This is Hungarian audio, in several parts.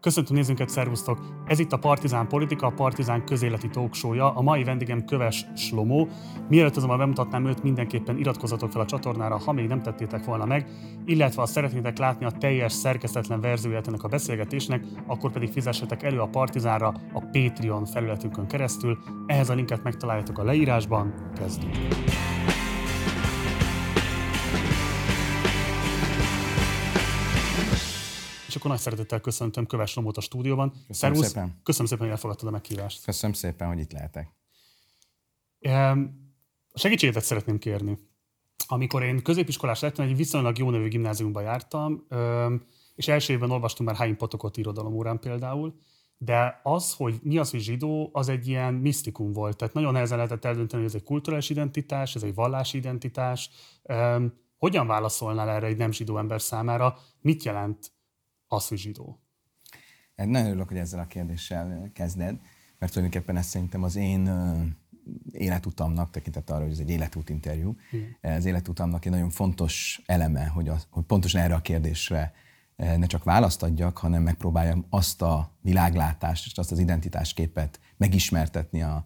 Köszöntöm nézőnket, szervusztok! Ez itt a Partizán Politika, a Partizán közéleti talkshow-ja. A mai vendégem Köves Slomó. Mielőtt azonban bemutatnám őt, mindenképpen iratkozzatok fel a csatornára, ha még nem tettétek volna meg, illetve ha szeretnétek látni a teljes szerkesztetlen verzióját ennek a beszélgetésnek, akkor pedig fizessetek elő a Partizánra a Patreon felületünkön keresztül. Ehhez a linket megtaláljátok a leírásban. Kezdjük! És akkor nagy szeretettel köszöntöm Köves Lomót a stúdióban. Köszönöm Szervusz. szépen. Köszönöm szépen, hogy elfogadtad a meghívást. Köszönöm szépen, hogy itt lehetek. A segítségedet szeretném kérni. Amikor én középiskolás lettem, egy viszonylag jó nevű gimnáziumba jártam, és első évben olvastunk már Haim Potokot irodalom órán például, de az, hogy mi az, hogy zsidó, az egy ilyen misztikum volt. Tehát nagyon nehezen lehetett eldönteni, hogy ez egy kulturális identitás, ez egy vallási identitás. Hogyan válaszolnál erre egy nem zsidó ember számára? Mit jelent az, hogy zsidó? Hát Nagyon örülök, hogy ezzel a kérdéssel kezded, mert tulajdonképpen ez szerintem az én életutamnak, tekintett arra, hogy ez egy életút interjú, az életutamnak egy nagyon fontos eleme, hogy, az, hogy pontosan erre a kérdésre ne csak választ adjak, hanem megpróbáljam azt a világlátást és azt az identitásképet megismertetni a,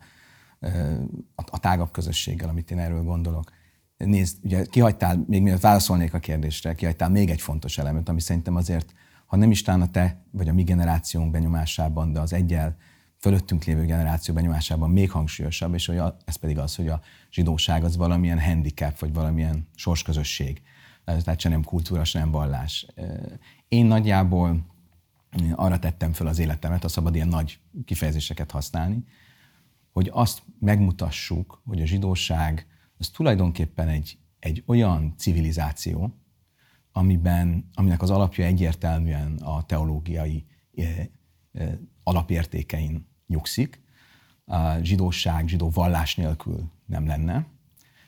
a, a tágabb közösséggel, amit én erről gondolok. Nézd, ugye kihagytál, még mielőtt válaszolnék a kérdésre, kihagytál még egy fontos elemet, ami szerintem azért, ha nem is talán a te vagy a mi generációnk benyomásában, de az egyel fölöttünk lévő generáció benyomásában még hangsúlyosabb, és hogy a, ez pedig az, hogy a zsidóság az valamilyen handicap, vagy valamilyen sorsközösség. Tehát se nem kultúra, se nem vallás. Én nagyjából arra tettem föl az életemet, ha szabad ilyen nagy kifejezéseket használni, hogy azt megmutassuk, hogy a zsidóság az tulajdonképpen egy, egy olyan civilizáció, amiben, aminek az alapja egyértelműen a teológiai eh, eh, alapértékein nyugszik. A zsidóság, zsidó vallás nélkül nem lenne,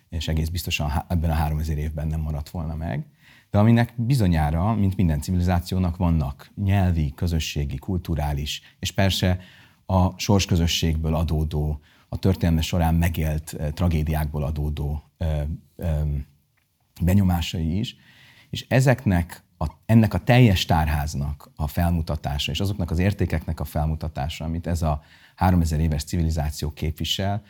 és egész biztosan ebben a 3000 évben nem maradt volna meg. De aminek bizonyára, mint minden civilizációnak vannak nyelvi, közösségi, kulturális, és persze a sorsközösségből adódó, a történelme során megélt eh, tragédiákból adódó benyomásai is, és ezeknek a, ennek a teljes tárháznak a felmutatása, és azoknak az értékeknek a felmutatása, amit ez a 3000 éves civilizáció képvisel,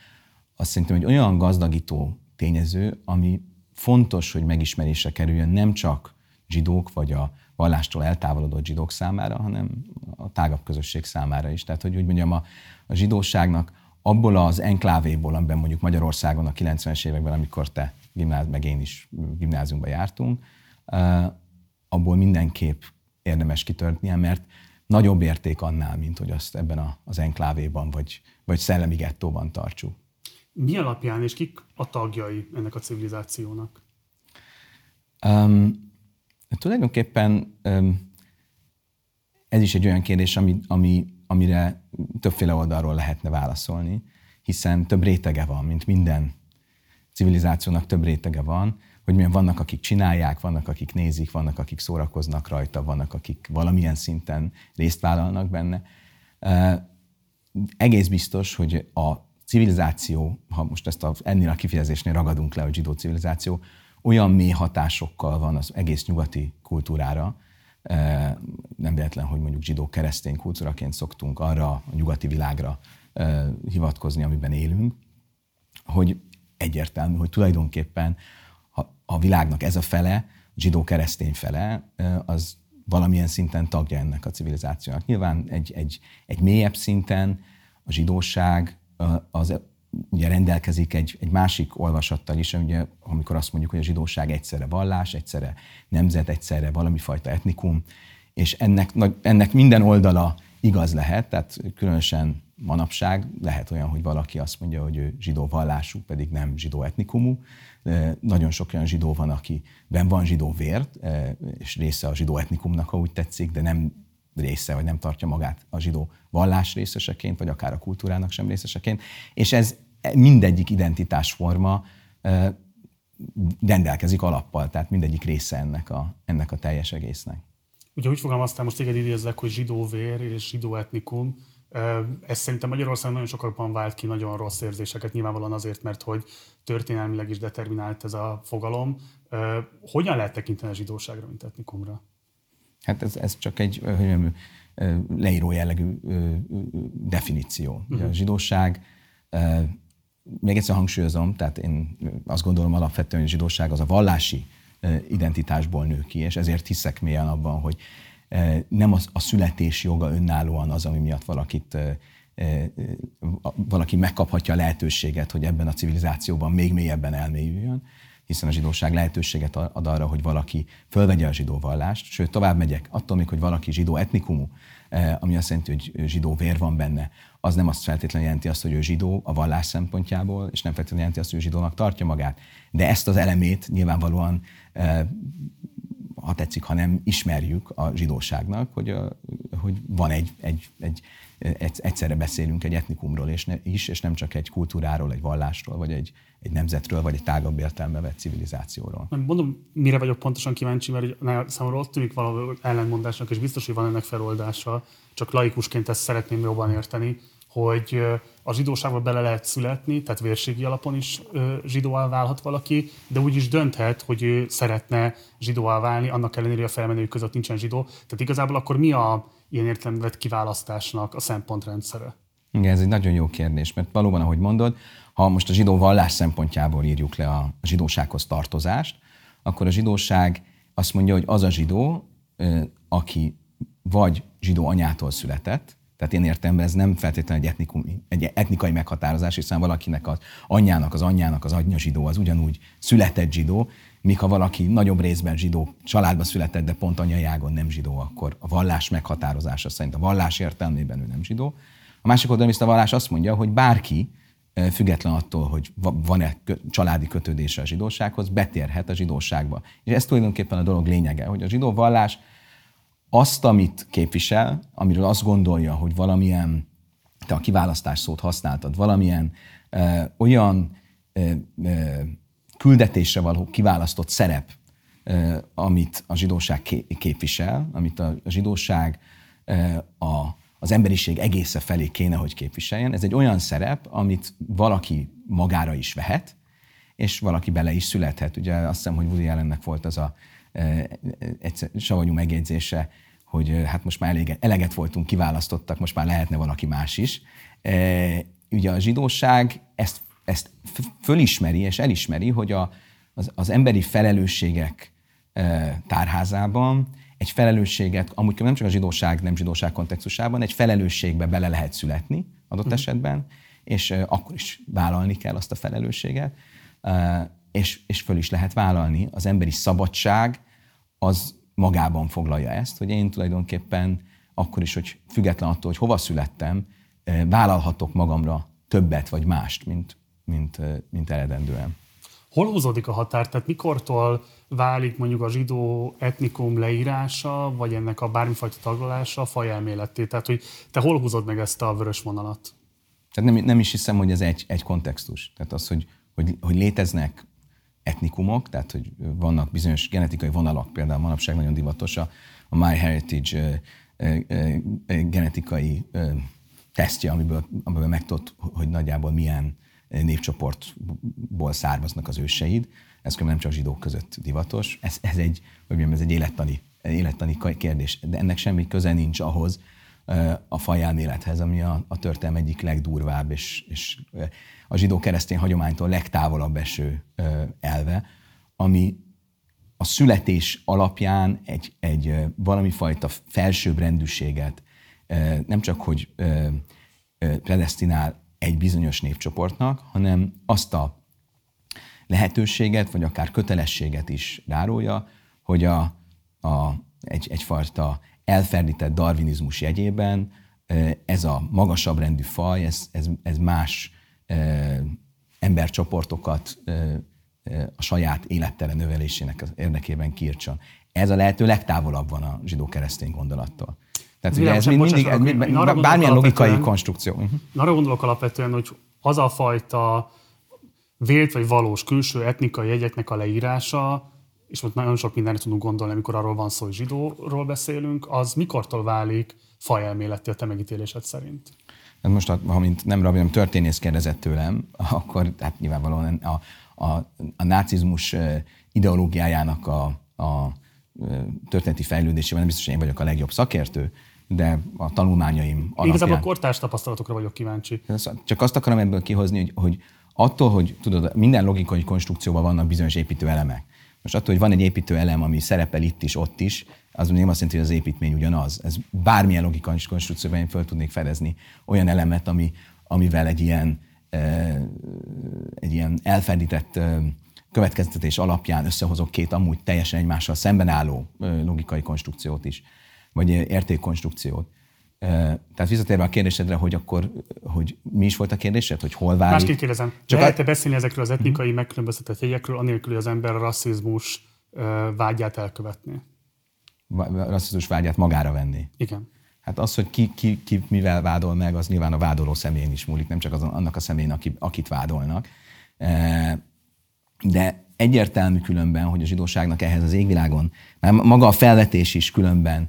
azt szerintem egy olyan gazdagító tényező, ami fontos, hogy megismerésre kerüljön nem csak zsidók vagy a vallástól eltávolodott zsidók számára, hanem a tágabb közösség számára is. Tehát, hogy úgy mondjam, a, a zsidóságnak abból az enklávéból, amiben mondjuk Magyarországon a 90-es években, amikor te gimnáz, meg én is gimnáziumba jártunk, abból mindenképp érdemes kitörtnie, mert nagyobb érték annál, mint hogy azt ebben a, az enklávéban vagy, vagy szellemi gettóban tartsuk. Mi alapján és kik a tagjai ennek a civilizációnak? Um, tulajdonképpen um, ez is egy olyan kérdés, ami, ami, amire többféle oldalról lehetne válaszolni, hiszen több rétege van, mint minden civilizációnak több rétege van, hogy milyen vannak, akik csinálják, vannak, akik nézik, vannak, akik szórakoznak rajta, vannak, akik valamilyen szinten részt vállalnak benne. Egész biztos, hogy a civilizáció, ha most ezt a, ennél a kifejezésnél ragadunk le, hogy zsidó civilizáció, olyan mély hatásokkal van az egész nyugati kultúrára, nem véletlen, hogy mondjuk zsidó-keresztény kultúraként szoktunk arra a nyugati világra hivatkozni, amiben élünk, hogy egyértelmű, hogy tulajdonképpen a világnak ez a fele, zsidó-keresztény fele, az valamilyen szinten tagja ennek a civilizációnak. Nyilván egy, egy, egy mélyebb szinten a zsidóság az ugye rendelkezik egy, egy másik olvasattal is, ugye, amikor azt mondjuk, hogy a zsidóság egyszerre vallás, egyszerre nemzet, egyszerre valami fajta etnikum, és ennek, ennek minden oldala igaz lehet, tehát különösen manapság lehet olyan, hogy valaki azt mondja, hogy ő zsidó vallású, pedig nem zsidó etnikumú. Nagyon sok olyan zsidó van, akiben van zsidó vért, és része a zsidó etnikumnak, ha úgy tetszik, de nem része, vagy nem tartja magát a zsidó vallás részeseként, vagy akár a kultúrának sem részeseként. És ez mindegyik identitásforma rendelkezik alappal, tehát mindegyik része ennek a, ennek a teljes egésznek. Ugye úgy fogalmaztál, most téged idézlek, hogy zsidó vér és zsidó etnikum. Ez szerintem Magyarországon nagyon sokakban vált ki nagyon rossz érzéseket, nyilvánvalóan azért, mert hogy történelmileg is determinált ez a fogalom. Hogyan lehet tekinteni a zsidóságra, mint etnikumra? Hát ez, ez csak egy hogy mondjam, leíró jellegű definíció. Uh-huh. A zsidóság, még egyszer hangsúlyozom, tehát én azt gondolom alapvetően, hogy a zsidóság az a vallási identitásból nő ki, és ezért hiszek mélyen abban, hogy nem az, a születés joga önállóan az, ami miatt valakit valaki megkaphatja a lehetőséget, hogy ebben a civilizációban még mélyebben elmélyüljön, hiszen a zsidóság lehetőséget ad arra, hogy valaki fölvegye a zsidó vallást, sőt, tovább megyek, attól még, hogy valaki zsidó etnikumú, ami azt jelenti, hogy zsidó vér van benne, az nem azt feltétlenül jelenti azt, hogy ő zsidó a vallás szempontjából, és nem feltétlenül jelenti azt, hogy ő zsidónak tartja magát. De ezt az elemét nyilvánvalóan ha tetszik, ha nem ismerjük a zsidóságnak, hogy, hogy van egy, egy, egy, egy, egyszerre beszélünk egy etnikumról és ne, is, és nem csak egy kultúráról, egy vallásról, vagy egy, egy nemzetről, vagy egy tágabb értelme vett civilizációról. Mondom, mire vagyok pontosan kíváncsi, mert számomra ott tűnik valami ellentmondásnak, és biztos, hogy van ennek feloldása, csak laikusként ezt szeretném jobban érteni, hogy a zsidóságba bele lehet születni, tehát vérségi alapon is zsidóvá válhat valaki, de úgy is dönthet, hogy ő szeretne zsidóvá válni, annak ellenére, hogy a felmenők között nincsen zsidó. Tehát igazából akkor mi a ilyen értelemben kiválasztásnak a szempontrendszere? Igen, ez egy nagyon jó kérdés, mert valóban, ahogy mondod, ha most a zsidó vallás szempontjából írjuk le a zsidósághoz tartozást, akkor a zsidóság azt mondja, hogy az a zsidó, aki vagy zsidó anyától született, tehát én értem, ez nem feltétlenül egy, etnikum, egy etnikai meghatározás, hiszen valakinek az anyjának, az anyjának az anyja zsidó, az ugyanúgy született zsidó, míg ha valaki nagyobb részben zsidó családba született, de pont anyajágon nem zsidó, akkor a vallás meghatározása szerint a vallás értelmében ő nem zsidó. A másik oldalon a vallás azt mondja, hogy bárki, független attól, hogy van-e családi kötődése a zsidósághoz, betérhet a zsidóságba. És ez tulajdonképpen a dolog lényege, hogy a zsidó vallás azt, amit képvisel, amiről azt gondolja, hogy valamilyen, te a kiválasztás szót használtad, valamilyen ö, olyan ö, ö, küldetésre való kiválasztott szerep, ö, amit a zsidóság képvisel, amit a, zsidóság ö, a, az emberiség egésze felé kéne, hogy képviseljen. Ez egy olyan szerep, amit valaki magára is vehet, és valaki bele is születhet. Ugye azt hiszem, hogy Woody Allennek volt az a egy savanyú megjegyzése, hogy hát most már elég, eleget voltunk, kiválasztottak, most már lehetne valaki más is. Ugye a zsidóság ezt, ezt fölismeri és elismeri, hogy a, az, az emberi felelősségek tárházában egy felelősséget, amúgy nem csak a zsidóság, nem zsidóság kontextusában, egy felelősségbe bele lehet születni adott mm. esetben, és akkor is vállalni kell azt a felelősséget, és, és föl is lehet vállalni. Az emberi szabadság az magában foglalja ezt, hogy én tulajdonképpen akkor is, hogy független attól, hogy hova születtem, vállalhatok magamra többet vagy mást, mint, mint, mint eredendően. Hol húzódik a határ? Tehát mikortól válik mondjuk a zsidó etnikum leírása, vagy ennek a bármifajta taglalása fajelméletté? Tehát, hogy te hol húzod meg ezt a vörös vonalat? Tehát nem, nem is hiszem, hogy ez egy, egy kontextus. Tehát az, hogy, hogy, hogy léteznek etnikumok, tehát hogy vannak bizonyos genetikai vonalak, például manapság nagyon divatos a, a MyHeritage genetikai tesztje, amiből, amiből megtudott, hogy nagyjából milyen népcsoportból származnak az őseid. Ez nem csak zsidók között divatos. Ez, ez egy, hogy mondjam, ez egy élettani, élettani kérdés, de ennek semmi köze nincs ahhoz a fajelmélethez, ami a, a történelem egyik legdurvább és, és a zsidó-keresztény hagyománytól legtávolabb eső elve, ami a születés alapján egy, egy valami fajta felsőbbrendűséget nem csak, hogy predestinál egy bizonyos népcsoportnak, hanem azt a lehetőséget, vagy akár kötelességet is rárólja, hogy a, a, egy, egyfajta elferdített darwinizmus jegyében ez a magasabb rendű faj, ez, ez, ez más embercsoportokat a saját élettere növelésének az érdekében kiírtson. Ez a lehető legtávolabb van a zsidó-keresztény gondolattól. Tehát ugye ez mindig, ez mind, bármilyen logikai konstrukció. Uh-huh. Arra gondolok alapvetően, hogy az a fajta vélt vagy valós külső etnikai jegyeknek a leírása, és most nagyon sok mindenre tudunk gondolni, amikor arról van szó, hogy zsidóról beszélünk, az mikortól válik fajelméleti a te megítélésed szerint? Hát most, ha mint nem rabbi, hanem történész kérdezett tőlem, akkor hát nyilvánvalóan a, a, a nácizmus ideológiájának a, a történeti fejlődésében nem biztos, hogy én vagyok a legjobb szakértő, de a tanulmányaim alapján. Igazából a kortárs tapasztalatokra vagyok kíváncsi. Csak azt akarom ebből kihozni, hogy, hogy attól, hogy tudod, minden logikai konstrukcióban vannak bizonyos építő elemek. Most attól, hogy van egy építő elem, ami szerepel itt is, ott is, az nem azt jelenti, hogy az építmény ugyanaz. Ez bármilyen logikai konstrukcióban én föl tudnék fedezni olyan elemet, ami, amivel egy ilyen, egy ilyen elferdített következtetés alapján összehozok két amúgy teljesen egymással szemben álló logikai konstrukciót is, vagy értékkonstrukciót. Tehát visszatérve a kérdésedre, hogy akkor, hogy mi is volt a kérdésed, hogy hol válik? Másképp kérdezem, Csak lehet-e a... beszélni ezekről az etnikai uh-huh. megkülönböztetett jegyekről, anélkül, hogy az ember a rasszizmus vágyát elkövetni? Rasszizmus vágyát magára venni? Igen. Hát az, hogy ki, ki, ki mivel vádol meg, az nyilván a vádoló személyén is múlik, nem csak azon, annak a személyén, aki, akit vádolnak. De egyértelmű különben, hogy a zsidóságnak ehhez az égvilágon, mert maga a felvetés is különben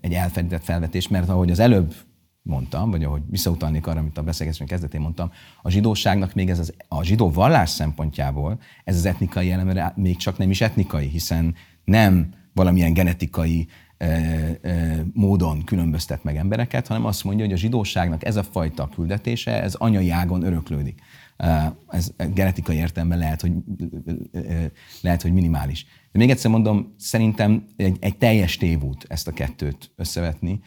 egy elfedített felvetés, mert ahogy az előbb mondtam, vagy ahogy visszautalnék arra, amit a beszélgetésünk kezdetén mondtam, a zsidóságnak még ez az, a zsidó vallás szempontjából ez az etnikai eleme még csak nem is etnikai, hiszen nem valamilyen genetikai módon különböztet meg embereket, hanem azt mondja, hogy a zsidóságnak ez a fajta küldetése, ez anyai ágon öröklődik. Ez genetikai értelemben lehet, hogy, lehet, hogy minimális. De még egyszer mondom, szerintem egy, egy teljes tévút ezt a kettőt összevetni.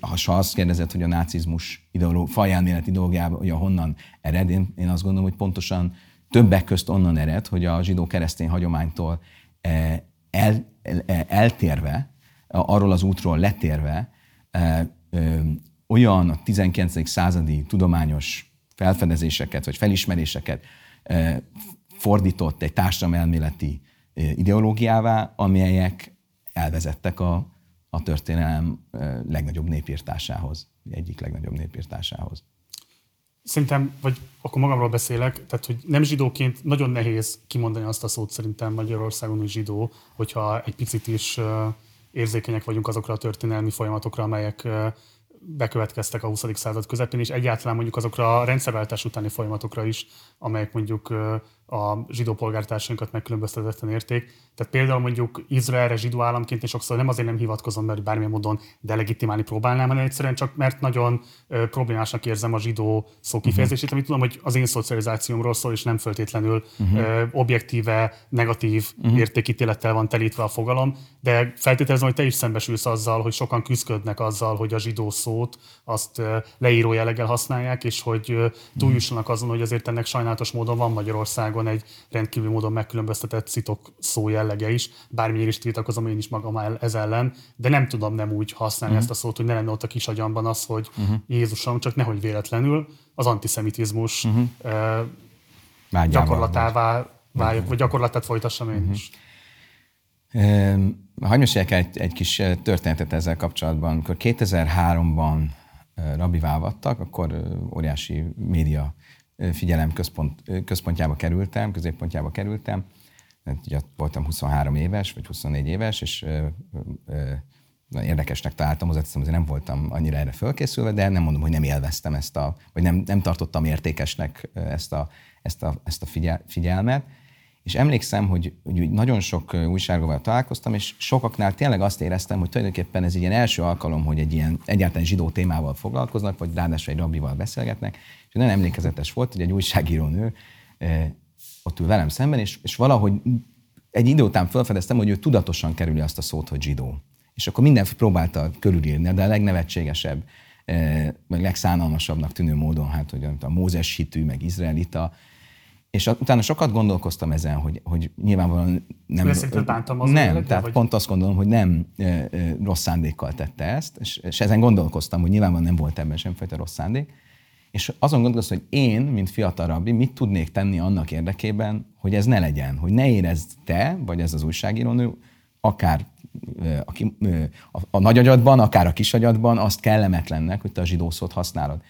Ha azt kérdezed, hogy a nácizmus ideoló, fajelmélet ideológiája honnan ered, én, én azt gondolom, hogy pontosan többek közt onnan ered, hogy a zsidó-keresztény hagyománytól el, eltérve, arról az útról letérve, olyan a 19. századi tudományos felfedezéseket vagy felismeréseket fordított egy társadalomelméleti ideológiává, amelyek elvezettek a, a történelem legnagyobb népírtásához, egyik legnagyobb népírtásához. Szerintem, vagy akkor magamról beszélek, tehát hogy nem zsidóként nagyon nehéz kimondani azt a szót szerintem Magyarországon, hogy zsidó, hogyha egy picit is érzékenyek vagyunk azokra a történelmi folyamatokra, amelyek bekövetkeztek a 20. század közepén, és egyáltalán mondjuk azokra a rendszerváltás utáni folyamatokra is, amelyek mondjuk a zsidó polgártársainkat megkülönböztetetten érték. Tehát például mondjuk Izraelre zsidó államként én sokszor nem azért nem hivatkozom, mert bármilyen módon delegitimálni próbálnám, hanem egyszerűen csak mert nagyon problémásnak érzem a zsidó szó kifejezését, uh-huh. amit tudom, hogy az én szocializációmról szól, és nem feltétlenül uh-huh. ö, objektíve, negatív uh-huh. értékítélettel van telítve a fogalom, de feltételezem, hogy te is szembesülsz azzal, hogy sokan küzdködnek azzal, hogy a zsidó szót azt leíró jelleggel használják, és hogy túljussanak azon, hogy azért ennek sajnálatos módon van Magyarország Magyarországon egy rendkívül módon megkülönböztetett szitok szó jellege is, bármilyen is tiltakozom én is magam ez ellen, de nem tudom nem úgy használni uh-huh. ezt a szót, hogy ne lenne ott a kis agyamban az, hogy uh-huh. Jézusom, csak nehogy véletlenül az antiszemitizmus uh-huh. uh, gyakorlatává váljak, vagy gyakorlatát folytassam én uh-huh. is. Hagyj meséljek egy, egy kis történetet ezzel kapcsolatban. Amikor 2003-ban rabivá vattak, akkor óriási média figyelem központ, központjába kerültem, középpontjába kerültem. Ugye voltam 23 éves, vagy 24 éves, és ö, ö, érdekesnek találtam, hozzá azért nem voltam annyira erre fölkészülve, de nem mondom, hogy nem élveztem ezt a, vagy nem, nem tartottam értékesnek ezt a, ezt a, ezt a figyel, figyelmet. És emlékszem, hogy, hogy nagyon sok újsággal találkoztam, és sokaknál tényleg azt éreztem, hogy tulajdonképpen ez egy ilyen első alkalom, hogy egy ilyen egyáltalán zsidó témával foglalkoznak, vagy ráadásul egy rabbival beszélgetnek, és nagyon emlékezetes volt, hogy egy újságíró nő ott ül velem szemben, és, és valahogy egy idő után felfedeztem, hogy ő tudatosan kerüli azt a szót, hogy zsidó. És akkor minden próbálta körülírni, de a legnevetségesebb, meg legszánalmasabbnak tűnő módon, hát, hogy a Mózes hitű, meg izraelita, és utána sokat gondolkoztam ezen, hogy, hogy nyilvánvalóan nem... bántam az Nem, tehát vagy? pont azt gondolom, hogy nem e, e, rossz szándékkal tette ezt, és, és ezen gondolkoztam, hogy nyilvánvalóan nem volt ebben semmifajta rossz szándék. És azon gondolkoztam, hogy én, mint fiatal rabbi, mit tudnék tenni annak érdekében, hogy ez ne legyen, hogy ne érezd te, vagy ez az újságírónő, akár a, a, a nagy agyadban, akár a kis agyadban azt kellemetlennek, hogy te a zsidó szót használod.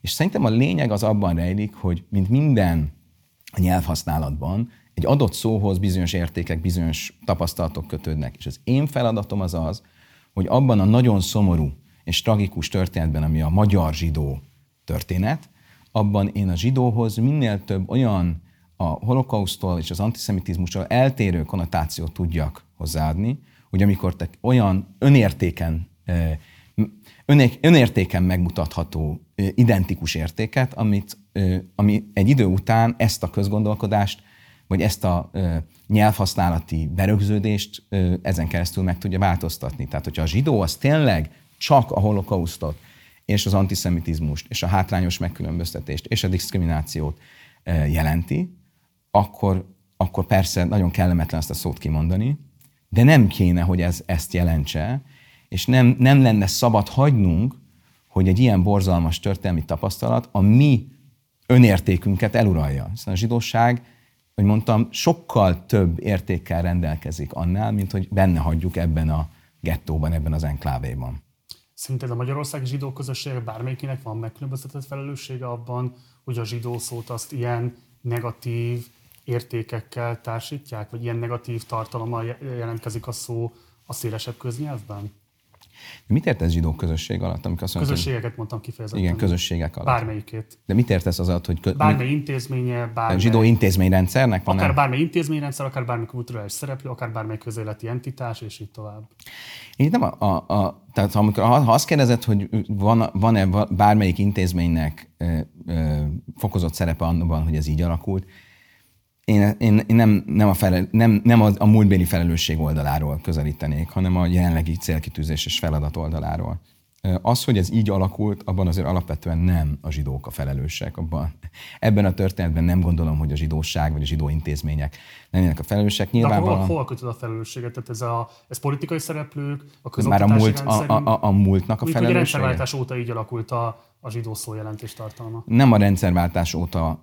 És szerintem a lényeg az abban rejlik, hogy mint minden a nyelvhasználatban egy adott szóhoz bizonyos értékek, bizonyos tapasztalatok kötődnek. És az én feladatom az az, hogy abban a nagyon szomorú és tragikus történetben, ami a magyar zsidó történet, abban én a zsidóhoz minél több olyan a holokausztól és az antiszemitizmusról eltérő konnotációt tudjak hozzáadni, hogy amikor te olyan önértéken önértéken megmutatható identikus értéket, amit, ami egy idő után ezt a közgondolkodást, vagy ezt a nyelvhasználati berögződést ezen keresztül meg tudja változtatni. Tehát, hogyha a zsidó az tényleg csak a holokausztot, és az antiszemitizmust, és a hátrányos megkülönböztetést, és a diszkriminációt jelenti, akkor, akkor persze nagyon kellemetlen ezt a szót kimondani, de nem kéne, hogy ez ezt jelentse, és nem, nem lenne szabad hagynunk, hogy egy ilyen borzalmas történelmi tapasztalat a mi önértékünket eluralja. Hiszen a zsidóság, hogy mondtam, sokkal több értékkel rendelkezik annál, mint hogy benne hagyjuk ebben a gettóban, ebben az enklávéban. Szerinted a magyarországi zsidó közösség bármelyikének van megkülönböztetett felelőssége abban, hogy a zsidó szót azt ilyen negatív értékekkel társítják, vagy ilyen negatív tartalommal jelentkezik a szó a szélesebb köznyelvben? De mit értesz zsidó közösség alatt? Amikor azt mondod, Közösségeket mondtam kifejezetten. Igen, közösségek alatt. Bármelyikét. De mit értesz az alatt, hogy... Kö... Bármely intézménye, bármely... Zsidó intézményrendszernek van Akár bármely intézményrendszer, akár bármely kulturális szereplő, akár bármely közéleti entitás, és így tovább. Én nem a, a, a tehát amikor, ha, ha azt kérdezed, hogy van, van-e bármelyik intézménynek ö, ö, fokozott szerepe annyiban, hogy ez így alakult, én, én, én nem, nem, a, felel, nem, nem a, a múltbéli felelősség oldaláról közelítenék, hanem a jelenlegi célkitűzés és feladat oldaláról. Az, hogy ez így alakult, abban azért alapvetően nem a zsidók a felelősek. Abban, ebben a történetben nem gondolom, hogy a zsidóság vagy a zsidó intézmények lennének a felelősek. Nyilvánvalóan... De hol, hol kötöd a felelősséget? Tehát ez, a, ez politikai szereplők, a Már a, múlt, a, a, a, a múltnak a felelőssége? A rendszerváltás óta így alakult a, a zsidó szó jelentés tartalma. Nem a rendszerváltás óta,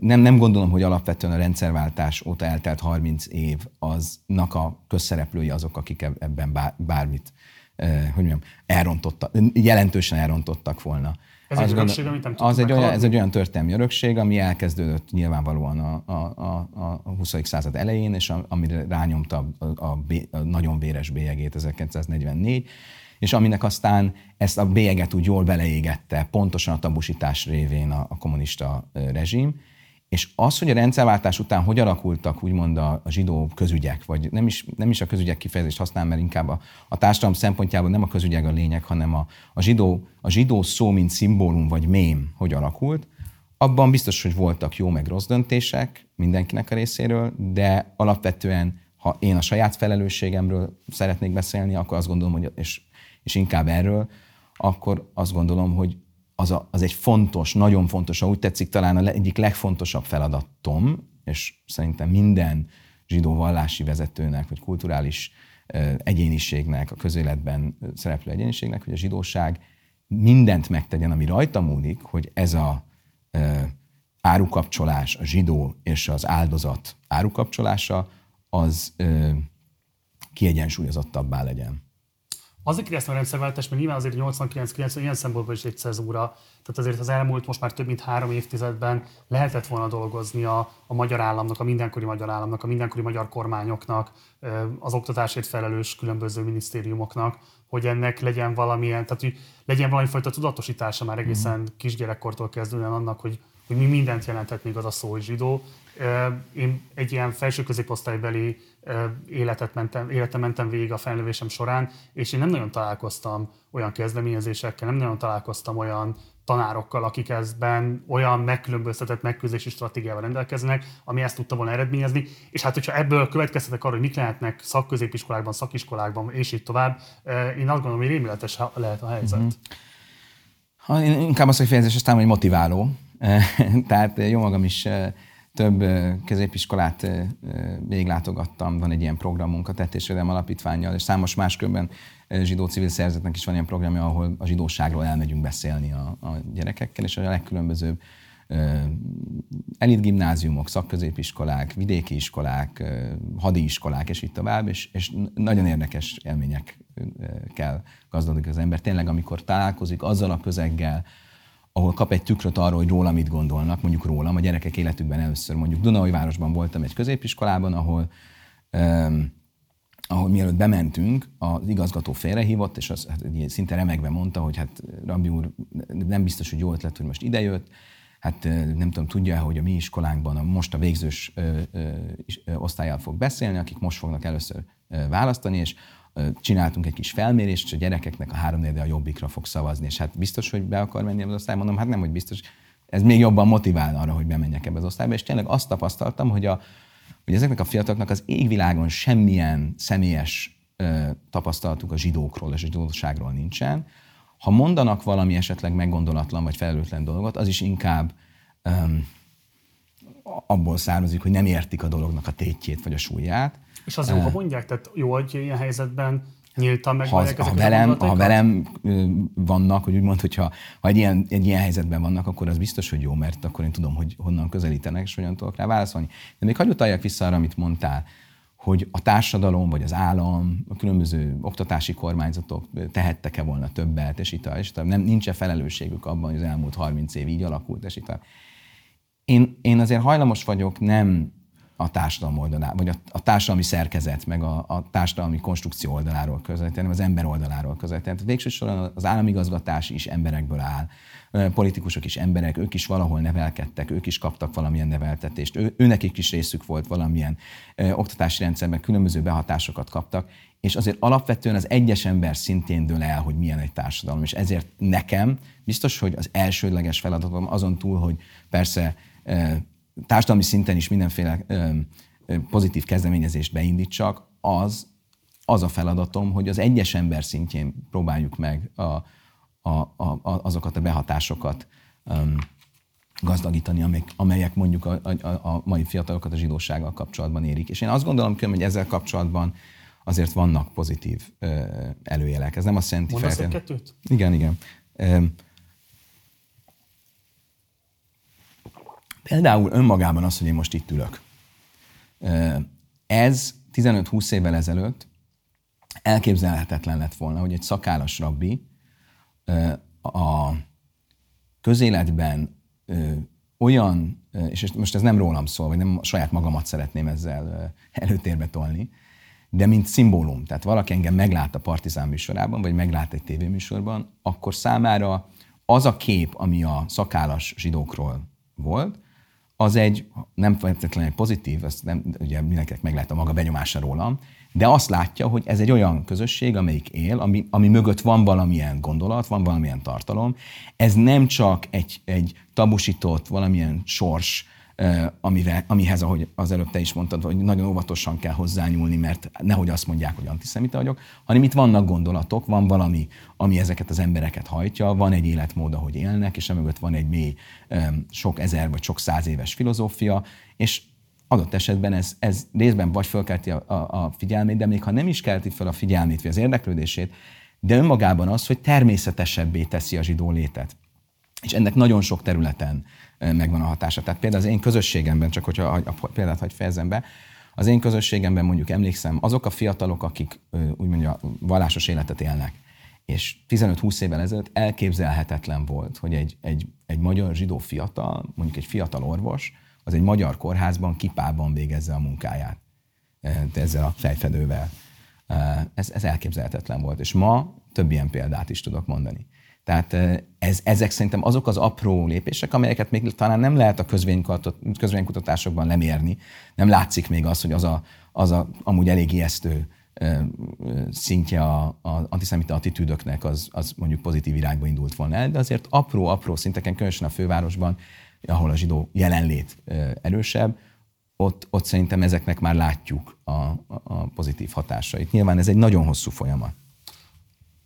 nem, nem gondolom, hogy alapvetően a rendszerváltás óta eltelt 30 év aznak a közszereplői azok, akik ebben bármit hogy mondjam, elrontottak, jelentősen elrontottak volna. Ez az egy örökség, amit nem az egy olyan, Ez egy olyan történelmi örökség, ami elkezdődött nyilvánvalóan a, a, a, a 20. század elején, és a, amire rányomta a, a, a nagyon véres bélyegét 1944, és aminek aztán ezt a bélyeget úgy jól beleégette, pontosan a tabusítás révén a, a kommunista rezsim, és az, hogy a rendszerváltás után hogy alakultak úgymond a, a zsidó közügyek, vagy nem is, nem is a közügyek kifejezést használ, mert inkább a, a társadalom szempontjából nem a közügyek a lényeg, hanem a, a, zsidó, a zsidó szó, mint szimbólum vagy mém, hogy alakult, abban biztos, hogy voltak jó meg rossz döntések mindenkinek a részéről, de alapvetően, ha én a saját felelősségemről szeretnék beszélni, akkor azt gondolom, hogy, és, és inkább erről, akkor azt gondolom, hogy az, a, az egy fontos, nagyon fontos, úgy tetszik, talán a egyik legfontosabb feladatom, és szerintem minden zsidó vallási vezetőnek, vagy kulturális egyéniségnek, a közéletben szereplő egyéniségnek, hogy a zsidóság mindent megtegyen, ami rajta múlik, hogy ez a árukapcsolás, a zsidó és az áldozat árukapcsolása, az kiegyensúlyozottabbá legyen. Azért kérdeztem a rendszerváltás, mert nyilván azért 89-90 ilyen szempontból is egy cezúra. Tehát azért az elmúlt most már több mint három évtizedben lehetett volna dolgozni a, a magyar államnak, a mindenkori magyar államnak, a mindenkori magyar kormányoknak, az oktatásért felelős különböző minisztériumoknak, hogy ennek legyen valamilyen, tehát hogy legyen valami fajta tudatosítása már egészen mm. kisgyerekkortól kezdően annak, hogy, hogy mi mindent jelentett még az a szó, hogy zsidó. Én egy ilyen felső középosztálybeli életet mentem, életet mentem végig a felnövésem során, és én nem nagyon találkoztam olyan kezdeményezésekkel, nem nagyon találkoztam olyan tanárokkal, akik ezben olyan megkülönböztetett megküzdési stratégiával rendelkeznek, ami ezt tudta volna eredményezni. És hát, hogyha ebből következtetek arra, hogy mik lehetnek szakközépiskolákban, szakiskolákban, és így tovább, én azt gondolom, hogy rémületes lehet a helyzet. Mm-hmm. Ha, én inkább azt, hogy fejezés aztán, hogy motiváló. Tehát jó magam is több középiskolát végiglátogattam, van egy ilyen programunk a Tettésvédelem Alapítványjal, és számos más körben zsidó civil szervezetnek is van ilyen programja, ahol a zsidóságról elmegyünk beszélni a, a gyerekekkel, és a legkülönbözőbb elit gimnáziumok, szakközépiskolák, vidéki iskolák, hadi iskolák, és így tovább, és, és nagyon érdekes élményekkel gazdagodik az ember. Tényleg, amikor találkozik azzal a közeggel, ahol kap egy tükröt arról, hogy róla mit gondolnak, mondjuk rólam, a gyerekek életükben először mondjuk Dunaújvárosban voltam egy középiskolában, ahol um, ahol mielőtt bementünk, az igazgató félrehívott, és az hát, szinte remegve mondta, hogy hát Rabbi úr, nem biztos, hogy jó ötlet, hogy most idejött, hát nem tudom, tudja hogy a mi iskolánkban a, most a végzős ö, ö, osztályjal fog beszélni, akik most fognak először választani, és csináltunk egy kis felmérést, és a gyerekeknek a három a jobbikra fog szavazni, és hát biztos, hogy be akar menni az osztályba? Mondom, hát nem, hogy biztos, ez még jobban motivál arra, hogy bemenjek ebbe az osztályba, és tényleg azt tapasztaltam, hogy, a, hogy ezeknek a fiataloknak az égvilágon semmilyen személyes ö, tapasztalatuk a zsidókról és a zsidóságról nincsen. Ha mondanak valami esetleg meggondolatlan vagy felelőtlen dolgot, az is inkább ö, abból származik, hogy nem értik a dolognak a tétjét vagy a súlyát. És az jó, ha mondják, tehát jó, hogy ilyen helyzetben nyíltan meg ha, ha, velem, ha velem vannak, hogy úgymond, hogyha ha egy ilyen, egy ilyen helyzetben vannak, akkor az biztos, hogy jó, mert akkor én tudom, hogy honnan közelítenek, és hogyan tudok rá válaszolni. De még hagyj utaljak vissza arra, amit mondtál, hogy a társadalom, vagy az állam, a különböző oktatási kormányzatok tehettek-e volna többet, és itt, és itt nem, nincs-e felelősségük abban, hogy az elmúlt 30 év így alakult, és itt. Én, én azért hajlamos vagyok nem a társadalom oldaláról, vagy a, a társadalmi szerkezet, meg a, a társadalmi konstrukció oldaláról közelíteni, hanem az ember oldaláról közelíteni. Tehát végső soron az államigazgatás is emberekből áll, politikusok is emberek, ők is valahol nevelkedtek, ők is kaptak valamilyen neveltetést, ő, őnekik is részük volt valamilyen ö, oktatási rendszerben, különböző behatásokat kaptak, és azért alapvetően az egyes ember szintén dől el, hogy milyen egy társadalom, és ezért nekem biztos, hogy az elsődleges feladatom azon túl, hogy persze társadalmi szinten is mindenféle pozitív kezdeményezést beindítsak, az, az a feladatom, hogy az egyes ember szintjén próbáljuk meg a, a, a, azokat a behatásokat um, gazdagítani, amelyek, amelyek mondjuk a, a, a mai fiatalokat a zsidósággal kapcsolatban érik. És én azt gondolom, hogy ezzel kapcsolatban azért vannak pozitív ö, előjelek. Ez nem azt jelenti feltétlenül... kettőt? Igen, igen. Például önmagában az, hogy én most itt ülök. Ez 15-20 évvel ezelőtt elképzelhetetlen lett volna, hogy egy szakállas rabbi a közéletben olyan, és most ez nem rólam szól, vagy nem saját magamat szeretném ezzel előtérbe tolni, de mint szimbólum, tehát valaki engem meglát a Partizán műsorában, vagy meglát egy tévéműsorban, akkor számára az a kép, ami a szakállas zsidókról volt, az egy nem feltétlenül pozitív, azt nem, ugye mindenkinek meg lehet a maga benyomása rólam, de azt látja, hogy ez egy olyan közösség, amelyik él, ami, ami mögött van valamilyen gondolat, van valamilyen tartalom. Ez nem csak egy, egy tabusított, valamilyen sors, amire, amihez, ahogy az előbb te is mondtad, hogy nagyon óvatosan kell hozzányúlni, mert nehogy azt mondják, hogy antiszemita vagyok, hanem itt vannak gondolatok, van valami, ami ezeket az embereket hajtja, van egy életmód, ahogy élnek, és emögött van egy mély, sok ezer vagy sok száz éves filozófia, és adott esetben ez, ez részben vagy fölkelti a, a, a figyelmét, de még ha nem is kelti fel a figyelmét vagy az érdeklődését, de önmagában az, hogy természetesebbé teszi a zsidó létet. És ennek nagyon sok területen megvan a hatása. Tehát például az én közösségemben, csak hogyha a példát hagy fejezem be, az én közösségemben mondjuk emlékszem, azok a fiatalok, akik úgymond a vallásos életet élnek, és 15-20 évvel ezelőtt elképzelhetetlen volt, hogy egy, egy, egy magyar zsidó fiatal, mondjuk egy fiatal orvos, az egy magyar kórházban, kipában végezze a munkáját ezzel a fejfedővel. Ez, ez elképzelhetetlen volt. És ma több ilyen példát is tudok mondani. Tehát ez, ezek szerintem azok az apró lépések, amelyeket még talán nem lehet a közvénykutatásokban lemérni. Nem látszik még az, hogy az a, az a amúgy elég ijesztő szintje az antiszemita attitűdöknek az, az mondjuk pozitív irányba indult volna el, de azért apró-apró szinteken, különösen a fővárosban, ahol a zsidó jelenlét erősebb, ott, ott szerintem ezeknek már látjuk a, a pozitív hatásait. Nyilván ez egy nagyon hosszú folyamat.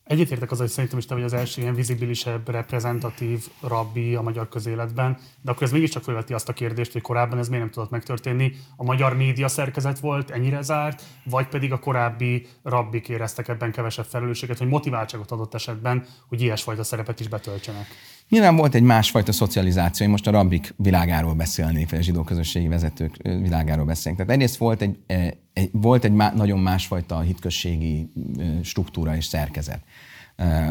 Egyetértek az, hogy szerintem is te vagy az első ilyen vizibilisebb, reprezentatív rabbi a magyar közéletben, de akkor ez mégiscsak felveti azt a kérdést, hogy korábban ez miért nem tudott megtörténni. A magyar média szerkezet volt ennyire zárt, vagy pedig a korábbi rabbik éreztek ebben kevesebb felelősséget, hogy motiváltságot adott esetben, hogy ilyesfajta szerepet is betöltsenek. Nyilván volt egy másfajta szocializáció, én most a rabbik világáról beszélnék, vagy a zsidó közösségi vezetők világáról beszélnék. Tehát egyrészt volt egy, egy, volt egy má, nagyon másfajta hitközségi struktúra és szerkezet,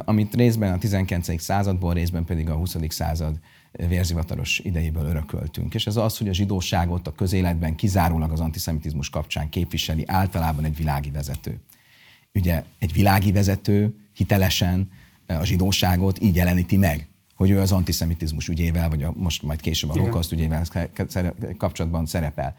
amit részben a 19. századból, részben pedig a 20. század vérzivataros idejéből örököltünk. És ez az, hogy a zsidóságot a közéletben kizárólag az antiszemitizmus kapcsán képviseli általában egy világi vezető. Ugye egy világi vezető hitelesen a zsidóságot így jeleníti meg hogy ő az antiszemitizmus ügyével, vagy a, most majd később a holokauszt ügyével kapcsolatban szerepel.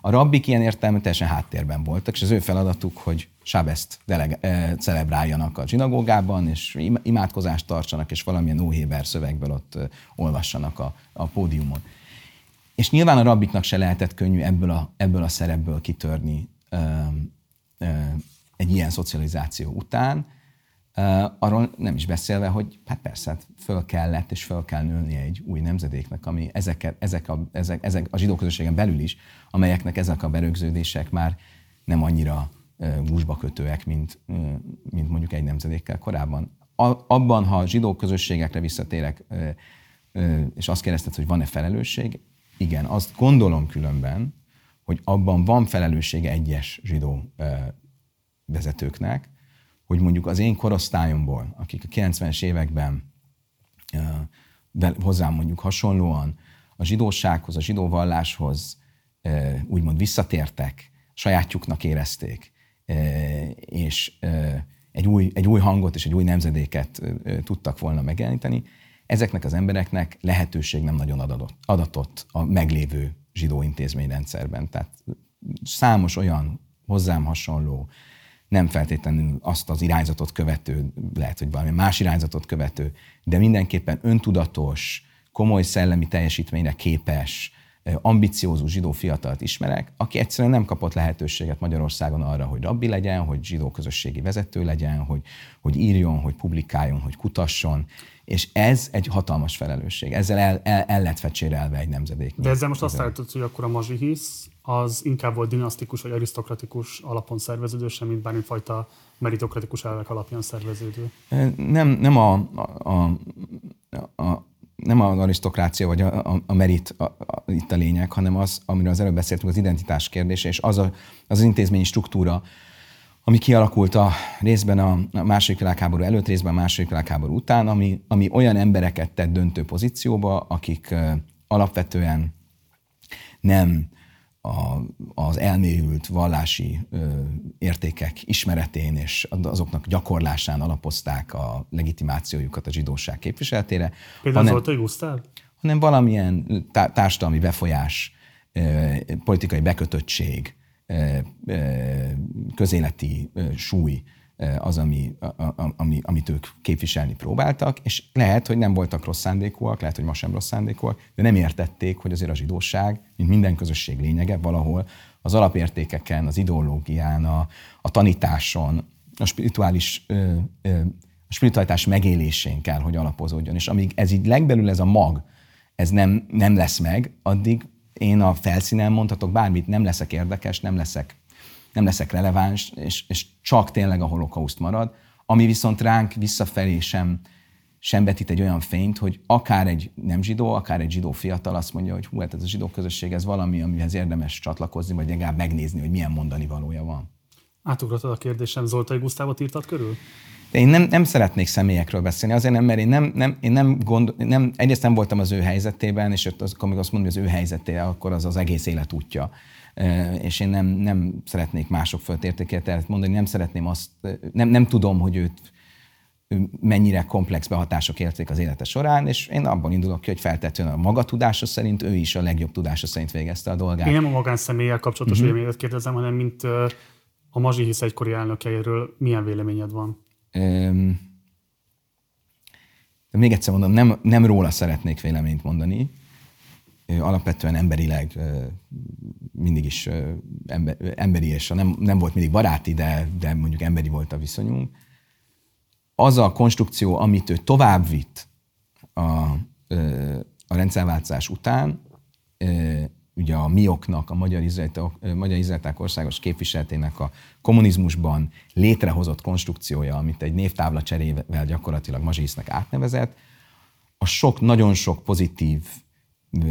A rabbik ilyen értelme teljesen háttérben voltak, és az ő feladatuk, hogy Sábeszt delege, celebráljanak a zsinagógában, és imádkozást tartsanak, és valamilyen óhéber szövegből ott olvassanak a, a pódiumon. És nyilván a rabbiknak se lehetett könnyű ebből a, ebből a szerepből kitörni ö, ö, egy ilyen szocializáció után, arról nem is beszélve, hogy hát persze, hát föl kellett és föl kell nőni egy új nemzedéknek, ami ezek, ezek, a, ezek, ezek a zsidó közösségen belül is, amelyeknek ezek a berögződések már nem annyira gúzsba kötőek, mint, mint mondjuk egy nemzedékkel korábban. abban, ha a zsidó közösségekre visszatérek, és azt kérdezted, hogy van-e felelősség, igen, azt gondolom különben, hogy abban van felelőssége egyes zsidó vezetőknek, hogy mondjuk az én korosztályomból, akik a 90-es években hozzám mondjuk hasonlóan a zsidósághoz, a zsidó valláshoz úgymond visszatértek, sajátjuknak érezték, és egy új, egy új hangot és egy új nemzedéket tudtak volna megjeleníteni, ezeknek az embereknek lehetőség nem nagyon adatott, adatott a meglévő zsidó intézményrendszerben. Tehát számos olyan hozzám hasonló, nem feltétlenül azt az irányzatot követő, lehet, hogy valami más irányzatot követő, de mindenképpen öntudatos, komoly szellemi teljesítményre képes, ambiciózus zsidó fiatalt ismerek, aki egyszerűen nem kapott lehetőséget Magyarországon arra, hogy rabbi legyen, hogy zsidó közösségi vezető legyen, hogy, hogy írjon, hogy publikáljon, hogy kutasson, és ez egy hatalmas felelősség. Ezzel el, el, el lett fecsérelve egy nemzedék. De ezzel most azt állítod, hogy akkor a mazsihisz az inkább volt dinasztikus vagy arisztokratikus alapon szerveződő, sem mint bármifajta meritokratikus elvek alapján szerveződő. Nem, nem a, a, a, a nem az arisztokrácia vagy a, a, a merit a, a, itt a lényeg, hanem az, amiről az előbb beszéltünk, az identitás kérdése, és az a, az, az intézményi struktúra, ami kialakult a részben a második világháború előtt, részben a második világháború után, ami, ami olyan embereket tett döntő pozícióba, akik uh, alapvetően nem a, az elmélyült vallási ö, értékek ismeretén és azoknak gyakorlásán alapozták a legitimációjukat a zsidóság képviseletére. Például hanem, Zoltai Gusztáv? Hanem valamilyen tá- társadalmi befolyás, ö, politikai bekötöttség, ö, ö, közéleti ö, súly, az, ami, ami, amit ők képviselni próbáltak, és lehet, hogy nem voltak rossz szándékúak, lehet, hogy ma sem rossz szándékúak, de nem értették, hogy azért a zsidóság, mint minden közösség lényege, valahol az alapértékeken, az ideológián, a, a tanításon, a spirituális ö, ö, a spiritualitás megélésén kell, hogy alapozódjon. És amíg ez így legbelül ez a mag, ez nem, nem lesz meg, addig én a felszínen mondhatok bármit, nem leszek érdekes, nem leszek nem leszek releváns, és, és csak tényleg a holokauszt marad, ami viszont ránk visszafelé sem, sem betít egy olyan fényt, hogy akár egy nem zsidó, akár egy zsidó fiatal azt mondja, hogy hú, hát ez a zsidó közösség, ez valami, amihez érdemes csatlakozni, vagy legalább megnézni, hogy milyen mondani valója van. Átugrottad a kérdésem, Zoltai Gusztávot írtad körül? De én nem, nem szeretnék személyekről beszélni, azért nem, mert én nem, nem, én nem, gond, nem egyrészt nem voltam az ő helyzetében, és ott az, amikor azt mondom, hogy az ő helyzeté, akkor az az egész élet útja és én nem, nem szeretnék mások fölött értékelt mondani, nem szeretném azt, nem, nem tudom, hogy őt mennyire komplex behatások érték az élete során, és én abban indulok ki, hogy feltetően a maga tudása szerint ő is a legjobb tudása szerint végezte a dolgát. Én nem a magánszemélyel kapcsolatos uh-huh. véleményet kérdezem, hanem mint a Mazsihisz egykori elnökeiről milyen véleményed van? Um, de még egyszer mondom, nem, nem róla szeretnék véleményt mondani, alapvetően emberileg mindig is emberi, és nem, nem volt mindig baráti, de, de mondjuk emberi volt a viszonyunk. Az a konstrukció, amit ő tovább vitt a, a rendszerváltozás után, ugye a mioknak, a Magyar Izraeliták, Magyar Izraeliták országos képviseletének a kommunizmusban létrehozott konstrukciója, amit egy névtábla cserével gyakorlatilag Mazsisznek átnevezett, a sok, nagyon sok pozitív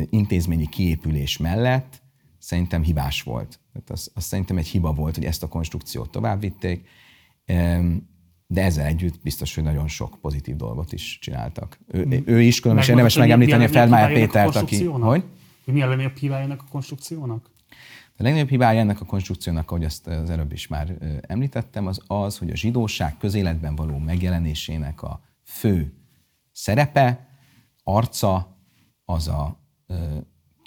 intézményi kiépülés mellett szerintem hibás volt. Tehát az, az szerintem egy hiba volt, hogy ezt a konstrukciót továbbvitték, de ezzel együtt biztos, hogy nagyon sok pozitív dolgot is csináltak. Ő, hmm. ő is, különösen érdemes megemlíteni a Feldmájer Pétert, aki... Hogy? Mi a legnagyobb hibája ennek a konstrukciónak? A legnagyobb hibája ennek a konstrukciónak, ahogy azt az előbb is már említettem, az az, hogy a zsidóság közéletben való megjelenésének a fő szerepe, arca az a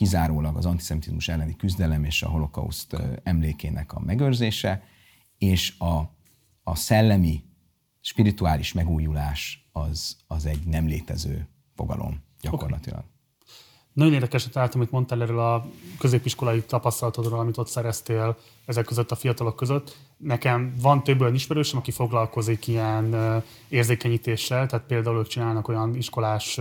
kizárólag az antiszemitizmus elleni küzdelem és a holokauszt emlékének a megőrzése, és a, a szellemi, spirituális megújulás az, az egy nem létező fogalom gyakorlatilag. Okay. Nagyon érdekes, találtam, amit mondtál erről a középiskolai tapasztalatodról, amit ott szereztél ezek között a fiatalok között. Nekem van több olyan ismerősöm, aki foglalkozik ilyen érzékenyítéssel, tehát például ők csinálnak olyan iskolás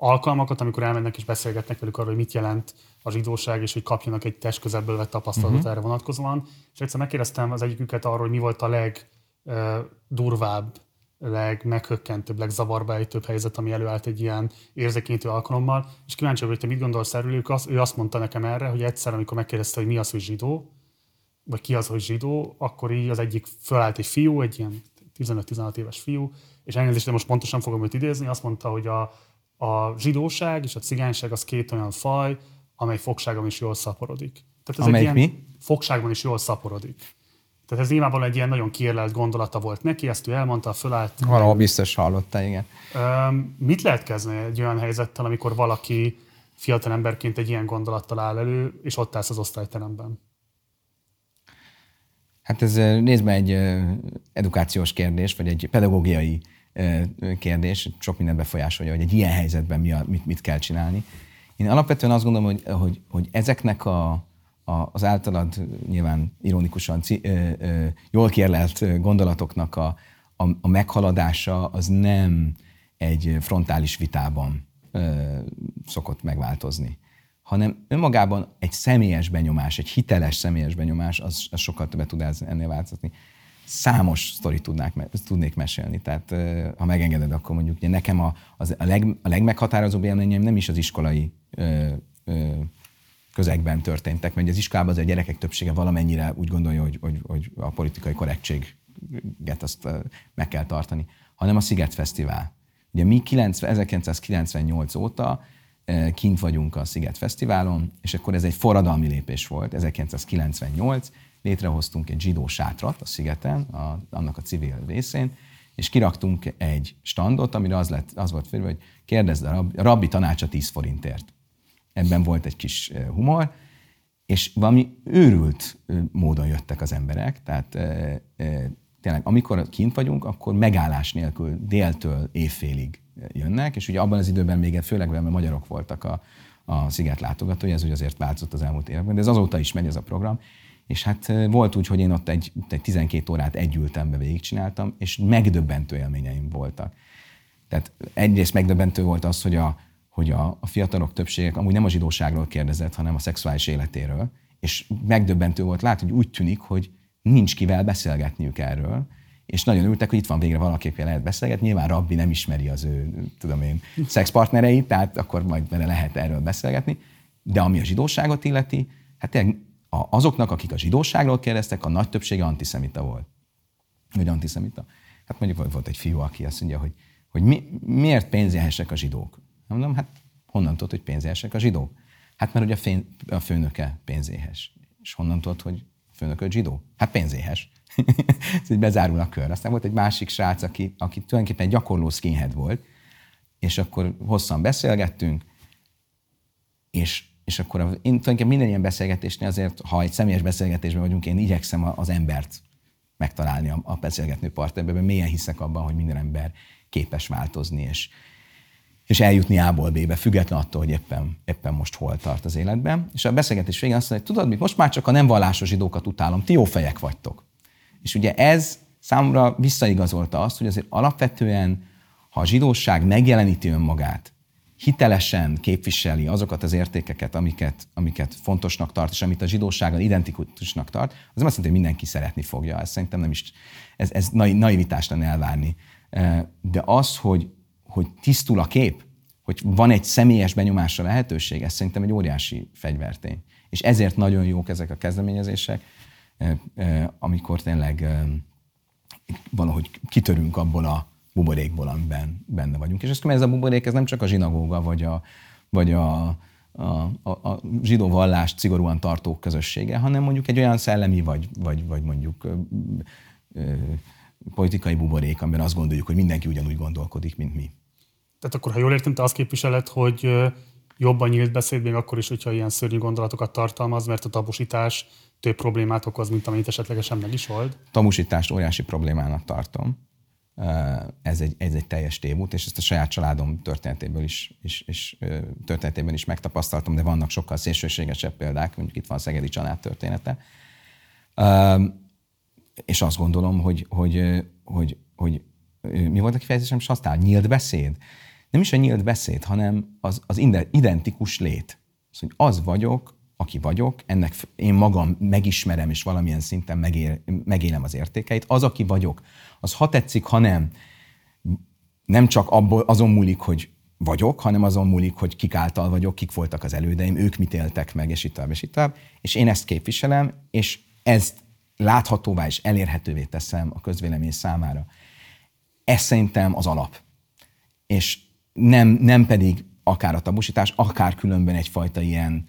alkalmakat, amikor elmennek és beszélgetnek velük arról, hogy mit jelent a zsidóság, és hogy kapjanak egy test közelből vett tapasztalatot uh-huh. erre vonatkozóan. És egyszer megkérdeztem az egyiküket arról, hogy mi volt a legdurvább, legmeghökkentőbb, legzavarba ejtőbb helyzet, ami előállt egy ilyen érzékenyítő alkalommal, és kíváncsi vagyok, hogy te mit gondolsz erről, ő azt, ő azt mondta nekem erre, hogy egyszer, amikor megkérdezte, hogy mi az, hogy zsidó, vagy ki az, hogy zsidó, akkor így az egyik fölállt egy fiú, egy ilyen 15-16 éves fiú, és elnézést, de most pontosan fogom őt idézni, azt mondta, hogy a, a zsidóság és a cigányság az két olyan faj, amely fogságban is jól szaporodik. Tehát ez Amelyik egy ilyen mi? fogságban is jól szaporodik. Tehát ez nyilvánvalóan egy ilyen nagyon kiérlelt gondolata volt neki, ezt ő elmondta, fölállt. Valahol biztos hallotta, igen. Mit lehet kezdeni egy olyan helyzettel, amikor valaki fiatal emberként egy ilyen gondolattal áll elő, és ott állsz az osztályteremben? Hát ez nézd egy edukációs kérdés, vagy egy pedagógiai kérdés, sok mindent befolyásolja, hogy egy ilyen helyzetben mi a, mit, mit kell csinálni. Én alapvetően azt gondolom, hogy, hogy, hogy ezeknek a, a, az általad nyilván ironikusan ci, ö, ö, jól kérlelt gondolatoknak a, a, a meghaladása az nem egy frontális vitában ö, szokott megváltozni, hanem önmagában egy személyes benyomás, egy hiteles személyes benyomás, az, az sokkal többet tud ennél változni számos sztorit tudnák, tudnék mesélni. Tehát ha megengeded, akkor mondjuk nekem a, az, a, leg, a legmeghatározóbb élményeim nem is az iskolai ö, ö, közegben történtek, mert az iskolában az a gyerekek többsége valamennyire úgy gondolja, hogy, hogy, hogy a politikai korrektséget azt meg kell tartani, hanem a Sziget Fesztivál. Ugye mi 90, 1998 óta kint vagyunk a Sziget Fesztiválon, és akkor ez egy forradalmi lépés volt, 1998, létrehoztunk egy zsidó sátrat a szigeten, a, annak a civil részén, és kiraktunk egy standot, amire az, lett, az volt félve, hogy kérdezd a rabbi, a rabbi tanácsa 10 forintért. Ebben volt egy kis humor, és valami őrült módon jöttek az emberek, tehát e, tényleg amikor kint vagyunk, akkor megállás nélkül déltől évfélig jönnek, és ugye abban az időben még főleg mert magyarok voltak a, a sziget látogatói, ez ugye azért változott az elmúlt években, de ez azóta is megy ez a program, és hát volt úgy, hogy én ott egy, egy 12 órát együltem be végigcsináltam, és megdöbbentő élményeim voltak. Tehát egyrészt megdöbbentő volt az, hogy a, hogy a, a fiatalok többségek amúgy nem a zsidóságról kérdezett, hanem a szexuális életéről, és megdöbbentő volt látni, hogy úgy tűnik, hogy nincs kivel beszélgetniük erről, és nagyon ültek, hogy itt van végre valakivel lehet beszélgetni. Nyilván Rabbi nem ismeri az ő, tudom én, szexpartnereit, tehát akkor majd vele lehet erről beszélgetni. De ami a zsidóságot illeti, hát tényleg a, azoknak, akik a zsidóságról kérdeztek, a nagy többsége antiszemita volt. Vagy antiszemita. Hát mondjuk volt egy fiú, aki azt mondja, hogy, hogy mi, miért pénzéhesek a zsidók? Mondom, hát honnan tudod, hogy pénzéhesek a zsidók? Hát mert ugye a, fén, a főnöke pénzéhes. És honnan tudod, hogy a főnöke zsidó? Hát pénzéhes. Ez így bezárul a kör. Aztán volt egy másik srác, aki, aki tulajdonképpen egy gyakorló skinhead volt, és akkor hosszan beszélgettünk, és és akkor én tulajdonképpen minden ilyen beszélgetésnél azért, ha egy személyes beszélgetésben vagyunk, én igyekszem az embert megtalálni a, a beszélgető partnerben, mélyen hiszek abban, hogy minden ember képes változni, és, és eljutni A-ból B-be, független attól, hogy éppen, éppen most hol tart az életben. És a beszélgetés végén azt mondja, hogy tudod mit, most már csak a nem vallásos zsidókat utálom, ti jó fejek vagytok. És ugye ez számomra visszaigazolta azt, hogy azért alapvetően, ha a zsidóság megjeleníti önmagát, hitelesen képviseli azokat az értékeket, amiket, amiket fontosnak tart, és amit a zsidósággal identikusnak tart, az nem azt jelenti, hogy mindenki szeretni fogja. Ez szerintem nem is, ez, ez naivitás lenne elvárni. De az, hogy, hogy tisztul a kép, hogy van egy személyes benyomásra lehetőség, ez szerintem egy óriási fegyvertény. És ezért nagyon jók ezek a kezdeményezések, amikor tényleg valahogy kitörünk abból a buborékból, amiben benne vagyunk. És ezt ez a buborék, ez nem csak a zsinagóga, vagy a, vagy a, a, a, a zsidó vallást szigorúan tartók közössége, hanem mondjuk egy olyan szellemi, vagy, vagy, vagy mondjuk ö, ö, politikai buborék, amiben azt gondoljuk, hogy mindenki ugyanúgy gondolkodik, mint mi. Tehát akkor, ha jól értem, te azt képviseled, hogy jobban nyílt beszéd, még akkor is, hogyha ilyen szörnyű gondolatokat tartalmaz, mert a tabusítás több problémát okoz, mint amennyit esetlegesen meg is old. Tabusítást óriási problémának tartom. Ez egy, ez egy teljes tévút, és ezt a saját családom történetéből is, is, is, történetében is megtapasztaltam, de vannak sokkal szélsőségesebb példák, mondjuk itt van a Szegedi család története. És azt gondolom, hogy, hogy, hogy, hogy mi volt a kifejezésem, és aztán nyílt beszéd. Nem is a nyílt beszéd, hanem az, az identikus lét. Az, hogy az vagyok, aki vagyok, ennek én magam megismerem, és valamilyen szinten megél, megélem az értékeit. Az, aki vagyok, az ha tetszik, ha nem, nem csak abból, azon múlik, hogy vagyok, hanem azon múlik, hogy kik által vagyok, kik voltak az elődeim, ők mit éltek meg, és itt tovább, és itt tovább. És én ezt képviselem, és ezt láthatóvá és elérhetővé teszem a közvélemény számára. Ez szerintem az alap. És nem, nem pedig akár a tabusítás, akár különben egyfajta ilyen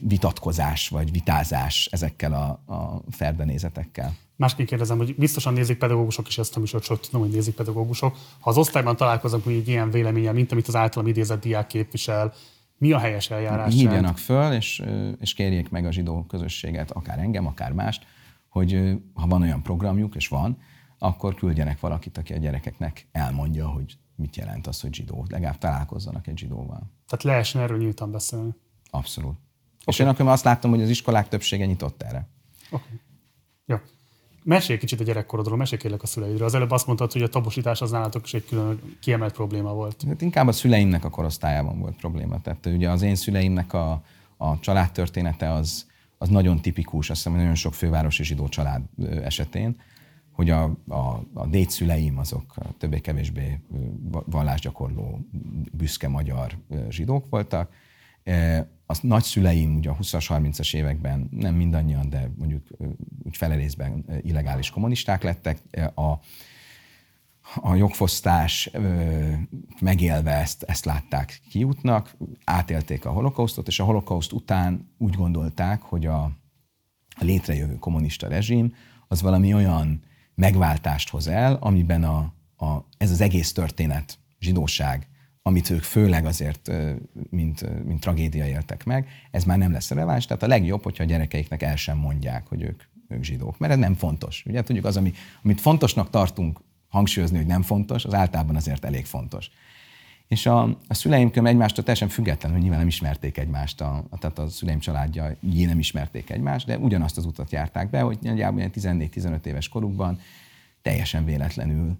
vitatkozás vagy vitázás ezekkel a, a ferdenézetekkel. Másként kérdezem, hogy biztosan nézik pedagógusok is ezt a műsort, sőt, tudom, hogy nézik pedagógusok. Ha az osztályban találkozunk, egy ilyen véleménye, mint amit az általam idézett diák képvisel, mi a helyes eljárás? Hívjanak föl, és, és kérjék meg a zsidó közösséget, akár engem, akár mást, hogy ha van olyan programjuk, és van, akkor küldjenek valakit, aki a gyerekeknek elmondja, hogy mit jelent az, hogy zsidó. Legalább találkozzanak egy zsidóval. Tehát lehessen erről nyíltan beszélni. Abszolút. Okay. És én akkor azt láttam, hogy az iskolák többsége nyitott erre. Okay. Jó. Mesélj kicsit a gyerekkorodról, mesélj kérlek a szüleidről. Az előbb azt mondtad, hogy a tabusítás az nálatok is egy külön kiemelt probléma volt. Hát inkább a szüleimnek a korosztályában volt probléma. Tehát ugye az én szüleimnek a, a családtörténete az, az nagyon tipikus, azt hiszem, nagyon sok fővárosi zsidó család esetén, hogy a, a, a dédszüleim azok többé-kevésbé vallásgyakorló, büszke magyar zsidók voltak, az nagyszüleim ugye a 20-as, 30-as években nem mindannyian, de mondjuk úgy felerészben illegális kommunisták lettek. A, a jogfosztás megélve ezt, ezt látták kiútnak, átélték a holokausztot, és a holokauszt után úgy gondolták, hogy a, a létrejövő kommunista rezsim az valami olyan megváltást hoz el, amiben a, a, ez az egész történet, zsidóság, amit ők főleg azért, mint, mint tragédia éltek meg, ez már nem lesz releváns. Tehát a legjobb, hogyha a gyerekeiknek el sem mondják, hogy ők, ők zsidók, mert ez nem fontos. Ugye tudjuk, az, ami, amit fontosnak tartunk hangsúlyozni, hogy nem fontos, az általában azért elég fontos. És a, a szüleim egymástól teljesen függetlenül, nyilván nem ismerték egymást, a, a, tehát a szüleim családja így nem ismerték egymást, de ugyanazt az utat járták be, hogy nagyjából 14-15 éves korukban teljesen véletlenül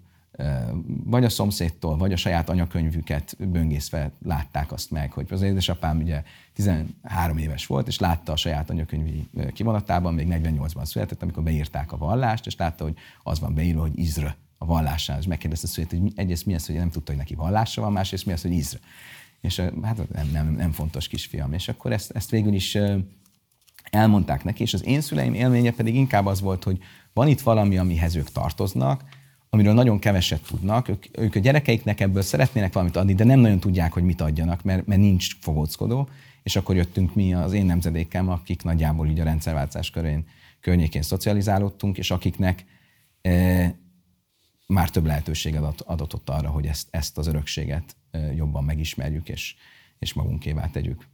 vagy a szomszédtól, vagy a saját anyakönyvüket böngészve látták azt meg, hogy az édesapám ugye 13 éves volt, és látta a saját anyakönyvi kivonatában, még 48-ban született, amikor beírták a vallást, és látta, hogy az van beírva, hogy Izra a vallásán, és megkérdezte szület, hogy egyrészt mi az, hogy nem tudta, hogy neki vallása van, másrészt mi az, hogy Izra. És hát nem, nem, nem fontos kisfiam. És akkor ezt, ezt végül is elmondták neki, és az én szüleim élménye pedig inkább az volt, hogy van itt valami, amihez ők tartoznak, amiről nagyon keveset tudnak. Ők, ők a gyerekeiknek ebből szeretnének valamit adni, de nem nagyon tudják, hogy mit adjanak, mert, mert nincs fogóckodó. És akkor jöttünk mi az én nemzedékem, akik nagyjából így a rendszerváltás körén, környékén szocializálódtunk, és akiknek e, már több lehetőség adott, adott ott arra, hogy ezt, ezt az örökséget e, jobban megismerjük, és, és magunkévá tegyük.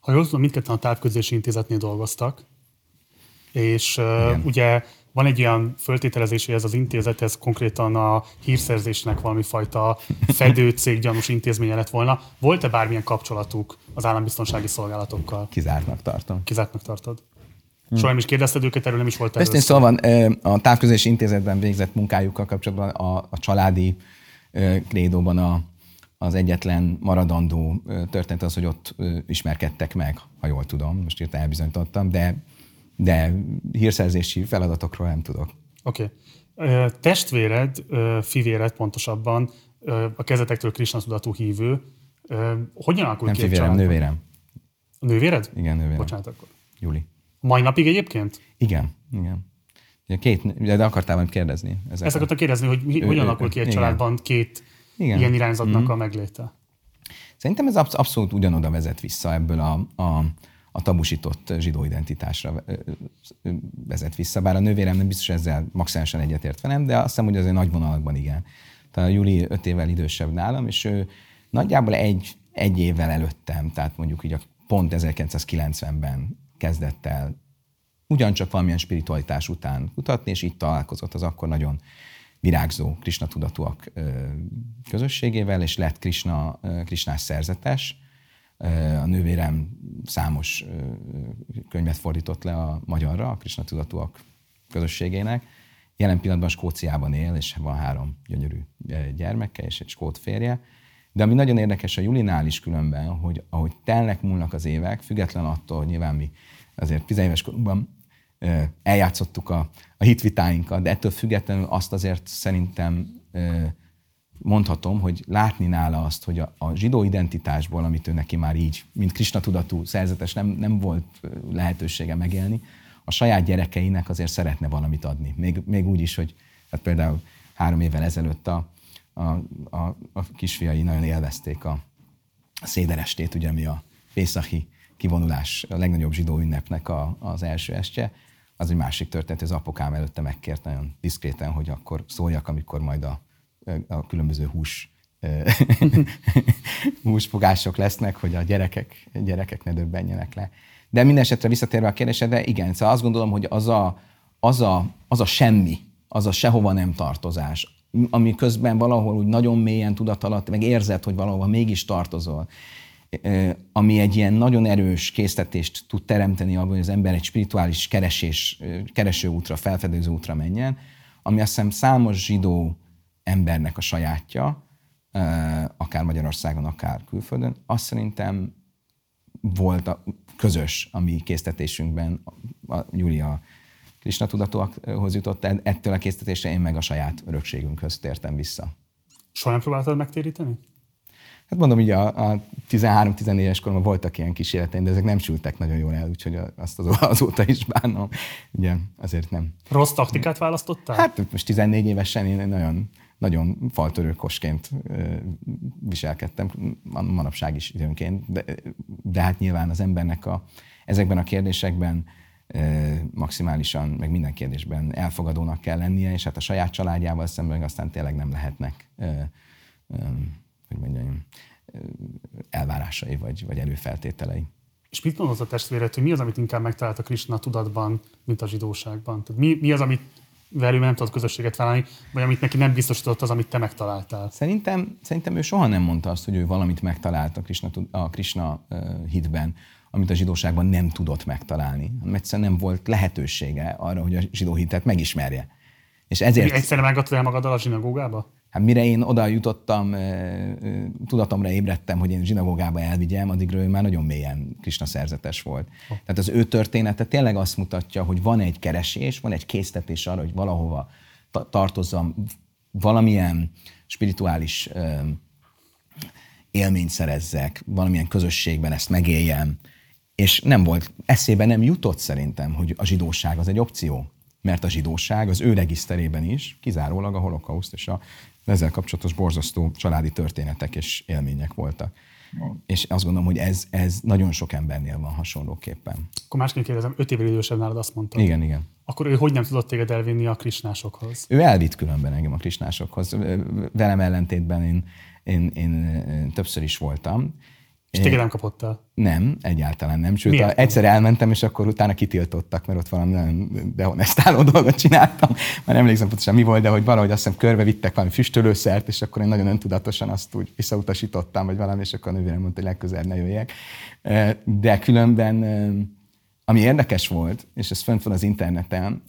Ha jól tudom, mindketten a távközlési intézetnél dolgoztak, és uh, ugye van egy olyan föltételezés, hogy ez az intézet, ez konkrétan a hírszerzésnek valami fajta fedőcég gyanús intézménye lett volna. Volt-e bármilyen kapcsolatuk az állambiztonsági szolgálatokkal? Kizártnak tartom. Kizártnak tartod? Hmm. Soha nem is kérdezted őket, erről nem is volt először. szóval a távközlési intézetben végzett munkájukkal kapcsolatban a, a családi krédóban a, az egyetlen maradandó történet az, hogy ott ismerkedtek meg, ha jól tudom, most írta elbizonyítottam, de de hírszerzési feladatokról nem tudok. Oké. Okay. Testvéred, fivéred pontosabban, a kezetektől Krishna tudatú hívő, hogyan alakult nem ki fivérem, nővérem. A nővéred? Igen, nővérem. Bocsánat akkor. Júli. Mai napig egyébként? Igen, igen. Két, de akartál majd kérdezni. Ezeket. Ezt akartam kérdezni, hogy mi, ő, hogyan alakul ki egy igen. családban két igen. ilyen irányzatnak mm-hmm. a megléte? Szerintem ez abszolút ugyanoda vezet vissza ebből a, a a tabusított zsidó identitásra vezet vissza. Bár a nővérem nem biztos ezzel maximálisan egyetért velem, de azt hiszem, hogy azért nagy vonalakban igen. Tehát a Júli öt évvel idősebb nálam, és ő nagyjából egy, egy évvel előttem, tehát mondjuk így a pont 1990-ben kezdett el ugyancsak valamilyen spiritualitás után kutatni, és itt találkozott az akkor nagyon virágzó Krishna tudatúak közösségével, és lett Krishna, Krishnás szerzetes. A nővérem számos könyvet fordított le a magyarra, a Krishna tudatúak közösségének. Jelen pillanatban Skóciában él, és van három gyönyörű gyermeke, és egy skót férje. De ami nagyon érdekes a Julinál is különben, hogy ahogy telnek múlnak az évek, független attól, hogy nyilván mi azért tizenéves korunkban eljátszottuk a, a hitvitáinkat, de ettől függetlenül azt azért szerintem mondhatom, hogy látni nála azt, hogy a, a zsidó identitásból, amit ő neki már így, mint Krisna tudatú szerzetes nem, nem volt lehetősége megélni, a saját gyerekeinek azért szeretne valamit adni. Még, még úgy is, hogy hát például három évvel ezelőtt a, a, a, a kisfiai nagyon élvezték a, a széderestét, ugye, ami a Pészahi kivonulás, a legnagyobb zsidó ünnepnek a, az első estje, az egy másik történet, az apukám előtte megkért nagyon diszkréten, hogy akkor szóljak, amikor majd a, a különböző hús húsfogások lesznek, hogy a gyerekek, gyerekek ne döbbenjenek le. De minden esetre visszatérve a kérdésedre, igen, szóval azt gondolom, hogy az a, az a, az a semmi, az a sehova nem tartozás, ami közben valahol úgy nagyon mélyen tudat alatt, meg érzed, hogy valahol mégis tartozol, ami egy ilyen nagyon erős késztetést tud teremteni abban, hogy az ember egy spirituális keresés, kereső útra, felfedező útra menjen, ami azt hiszem számos zsidó embernek a sajátja, akár Magyarországon, akár külföldön, azt szerintem volt a közös a mi késztetésünkben. A Júlia Krishna tudatóakhoz jutott, ettől a késztetésre én meg a saját örökségünkhöz tértem vissza. Soha nem próbáltad megtéríteni? Hát mondom, így a, a 13-14-es koromban voltak ilyen kísérleteim, de ezek nem sültek nagyon jól el, úgyhogy azt az, azóta is bánom. Ugye azért nem. Rossz taktikát választottál? Hát most 14 évesen én nagyon, nagyon faltörőkosként viselkedtem, manapság is időnként, de, de hát nyilván az embernek a, ezekben a kérdésekben maximálisan, meg minden kérdésben elfogadónak kell lennie, és hát a saját családjával szemben aztán tényleg nem lehetnek hogy mondjam, elvárásai vagy, vagy előfeltételei. És mit mondasz a testvéret, hogy mi az, amit inkább megtalált a Krishna tudatban, mint a zsidóságban? Tehát mi, mi az, amit velük nem tudott közösséget vállalni, vagy amit neki nem biztosított az, amit te megtaláltál? Szerintem, szerintem ő soha nem mondta azt, hogy ő valamit megtalált a Krishna, a Krishna hitben, amit a zsidóságban nem tudott megtalálni. Hanem egyszerűen nem volt lehetősége arra, hogy a zsidó hitet megismerje. És ezért... Egyszerűen megadtad el magaddal a zsinagógába? Hát mire én oda jutottam, tudatomra ébredtem, hogy én zsinagógába elvigyem, addigra ő már nagyon mélyen Krisna szerzetes volt. Tehát az ő története tényleg azt mutatja, hogy van egy keresés, van egy késztetés arra, hogy valahova tartozzam, valamilyen spirituális élményt szerezzek, valamilyen közösségben ezt megéljem, és nem volt, eszébe nem jutott szerintem, hogy a zsidóság az egy opció. Mert a zsidóság az ő regiszterében is kizárólag a holokauszt és a ezzel kapcsolatos borzasztó családi történetek és élmények voltak. És azt gondolom, hogy ez, ez nagyon sok embernél van hasonlóképpen. Akkor másként kérdezem, öt évvel idősebb nálad azt mondta. Igen, igen. Akkor ő hogy nem tudott téged elvinni a krisnásokhoz? Ő elvitt különben engem a krisnásokhoz. Velem ellentétben én, én, én, én többször is voltam, és téged nem kapott el? Nem, egyáltalán nem. Sőt, a, egyszer elmentem, és akkor utána kitiltottak, mert ott valami nagyon dehonestáló dolgot csináltam. Már emlékszem pontosan mi volt, de hogy valahogy azt hiszem körbe vittek valami füstölőszert, és akkor én nagyon öntudatosan azt úgy visszautasítottam, vagy valami, és akkor a nővérem mondta, hogy legközelebb ne jöjjek. De különben, ami érdekes volt, és ez fönt van az interneten,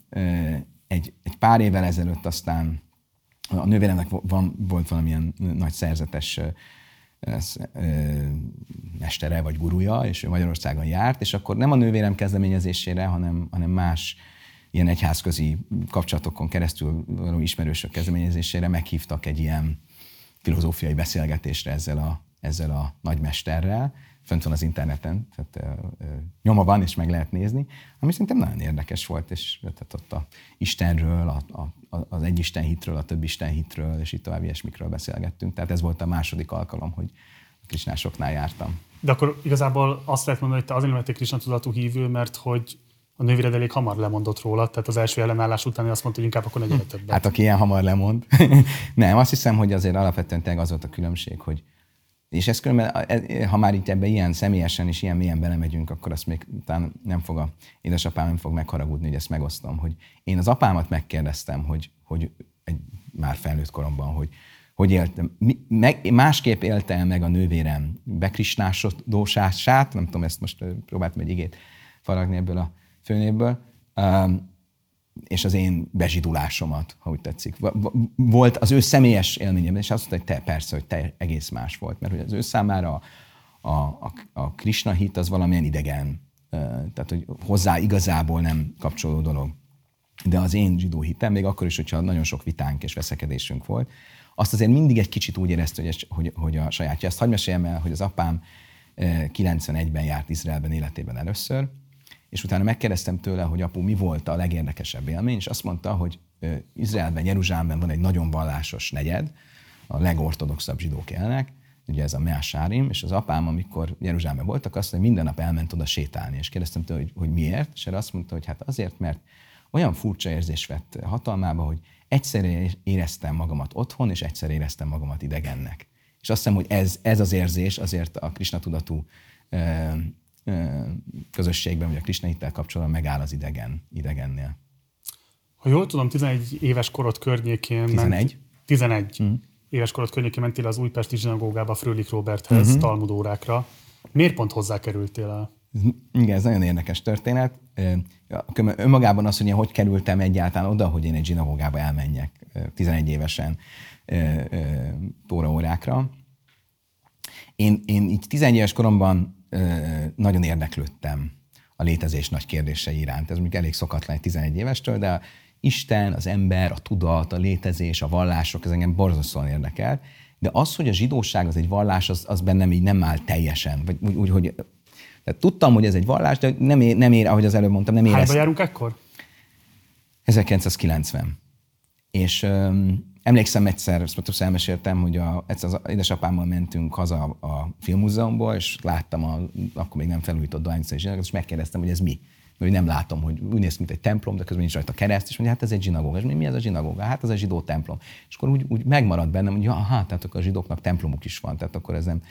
egy, egy pár évvel ezelőtt aztán a nővéremnek van, volt valamilyen nagy szerzetes mestere vagy gurúja, és ő Magyarországon járt, és akkor nem a nővérem kezdeményezésére, hanem, hanem más ilyen egyházközi kapcsolatokon keresztül való ismerősök kezdeményezésére meghívtak egy ilyen filozófiai beszélgetésre ezzel a, ezzel a nagymesterrel, fönt van az interneten, tehát ö, nyoma van, és meg lehet nézni, ami szerintem nagyon érdekes volt, és tehát ott a Istenről, a, a, az egy Isten hitről, a több Isten hitről, és így tovább ilyesmikről beszélgettünk. Tehát ez volt a második alkalom, hogy a krisnásoknál jártam. De akkor igazából azt lehet mondani, hogy te azért lettél krisna tudatú hívő, mert hogy a nővéred elég hamar lemondott róla, tehát az első ellenállás után azt mondta, hogy inkább akkor ne többet. Hát aki ilyen hamar lemond. nem, azt hiszem, hogy azért alapvetően tényleg az volt a különbség, hogy És ez különben, e, ha már itt ebbe ilyen személyesen és ilyen mélyen belemegyünk, akkor azt még talán nem fog a édesapám nem fog megharagudni, hogy ezt megosztom, hogy én az apámat megkérdeztem, hogy, hogy egy már felnőtt koromban, hogy hogy éltem, meg, másképp élte el meg a nővérem bekrisnásodósását, nem tudom, ezt most próbáltam egy igét faragni ebből a főnévből, um, és az én bezsidulásomat, ha úgy tetszik. Volt az ő személyes élményem, és azt mondta, hogy te persze, hogy te egész más volt, mert hogy az ő számára a, a, a Krishna hit az valamilyen idegen, tehát hogy hozzá igazából nem kapcsolódó dolog. De az én zsidó hitem, még akkor is, hogyha nagyon sok vitánk és veszekedésünk volt, azt azért mindig egy kicsit úgy érezte, hogy, hogy, hogy a sajátja. Ezt hagyd meséljem el, hogy az apám 91-ben járt Izraelben életében először, és utána megkérdeztem tőle, hogy apu, mi volt a legérdekesebb élmény, és azt mondta, hogy Izraelben, Jeruzsálemben van egy nagyon vallásos negyed, a legortodoxabb zsidók élnek, ugye ez a Measárim, és az apám, amikor Jeruzsálemben voltak, azt mondta, hogy minden nap elment oda sétálni, és kérdeztem tőle, hogy, hogy miért, és erre azt mondta, hogy hát azért, mert olyan furcsa érzés vett hatalmába, hogy egyszerre éreztem magamat otthon, és egyszer éreztem magamat idegennek. És azt hiszem, hogy ez, ez az érzés azért a Krisna tudatú közösségben, vagy a Krishna hittel kapcsolatban megáll az idegen, idegennél. Ha jól tudom, 11 éves korod környékén 11? Ment, 11 mm. éves korod környékén mentél az újpesti zsinagógába Frölik Roberthez mm-hmm. talmudórákra. Miért pont hozzá kerültél el? Igen, ez nagyon érdekes történet. Önmagában az, hogy én hogy kerültem egyáltalán oda, hogy én egy zsinagógába elmenjek 11 évesen tóraórákra. Én, én így 11 éves koromban nagyon érdeklődtem a létezés nagy kérdései iránt. Ez mondjuk elég szokatlan egy 11 évestől, de Isten, az ember, a tudat, a létezés, a vallások, ez engem borzasztóan érdekel. De az, hogy a zsidóság az egy vallás, az, az bennem így nem áll teljesen. Vagy úgy, úgy hogy tehát tudtam, hogy ez egy vallás, de nem ér, nem ér ahogy az előbb mondtam, nem éreztem. Hányba járunk ekkor? 1990. És um, Emlékszem egyszer, ezt elmeséltem, hogy a, egyszer az édesapámmal mentünk haza a filmmúzeumból, és láttam a, akkor még nem felújított Dohányszai zsinagógát, és megkérdeztem, hogy ez mi. Mert nem látom, hogy úgy néz mint egy templom, de közben nincs rajta kereszt, és mondja, hát ez egy zsinagóga. És mi ez a zsinagóga? Hát ez a zsidó templom. És akkor úgy, úgy megmaradt bennem, hogy ja, hát tehát akkor a zsidóknak templomuk is van, tehát akkor ez nem.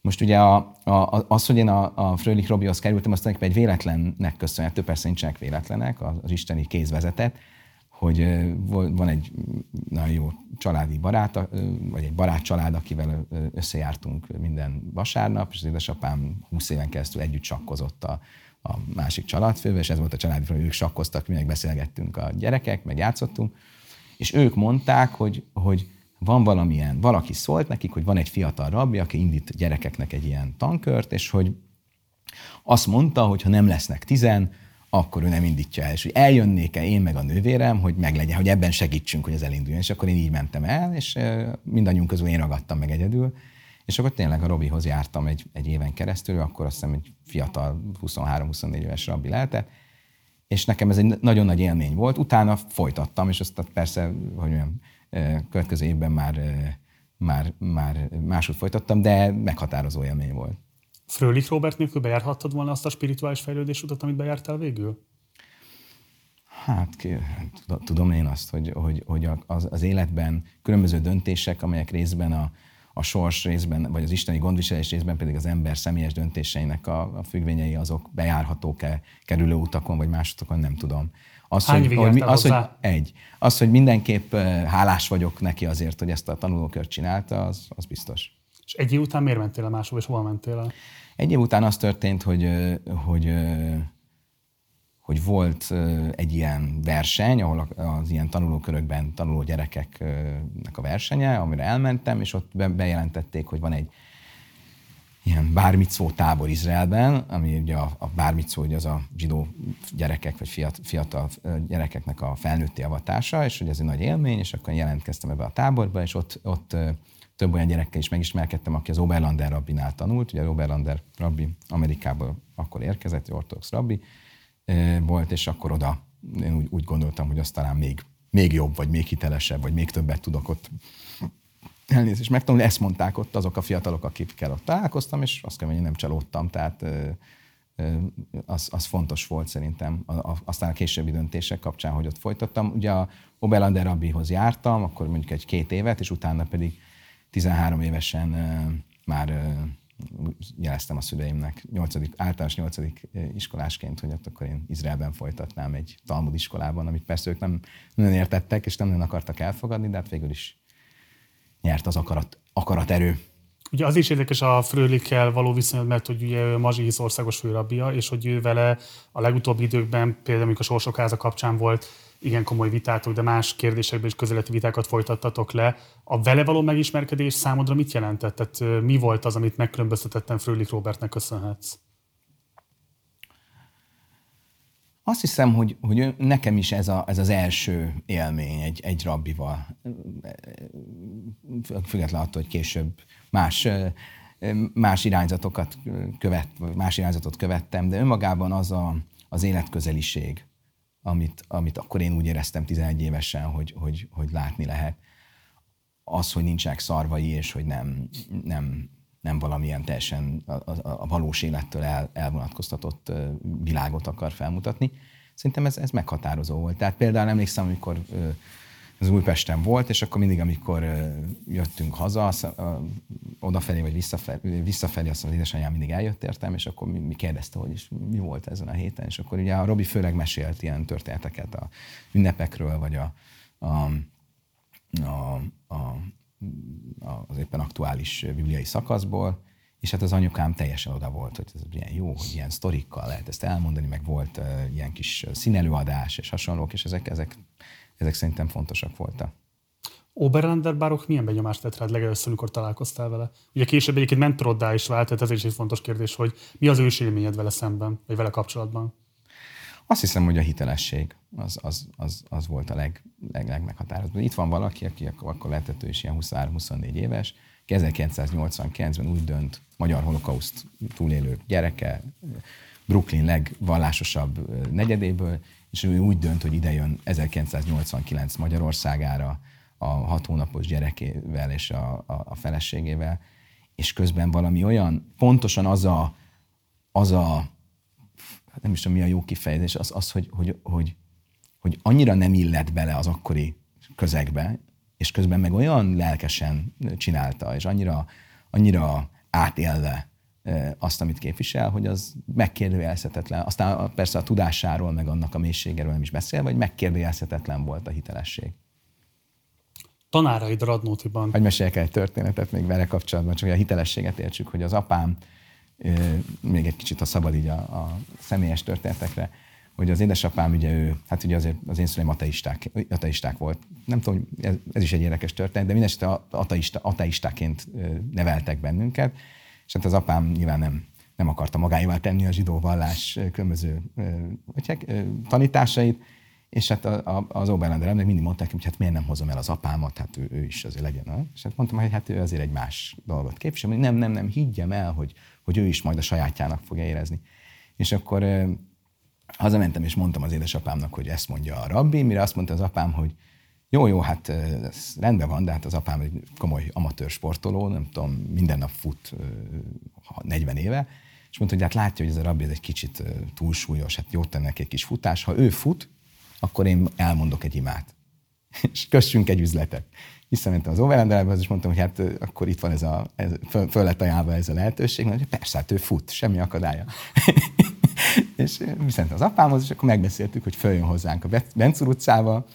Most ugye a, a, az, hogy én a, a Frölich Robihoz kerültem, azt egy véletlennek köszönhető, persze nincsenek véletlenek, az, az isteni kéz vezetett, hogy van egy nagyon jó családi barát, vagy egy barát család, akivel összejártunk minden vasárnap, és az édesapám 20 éven keresztül együtt sakkozott a, a másik családfővel, és ez volt a családi hogy ők sakkoztak, mi meg beszélgettünk a gyerekek, meg játszottunk, és ők mondták, hogy, hogy van valamilyen, valaki szólt nekik, hogy van egy fiatal rabbi, aki indít gyerekeknek egy ilyen tankört, és hogy azt mondta, hogy ha nem lesznek tizen, akkor ő nem indítja el. És hogy eljönnék-e én meg a nővérem, hogy meglegyen, hogy ebben segítsünk, hogy ez elinduljon. És akkor én így mentem el, és mindannyiunk közül én ragadtam meg egyedül. És akkor tényleg a Robihoz jártam egy, egy éven keresztül, akkor azt hiszem egy fiatal 23-24 éves rabbi lehetett, és nekem ez egy nagyon nagy élmény volt. Utána folytattam, és azt persze, hogy olyan következő évben már, már, már máshogy folytattam, de meghatározó élmény volt. Frölich Robert nélkül bejárhattad volna azt a spirituális fejlődés utat, amit bejártál végül? Hát tudom én azt, hogy, hogy, hogy az, az életben különböző döntések, amelyek részben a, a sors részben, vagy az isteni gondviselés részben pedig az ember személyes döntéseinek a, a függvényei azok bejárhatók-e kerülő utakon, vagy másodokon, nem tudom. Az, Hány hogy, hogy, az, hogy egy. Az, hogy mindenképp hálás vagyok neki azért, hogy ezt a tanulókört csinálta, az, az biztos. És egy év után miért mentél el máshol, és hol mentél el? Egy év után az történt, hogy, hogy, hogy volt egy ilyen verseny, ahol az ilyen tanulókörökben tanuló gyerekeknek a versenye, amire elmentem, és ott bejelentették, hogy van egy ilyen bármicó tábor Izraelben, ami ugye a, a bármicó, ugye az a zsidó gyerekek, vagy fiatal, gyerekeknek a felnőtti avatása, és hogy ez egy nagy élmény, és akkor jelentkeztem ebbe a táborba, és ott, ott több olyan gyerekkel is megismerkedtem, aki az Oberlander rabbinál tanult. Ugye Oberlander rabbi Amerikából akkor érkezett, ortodox rabbi volt, és akkor oda én úgy, úgy gondoltam, hogy az talán még, még jobb, vagy még hitelesebb, vagy még többet tudok ott elnézést megtanulni. Ezt mondták ott azok a fiatalok, akikkel ott találkoztam, és azt kell mondani, nem csalódtam, tehát az, az fontos volt szerintem. Aztán a későbbi döntések kapcsán, hogy ott folytattam. Ugye a Oberlander rabbihoz jártam, akkor mondjuk egy két évet, és utána pedig 13 évesen már jeleztem a szüleimnek 8. általános 8. iskolásként, hogy ott akkor én Izraelben folytatnám egy Talmud iskolában, amit persze ők nem nagyon értettek, és nem nagyon akartak elfogadni, de hát végül is nyert az akarat, akarat erő. Ugye az is érdekes a Frölikkel való viszonyod, mert hogy ugye Mazsihisz országos főrabbia, és hogy ő vele a legutóbbi időkben, például amikor a Sorsok háza kapcsán volt igen komoly vitátok, de más kérdésekben is közeleti vitákat folytattatok le. A vele való megismerkedés számodra mit jelentett? Tehát mi volt az, amit megkülönböztetettem Frölik Robertnek köszönhetsz? Azt hiszem, hogy, hogy nekem is ez, a, ez az első élmény egy, egy rabbival. Függetlenül attól, hogy később más, más irányzatokat követ, más irányzatot követtem, de önmagában az a, az életközeliség, amit, amit akkor én úgy éreztem 11 évesen, hogy, hogy, hogy látni lehet. Az, hogy nincsenek szarvai, és hogy nem, nem, nem valamilyen teljesen a, a, a valós élettől el, elvonatkoztatott világot akar felmutatni. Szerintem ez, ez meghatározó volt. Tehát például emlékszem, amikor az Újpesten volt, és akkor mindig, amikor jöttünk haza, odafelé vagy visszafelé, visszafelé azt az édesanyám mindig eljött értem, és akkor mi, mi kérdezte, hogy is mi volt ezen a héten, és akkor ugye a Robi főleg mesélt ilyen történeteket a ünnepekről, vagy a, a, a, a, az éppen aktuális bibliai szakaszból, és hát az anyukám teljesen oda volt, hogy ez ilyen jó, hogy ilyen sztorikkal lehet ezt elmondani, meg volt uh, ilyen kis színelőadás és hasonlók, és ezek, ezek ezek szerintem fontosak voltak. Oberlander Baruch milyen benyomást tett rád legelőször, amikor találkoztál vele? Ugye később egyébként mentoroddá is vált, tehát ez is egy fontos kérdés, hogy mi az ősélményed vele szemben, vagy vele kapcsolatban? Azt hiszem, hogy a hitelesség az, az, az, az volt a leg, leg, legmeghatározó. Itt van valaki, aki akkor lehetett ő is ilyen 23-24 éves, 1989-ben úgy dönt, magyar holokauszt túlélő gyereke, Brooklyn legvallásosabb negyedéből, és ő úgy dönt, hogy idejön 1989 Magyarországára a hat hónapos gyerekével és a, a, a feleségével, és közben valami olyan, pontosan az a, az a hát nem is tudom mi a jó kifejezés, az, az hogy, hogy, hogy, hogy annyira nem illet bele az akkori közegbe, és közben meg olyan lelkesen csinálta, és annyira, annyira átélve azt, amit képvisel, hogy az megkérdőjelezhetetlen. Aztán persze a tudásáról, meg annak a mélységéről nem is beszél, vagy megkérdőjelezhetetlen volt a hitelesség. Tanáraid Radnótiban. Hogy meséljek egy történetet még vele kapcsolatban, csak a hitelességet értsük, hogy az apám, még egy kicsit a szabad így a, a személyes történetekre, hogy az édesapám, ugye ő, hát ugye azért az én szüleim ateisták, ateisták volt. Nem tudom, ez, ez is egy érdekes történet, de mindesetre ateista, ateistáként neveltek bennünket, és hát az apám nyilván nem, nem akarta magáival tenni a zsidó vallás különböző tanításait, és hát a, a, az Oberlander meg mindig mondták, hogy hát miért nem hozom el az apámat, hát ő, ő is azért legyen. És hát mondtam, hogy hát ő azért egy más dolgot képvisel, hogy nem, nem, nem, higgyem el, hogy, hogy ő is majd a sajátjának fogja érezni. És akkor hazamentem, és mondtam az édesapámnak, hogy ezt mondja a rabbi, mire azt mondta az apám, hogy jó, jó, hát ez rendben van, de hát az apám egy komoly amatőr sportoló, nem tudom, minden nap fut 40 éve, és mondta, hogy hát látja, hogy ez a rabbi egy kicsit túlsúlyos, hát jót tenne egy kis futás. Ha ő fut, akkor én elmondok egy imát. és kössünk egy üzletet. Visszamentem az overendelembe, és mondtam, hogy hát akkor itt van ez a, ez, föl, föl lett ajánlva ez a lehetőség, hogy persze, hát ő fut, semmi akadálya. és visszamentem az apámhoz, és akkor megbeszéltük, hogy följön hozzánk a Bencur utcába,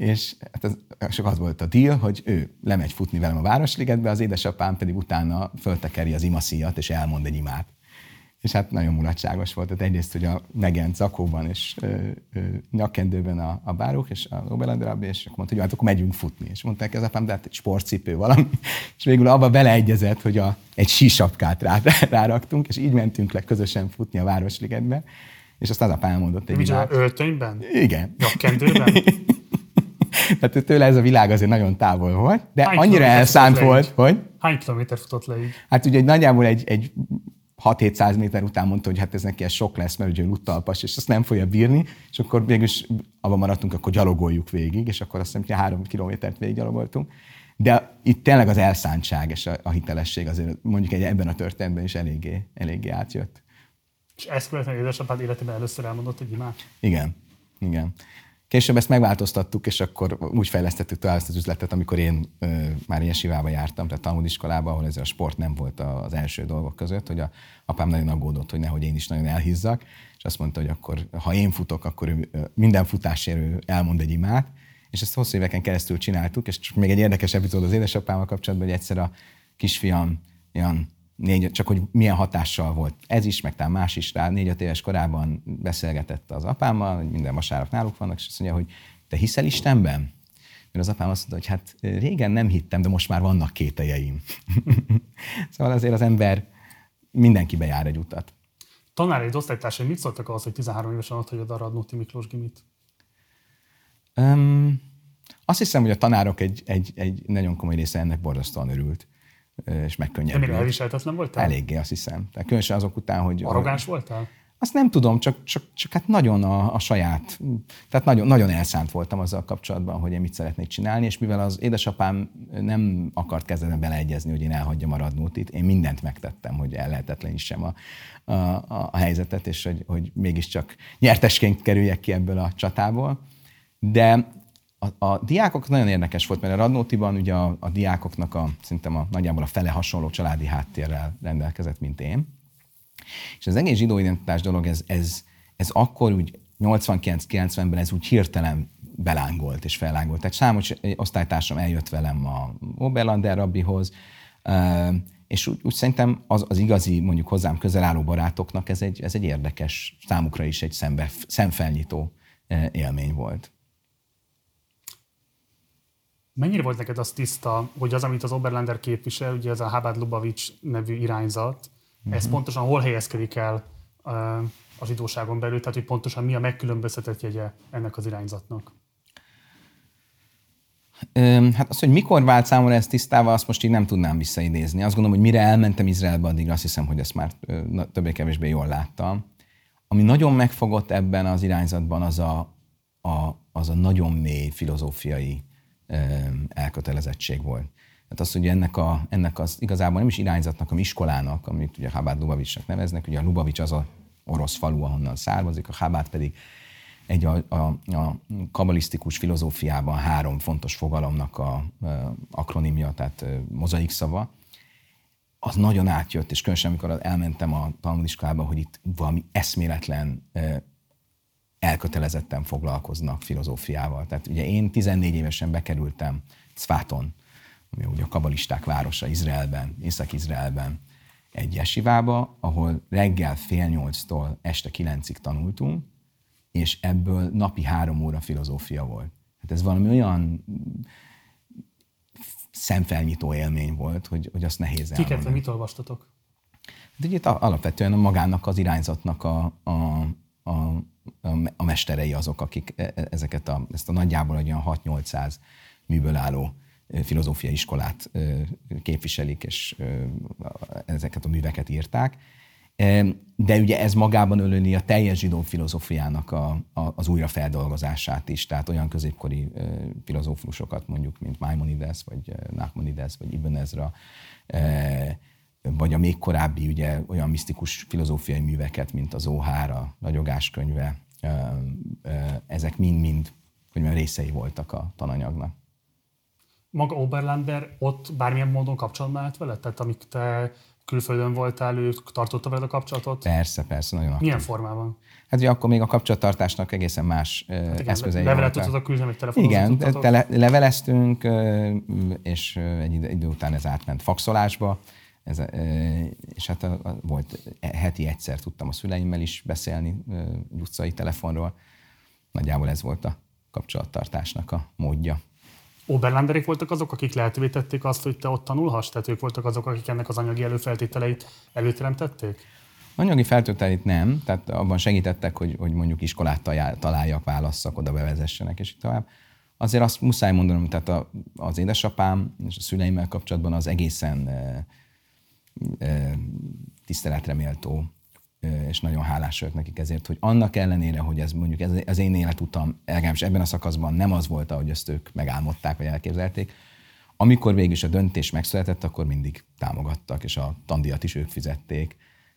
és hát az, csak az volt a deal, hogy ő lemegy futni velem a Városligetbe, az édesapám pedig utána föltekeri az imaszíjat, és elmond egy imát. És hát nagyon mulatságos volt. Tehát egyrészt, hogy a megent zakóban és ö, ö, nyakkendőben a, a bárok, és a Oberlander és akkor mondta, hogy hát akkor megyünk futni. És mondták az apám, de hát egy sportcipő valami. És végül abba beleegyezett, hogy a, egy sísapkát rá, ráraktunk, és így mentünk le közösen futni a Városligetbe. És aztán az apám elmondott egy Micsoda, öltönyben? Igen. Nyakkendőben? Tehát tőle ez a világ azért nagyon távol volt, de Hány annyira elszánt volt, hogy... Hány kilométer futott le így? Hát ugye nagyjából egy, egy 6-700 méter után mondta, hogy hát ez neki ez sok lesz, mert ugye luttalpas, és azt nem fogja bírni, és akkor mégis abban maradtunk, akkor gyalogoljuk végig, és akkor azt hiszem, hogy három kilométert végig gyalogoltunk. De itt tényleg az elszántság és a, a hitelesség azért mondjuk egy, ebben a történetben is eléggé, eléggé átjött. És ezt követően édesapád életében először elmondott egy imát? Igen, igen. Később ezt megváltoztattuk, és akkor úgy fejlesztettük tovább ezt az üzletet, amikor én ö, már ilyen sivába jártam, tehát tanuldiskolába, ahol ez a sport nem volt az első dolgok között, hogy a apám nagyon aggódott, hogy nehogy én is nagyon elhízzak, és azt mondta, hogy akkor, ha én futok, akkor ő, minden futásért elmond egy imát, és ezt hosszú éveken keresztül csináltuk, és még egy érdekes epizód az édesapámmal kapcsolatban, hogy egyszer a kisfiam ilyen négy, csak hogy milyen hatással volt ez is, meg talán más is rá. Négy-öt éves korában beszélgetett az apámmal, hogy minden vasárnap náluk vannak, és azt mondja, hogy te hiszel Istenben? Mert az apám azt mondta, hogy hát régen nem hittem, de most már vannak kételjeim. szóval azért az ember mindenkibe jár egy utat. Tanáraid, osztálytársai mit szóltak ahhoz, hogy 13 évesen ott hagyod a Radnóti Miklós Gimit? Um, azt hiszem, hogy a tanárok egy, egy, egy nagyon komoly része ennek borzasztóan örült és megkönnyebbült. De mire elviselhetetlen voltál? Eléggé, azt hiszem. Tehát különösen azok után, hogy... Arrogáns voltál? Azt nem tudom, csak, csak, csak hát nagyon a, a saját, tehát nagyon, nagyon elszánt voltam azzal kapcsolatban, hogy én mit szeretnék csinálni, és mivel az édesapám nem akart kezdetben beleegyezni, hogy én elhagyjam a radnótit, én mindent megtettem, hogy ellehetetlenítsem a, a, a, a helyzetet, és hogy, hogy mégiscsak nyertesként kerüljek ki ebből a csatából. De a, a diákok nagyon érdekes volt, mert a Radnótiban ugye a, a diákoknak a, szerintem a, nagyjából a fele hasonló családi háttérrel rendelkezett, mint én. És az egész zsidó identitás dolog, ez, ez, ez akkor úgy 89-90-ben ez úgy hirtelen belángolt és fellángolt. Tehát számos osztálytársam eljött velem a Oberlander rabbihoz, és úgy, úgy szerintem az, az igazi, mondjuk hozzám közel álló barátoknak ez egy, ez egy érdekes, számukra is egy szembe, szemfelnyitó élmény volt. Mennyire volt neked az tiszta, hogy az, amit az Oberlander képvisel, ugye ez a Habad Lubavics nevű irányzat, uh-huh. ez mhm. pontosan hol helyezkedik el a zsidóságon belül, tehát hogy pontosan mi a megkülönböztetett jegye ennek az irányzatnak? Hát az, hogy mikor vált számomra ez tisztával, azt most így nem tudnám visszaidézni. Azt gondolom, hogy mire elmentem Izraelbe, addig azt hiszem, hogy ezt már többé-kevésbé jól láttam. Ami nagyon megfogott ebben az irányzatban, az a, a, az a nagyon mély filozófiai elkötelezettség volt. Tehát az, hogy ennek, a, ennek az igazából nem is irányzatnak, hanem iskolának, amit ugye Habát Lubavicsnak neveznek, ugye a Lubavics az a orosz falu, ahonnan származik, a Habát pedig egy a, a, a kabalisztikus filozófiában három fontos fogalomnak a, a akronimja, tehát mozaik szava, az nagyon átjött, és különösen amikor elmentem a Talmudiskolába, hogy itt valami eszméletlen elkötelezetten foglalkoznak filozófiával. Tehát ugye én 14 évesen bekerültem Cváton, ami ugye a kabalisták városa Izraelben, Észak-Izraelben, egy jesivába, ahol reggel fél nyolctól este kilencig tanultunk, és ebből napi három óra filozófia volt. Hát ez valami olyan szemfelnyitó élmény volt, hogy, hogy azt nehéz elmondani. Kiket, mit olvastatok? Hát ugye alapvetően magának az irányzatnak a, a, a a mesterei azok, akik e, e, ezeket a, ezt a nagyjából olyan 6-800 műből álló filozófiai iskolát képviselik, és ezeket a műveket írták. De ugye ez magában öleli a teljes zsidó filozófiának a, a, az újrafeldolgozását is, tehát olyan középkori filozófusokat mondjuk, mint Maimonides, vagy Nachmanides, vagy Ibn Ezra, vagy a még korábbi ugye, olyan misztikus filozófiai műveket, mint az Óhár, a Nagyogás könyve, ezek mind-mind, hogy már részei voltak a tananyagnak. Maga Oberlander ott bármilyen módon kapcsolatban állt veled? Tehát amíg te külföldön voltál, ő tartotta veled a kapcsolatot? Persze, persze, nagyon aktív. Milyen formában? Hát ugye akkor még a kapcsolattartásnak egészen más hát igen, eszközei Levelet tudtatok küldeni, vagy telefonozni Igen, tele, leveleztünk, és egy idő után ez átment faxolásba, ez, és hát a, a, volt heti egyszer tudtam a szüleimmel is beszélni utcai telefonról. Nagyjából ez volt a kapcsolattartásnak a módja. Oberlanderék voltak azok, akik lehetővé tették azt, hogy te ott tanulhass? Tehát ők voltak azok, akik ennek az anyagi előfeltételeit előteremtették? Anyagi feltételeit nem, tehát abban segítettek, hogy, hogy mondjuk iskolát találjak, válasszak, oda bevezessenek, és így tovább. Azért azt muszáj mondanom, tehát a, az édesapám és a szüleimmel kapcsolatban az egészen tiszteletre méltó, és nagyon hálás vagyok nekik ezért, hogy annak ellenére, hogy ez mondjuk ez, az én életutam, legalábbis ebben a szakaszban nem az volt, ahogy ezt ők megálmodták, vagy elképzelték, amikor végül is a döntés megszületett, akkor mindig támogattak, és a tandíjat is ők fizették.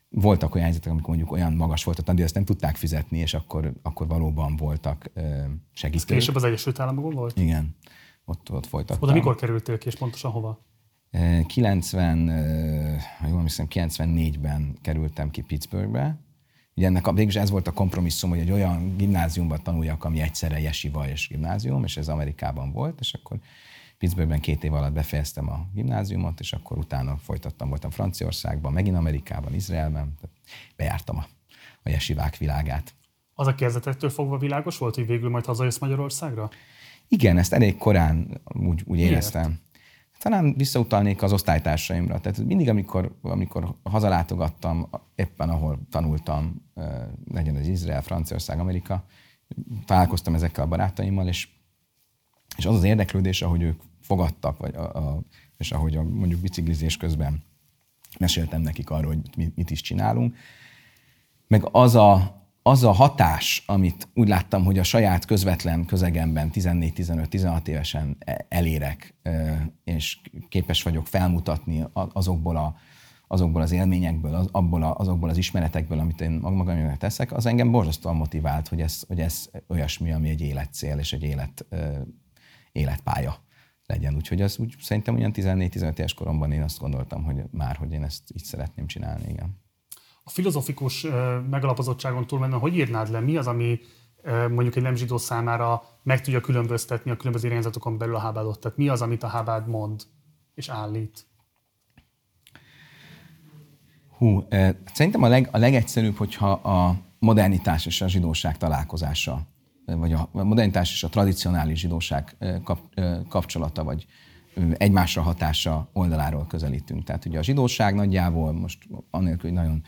voltak olyan helyzetek, amikor mondjuk olyan magas volt a tandíj, ezt nem tudták fizetni, és akkor, akkor valóban voltak segítők. Ez később az Egyesült Államokban volt? Igen, ott, ott folytattam. Oda mikor kerültél ki, és pontosan hova? 90, ha jól hiszem, 94-ben kerültem ki Pittsburghbe. Ugye ennek a, végül ez volt a kompromisszum, hogy egy olyan gimnáziumban tanuljak, ami egyszerre jesiva és gimnázium, és ez Amerikában volt, és akkor Pittsburghben két év alatt befejeztem a gimnáziumot, és akkor utána folytattam, voltam Franciaországban, megint Amerikában, Izraelben, tehát bejártam a, a jesivák világát. Az a kezdetektől fogva világos volt, hogy végül majd hazajössz Magyarországra? Igen, ezt elég korán úgy, úgy éreztem. Talán visszautalnék az osztálytársaimra. Tehát mindig, amikor, amikor hazalátogattam, éppen ahol tanultam, legyen az Izrael, Franciaország, Amerika, találkoztam ezekkel a barátaimmal, és, és az az érdeklődés, ahogy ők fogadtak, vagy a, a, és ahogy a, mondjuk biciklizés közben meséltem nekik arról, hogy mit, mit is csinálunk, meg az a, az a hatás, amit úgy láttam, hogy a saját közvetlen közegemben 14-15-16 évesen e, elérek, és képes vagyok felmutatni azokból, a, azokból az élményekből, az, abból a, azokból az ismeretekből, amit én magamnak teszek, az engem borzasztóan motivált, hogy ez, hogy ez olyasmi, ami egy életcél és egy élet, életpálya legyen. Úgyhogy az úgy szerintem olyan 14-15 éves koromban én azt gondoltam, hogy már, hogy én ezt így szeretném csinálni, igen. A filozofikus megalapozottságon túlmenően, hogy írnád le, mi az, ami mondjuk egy nem zsidó számára meg tudja különböztetni a különböző irányzatokon belül a hábádot? Tehát mi az, amit a hábád mond és állít? Hú, szerintem a, leg, a legegyszerűbb, hogyha a modernitás és a zsidóság találkozása vagy a modernitás és a tradicionális zsidóság kap, kapcsolata, vagy egymásra hatása oldaláról közelítünk. Tehát ugye a zsidóság nagyjából, most annélkül, hogy nagyon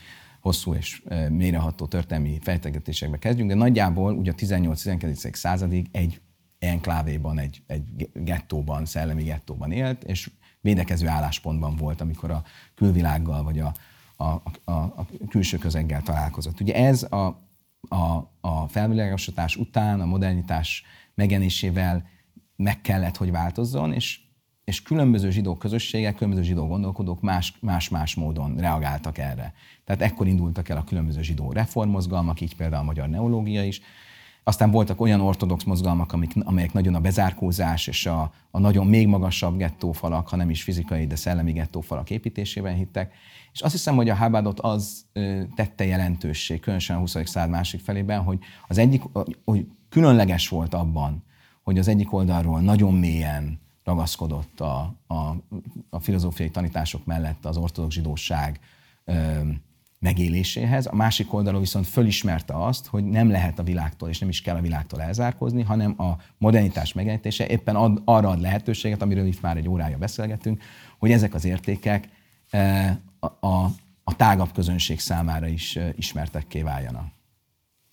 hosszú és mélyreható történelmi fejtegetésekbe kezdjünk, de nagyjából ugye a 18-19. századig egy enklávéban, egy, egy gettóban, szellemi gettóban élt, és védekező álláspontban volt, amikor a külvilággal vagy a, a, a, a külső közeggel találkozott. Ugye ez a a, a felvilágosítás után, a modernitás megjelenésével meg kellett, hogy változzon, és, és különböző zsidó közösségek, különböző zsidó gondolkodók más-más módon reagáltak erre. Tehát ekkor indultak el a különböző zsidó reformmozgalmak, így például a magyar neológia is, aztán voltak olyan ortodox mozgalmak, amik, amelyek nagyon a bezárkózás és a, a nagyon még magasabb gettófalak, ha nem is fizikai, de szellemi gettófalak építésében hittek. És azt hiszem, hogy a Hábádot az tette jelentősség, különösen a 20. század másik felében, hogy az egyik, hogy különleges volt abban, hogy az egyik oldalról nagyon mélyen ragaszkodott a, a, a filozófiai tanítások mellett az ortodox zsidóság megéléséhez, a másik oldalon viszont fölismerte azt, hogy nem lehet a világtól, és nem is kell a világtól elzárkózni, hanem a modernitás megjelenítése éppen ad, arra ad lehetőséget, amiről itt már egy órája beszélgetünk, hogy ezek az értékek e, a, a, a tágabb közönség számára is e, ismertekké váljanak.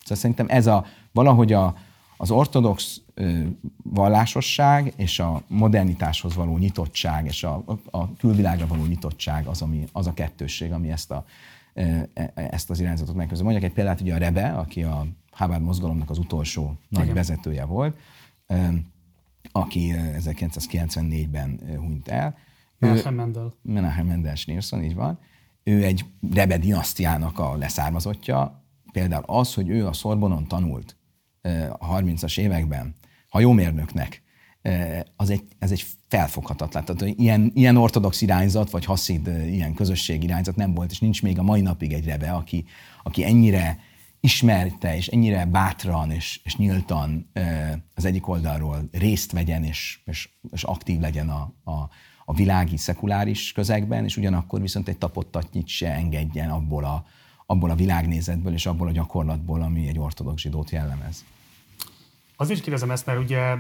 Szóval szerintem ez a valahogy a, az ortodox ö, vallásosság és a modernitáshoz való nyitottság és a, a külvilágra való nyitottság az, ami, az a kettősség, ami ezt a E, e, ezt az irányzatot megközelíti. Mondjak egy példát, ugye a Rebe, aki a Chabad mozgalomnak az utolsó nagy Igen. vezetője volt, aki 1994-ben hunyt el. Menachem Mendel. Menachem Mendel Schneerson, így van. Ő egy Rebe dinasztiának a leszármazottja. Például az, hogy ő a Szorbonon tanult a 30-as években hajómérnöknek, az egy, ez egy felfoghatatlan. Tehát ilyen, ilyen ortodox irányzat, vagy haszid ilyen közösség irányzat nem volt, és nincs még a mai napig egy rebe, aki, aki ennyire ismerte, és ennyire bátran és, és nyíltan az egyik oldalról részt vegyen, és, és, és aktív legyen a, a, a világi, szekuláris közegben, és ugyanakkor viszont egy tapottatnyit se engedjen abból a, abból a világnézetből és abból a gyakorlatból, ami egy ortodox zsidót jellemez. Azért kérdezem ezt, mert ugye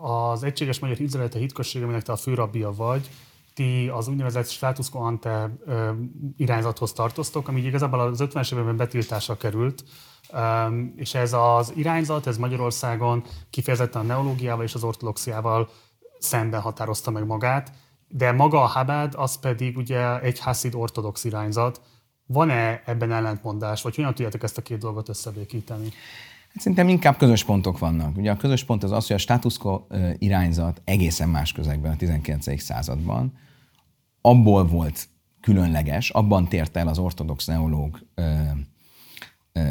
az Egységes Magyar Izraelite Hitközség, aminek te a főrabbia vagy, ti az úgynevezett status quo ante irányzathoz tartoztok, ami igazából az 50-es években betiltásra került, és ez az irányzat, ez Magyarországon kifejezetten a neológiával és az ortodoxiával szemben határozta meg magát, de maga a Habad az pedig ugye egy hasid ortodox irányzat. Van-e ebben ellentmondás, vagy hogyan tudjátok ezt a két dolgot összebékíteni? Szerintem inkább közös pontok vannak. Ugye a közös pont az az, hogy a status quo irányzat egészen más közegben a 19. században abból volt különleges, abban tért el az ortodox neológ ö, ö,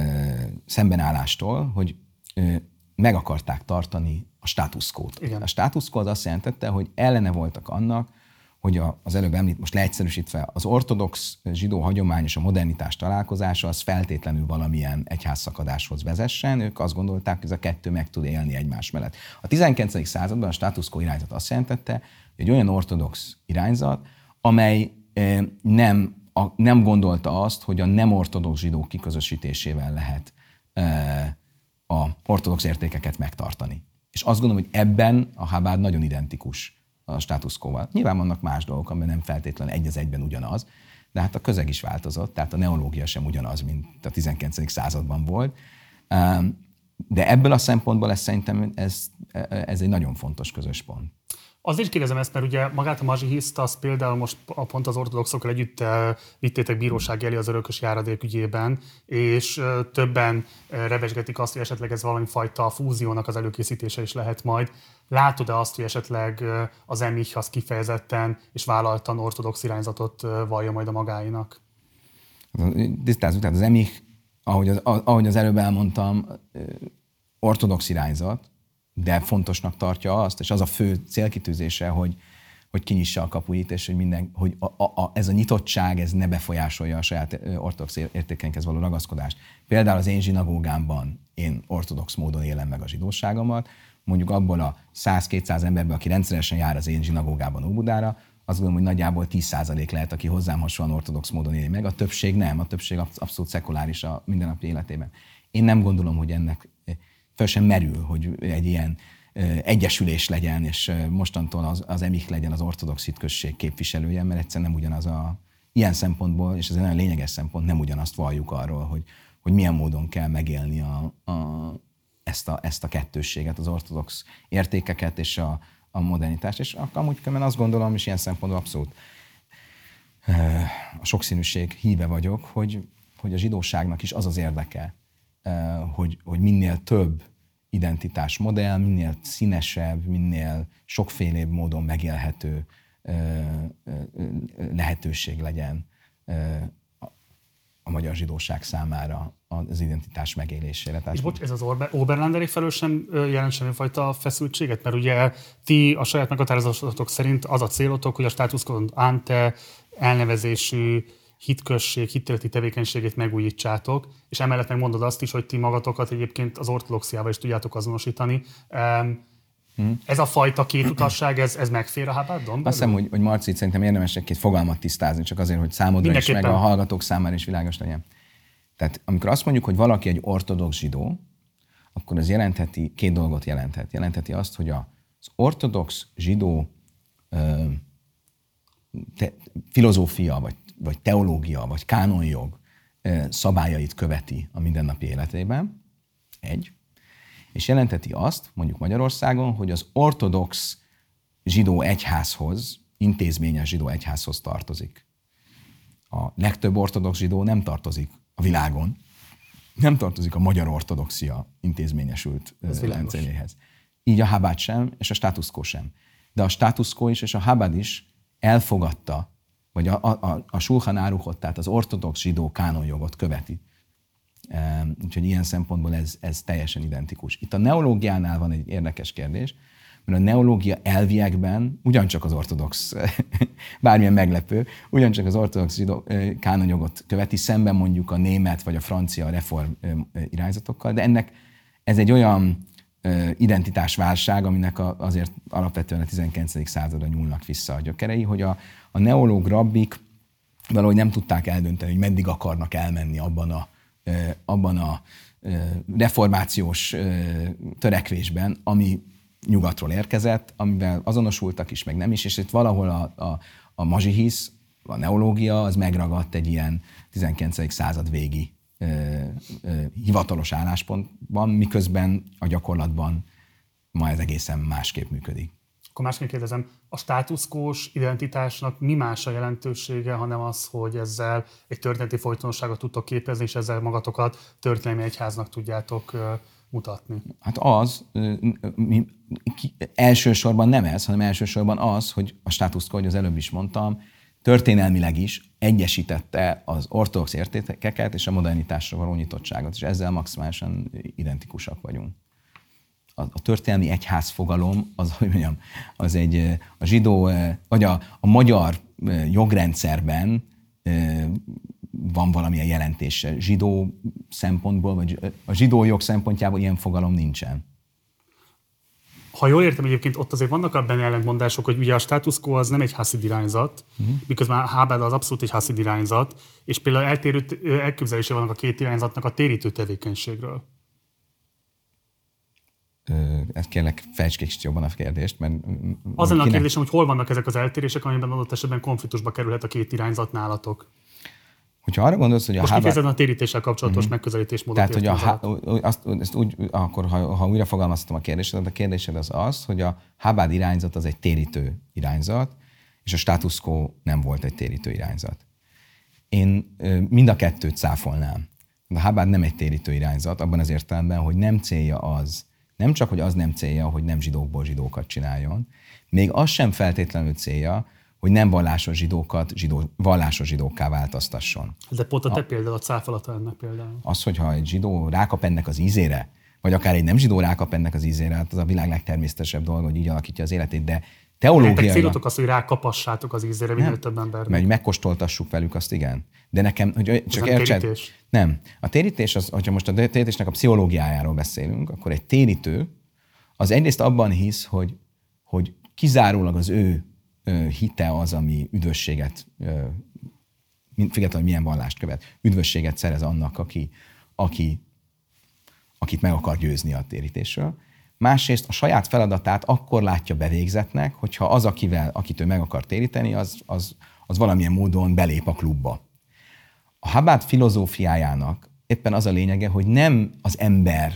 szembenállástól, hogy ö, meg akarták tartani a státuszkót. Igen. A státuszkó az azt jelentette, hogy ellene voltak annak, hogy az előbb említ, most leegyszerűsítve, az ortodox zsidó hagyomány és a modernitás találkozása az feltétlenül valamilyen egyházszakadáshoz vezessen. Ők azt gondolták, hogy ez a kettő meg tud élni egymás mellett. A 19. században a status quo irányzat azt jelentette, hogy egy olyan ortodox irányzat, amely eh, nem, nem gondolta azt, hogy a nem ortodox zsidók kiközösítésével lehet eh, a ortodox értékeket megtartani. És azt gondolom, hogy ebben a Habád nagyon identikus a státuszkóval. Nyilván vannak más dolgok, amiben nem feltétlenül egy az egyben ugyanaz, de hát a közeg is változott, tehát a neológia sem ugyanaz, mint a 19. században volt. De ebből a szempontból ez szerintem ez, ez egy nagyon fontos közös pont. Azért kérdezem ezt, mert ugye magát a mazsihiszt, azt például most a pont az ortodoxokkal együtt eh, vittétek bíróság elé az örökös járadék ügyében, és eh, többen eh, revesgetik azt, hogy esetleg ez valami fajta fúziónak az előkészítése is lehet majd. Látod-e azt, hogy esetleg az emich az kifejezetten és vállaltan ortodox irányzatot vallja majd a magáinak? Tisztázzuk, tehát az emich, ahogy az, ahogy az előbb elmondtam, ortodox irányzat, de fontosnak tartja azt, és az a fő célkitűzése, hogy, hogy kinyissa a kapuit, és hogy, minden, hogy a, a, a, ez a nyitottság ez ne befolyásolja a saját ortodox értékeinkhez való ragaszkodást. Például az én zsinagógámban én ortodox módon élem meg a zsidóságomat, mondjuk abból a 100-200 emberből, aki rendszeresen jár az én zsinagógában Óbudára, azt gondolom, hogy nagyjából 10% lehet, aki hozzám hasonlóan ortodox módon éli meg, a többség nem, a többség abszolút szekuláris a mindennapi életében. Én nem gondolom, hogy ennek fel sem merül, hogy egy ilyen egyesülés legyen, és mostantól az, az emik legyen az ortodox hitközség képviselője, mert egyszerűen nem ugyanaz a ilyen szempontból, és ez egy nagyon lényeges szempont, nem ugyanazt valljuk arról, hogy, hogy milyen módon kell megélni a, a, ezt, a, ezt a kettősséget, az ortodox értékeket és a, a modernitást. És amúgy különben azt gondolom, és ilyen szempontból abszolút a sokszínűség híve vagyok, hogy, hogy a zsidóságnak is az az érdeke, hogy, hogy minél több identitás modell, minél színesebb, minél sokfélébb módon megélhető lehetőség legyen a magyar zsidóság számára az identitás megélésére. Tehát és bocs, ez az Oberlanderi felől sem jelent semmifajta feszültséget? Mert ugye ti a saját meghatározásotok szerint az a célotok, hogy a status quo ante elnevezésű hitkösség, hittéleti tevékenységét megújítsátok, és emellett meg mondod azt is, hogy ti magatokat egyébként az ortodoxiával is tudjátok azonosítani. Hmm. Ez a fajta két utasság, ez, ez megfér a Habádon? Azt hiszem, hogy, hogy Marci, szerintem érdemes egy-két fogalmat tisztázni, csak azért, hogy számodra is, meg a hallgatók számára is világos legyen. Tehát amikor azt mondjuk, hogy valaki egy ortodox zsidó, akkor ez jelentheti, két dolgot jelenthet. Jelentheti azt, hogy az ortodox zsidó ö, te, filozófia, vagy vagy teológia, vagy kánonjog szabályait követi a mindennapi életében. Egy. És jelenteti azt, mondjuk Magyarországon, hogy az ortodox zsidó egyházhoz, intézményes zsidó egyházhoz tartozik. A legtöbb ortodox zsidó nem tartozik a világon, nem tartozik a magyar ortodoxia intézményesült rendszeréhez. Így a Habad sem, és a status quo sem. De a status quo is, és a Habad is elfogadta vagy a, a, a Sulhan Áruhot, tehát az ortodox zsidó kánonjogot követi. Úgyhogy ilyen szempontból ez, ez teljesen identikus. Itt a neológiánál van egy érdekes kérdés, mert a neológia elviekben ugyancsak az ortodox, bármilyen meglepő, ugyancsak az ortodox zsidó kánonjogot követi, szemben mondjuk a német vagy a francia reform irányzatokkal, de ennek ez egy olyan identitásválság, aminek azért alapvetően a 19. századra nyúlnak vissza a gyökerei, hogy a, a neológ rabbik valahogy nem tudták eldönteni, hogy meddig akarnak elmenni abban a, abban a reformációs törekvésben, ami nyugatról érkezett, amivel azonosultak is, meg nem is, és itt valahol a, a, a mazsihisz, a neológia, az megragadt egy ilyen 19. század végi ö, ö, hivatalos álláspontban, miközben a gyakorlatban ma ez egészen másképp működik. Akkor másként kérdezem, a státuszkós identitásnak mi más a jelentősége, hanem az, hogy ezzel egy történeti folytonosságot tudtok képezni, és ezzel magatokat történelmi egyháznak tudjátok mutatni? Hát az, mi, ki, elsősorban nem ez, hanem elsősorban az, hogy a státuszkó, hogy az előbb is mondtam, történelmileg is egyesítette az ortodox értékeket és a modernitásra való nyitottságot, és ezzel maximálisan identikusak vagyunk. A, a történelmi egyház fogalom, az, hogy mondjam, az egy a zsidó, vagy a, a magyar jogrendszerben van valamilyen jelentése. Zsidó szempontból, vagy a zsidó jog szempontjából ilyen fogalom nincsen. Ha jól értem, egyébként ott azért vannak abban ellentmondások, hogy ugye a status quo az nem egy haszid irányzat, uh-huh. miközben a Hábád az abszolút egy haszid irányzat, és például eltérő elképzelése vannak a két irányzatnak a térítő tevékenységről. Ezt kérlek, fejtsd kicsit jobban a kérdést, mert... Az lenne a kérdésem, hogy hol vannak ezek az eltérések, amiben adott esetben konfliktusba kerülhet a két irányzat nálatok. Hogyha arra gondolsz, hogy a Most Harvard... a térítéssel kapcsolatos mm-hmm. megközelítésmódot Tehát, hogy a, azt, ezt úgy, akkor ha, ha újra fogalmaztam a kérdésedet, a kérdésed az az, hogy a Habad irányzat az egy térítő irányzat, és a status quo nem volt egy térítő irányzat. Én mind a kettőt száfolnám. De a Habad nem egy térítő irányzat, abban az értelemben, hogy nem célja az, nem csak, hogy az nem célja, hogy nem zsidókból zsidókat csináljon, még az sem feltétlenül célja, hogy nem vallásos zsidókat zsidó, vallásos zsidókká változtasson. De pont a te a, például a cáfolata ennek például. Az, hogyha egy zsidó rákap ennek az ízére, vagy akár egy nem zsidó rákap ennek az ízére, hát az a világ legtermészetesebb dolga, hogy így alakítja az életét, de teológiai... célotok az, hogy rákapassátok az ízére minél több ember. Mert megkóstoltassuk velük, azt igen. De nekem, hogy csak értsed... Térítés. Nem. A térítés, az, hogyha most a térítésnek a pszichológiájáról beszélünk, akkor egy térítő az egyrészt abban hisz, hogy, hogy kizárólag az ő hite az, ami üdvösséget, függetlenül, hogy milyen vallást követ, üdvösséget szerez annak, aki, aki, akit meg akar győzni a térítésről. Másrészt a saját feladatát akkor látja bevégzetnek, hogyha az, akivel, akit ő meg akar téríteni, az, az, az valamilyen módon belép a klubba. A Habát filozófiájának éppen az a lényege, hogy nem az ember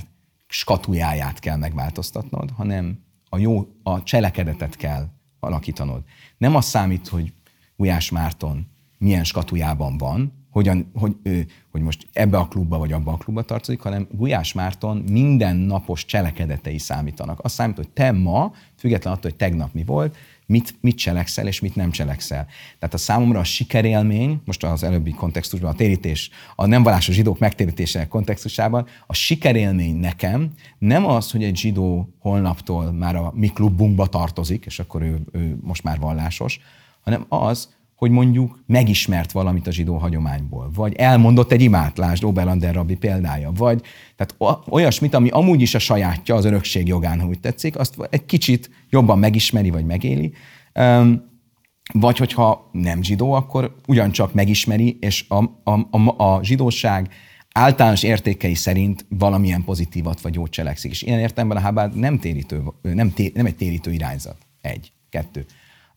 skatujáját kell megváltoztatnod, hanem a jó, a cselekedetet kell alakítanod. Nem az számít, hogy Gulyás Márton milyen skatujában van, hogyan, hogy, ő, hogy most ebbe a klubba vagy abba a klubba tartozik, hanem Gulyás Márton minden napos cselekedetei számítanak. Az számít, hogy te ma, független attól, hogy tegnap mi volt, mit, mit cselekszel és mit nem cselekszel. Tehát a számomra a sikerélmény, most az előbbi kontextusban, a térítés, a nem vallásos zsidók megtérítésének kontextusában, a sikerélmény nekem nem az, hogy egy zsidó holnaptól már a mi klubunkba tartozik, és akkor ő, ő most már vallásos, hanem az, hogy mondjuk megismert valamit a zsidó hagyományból, vagy elmondott egy imát, lásd Oberlander rabbi példája, vagy tehát olyasmit, ami amúgy is a sajátja az örökség jogán, ha tetszik, azt egy kicsit jobban megismeri, vagy megéli. Vagy hogyha nem zsidó, akkor ugyancsak megismeri, és a, a, a, a zsidóság általános értékei szerint valamilyen pozitívat vagy jót cselekszik. És ilyen értelemben a Hábád nem, térítő, nem, té, nem egy térítő irányzat. Egy. Kettő.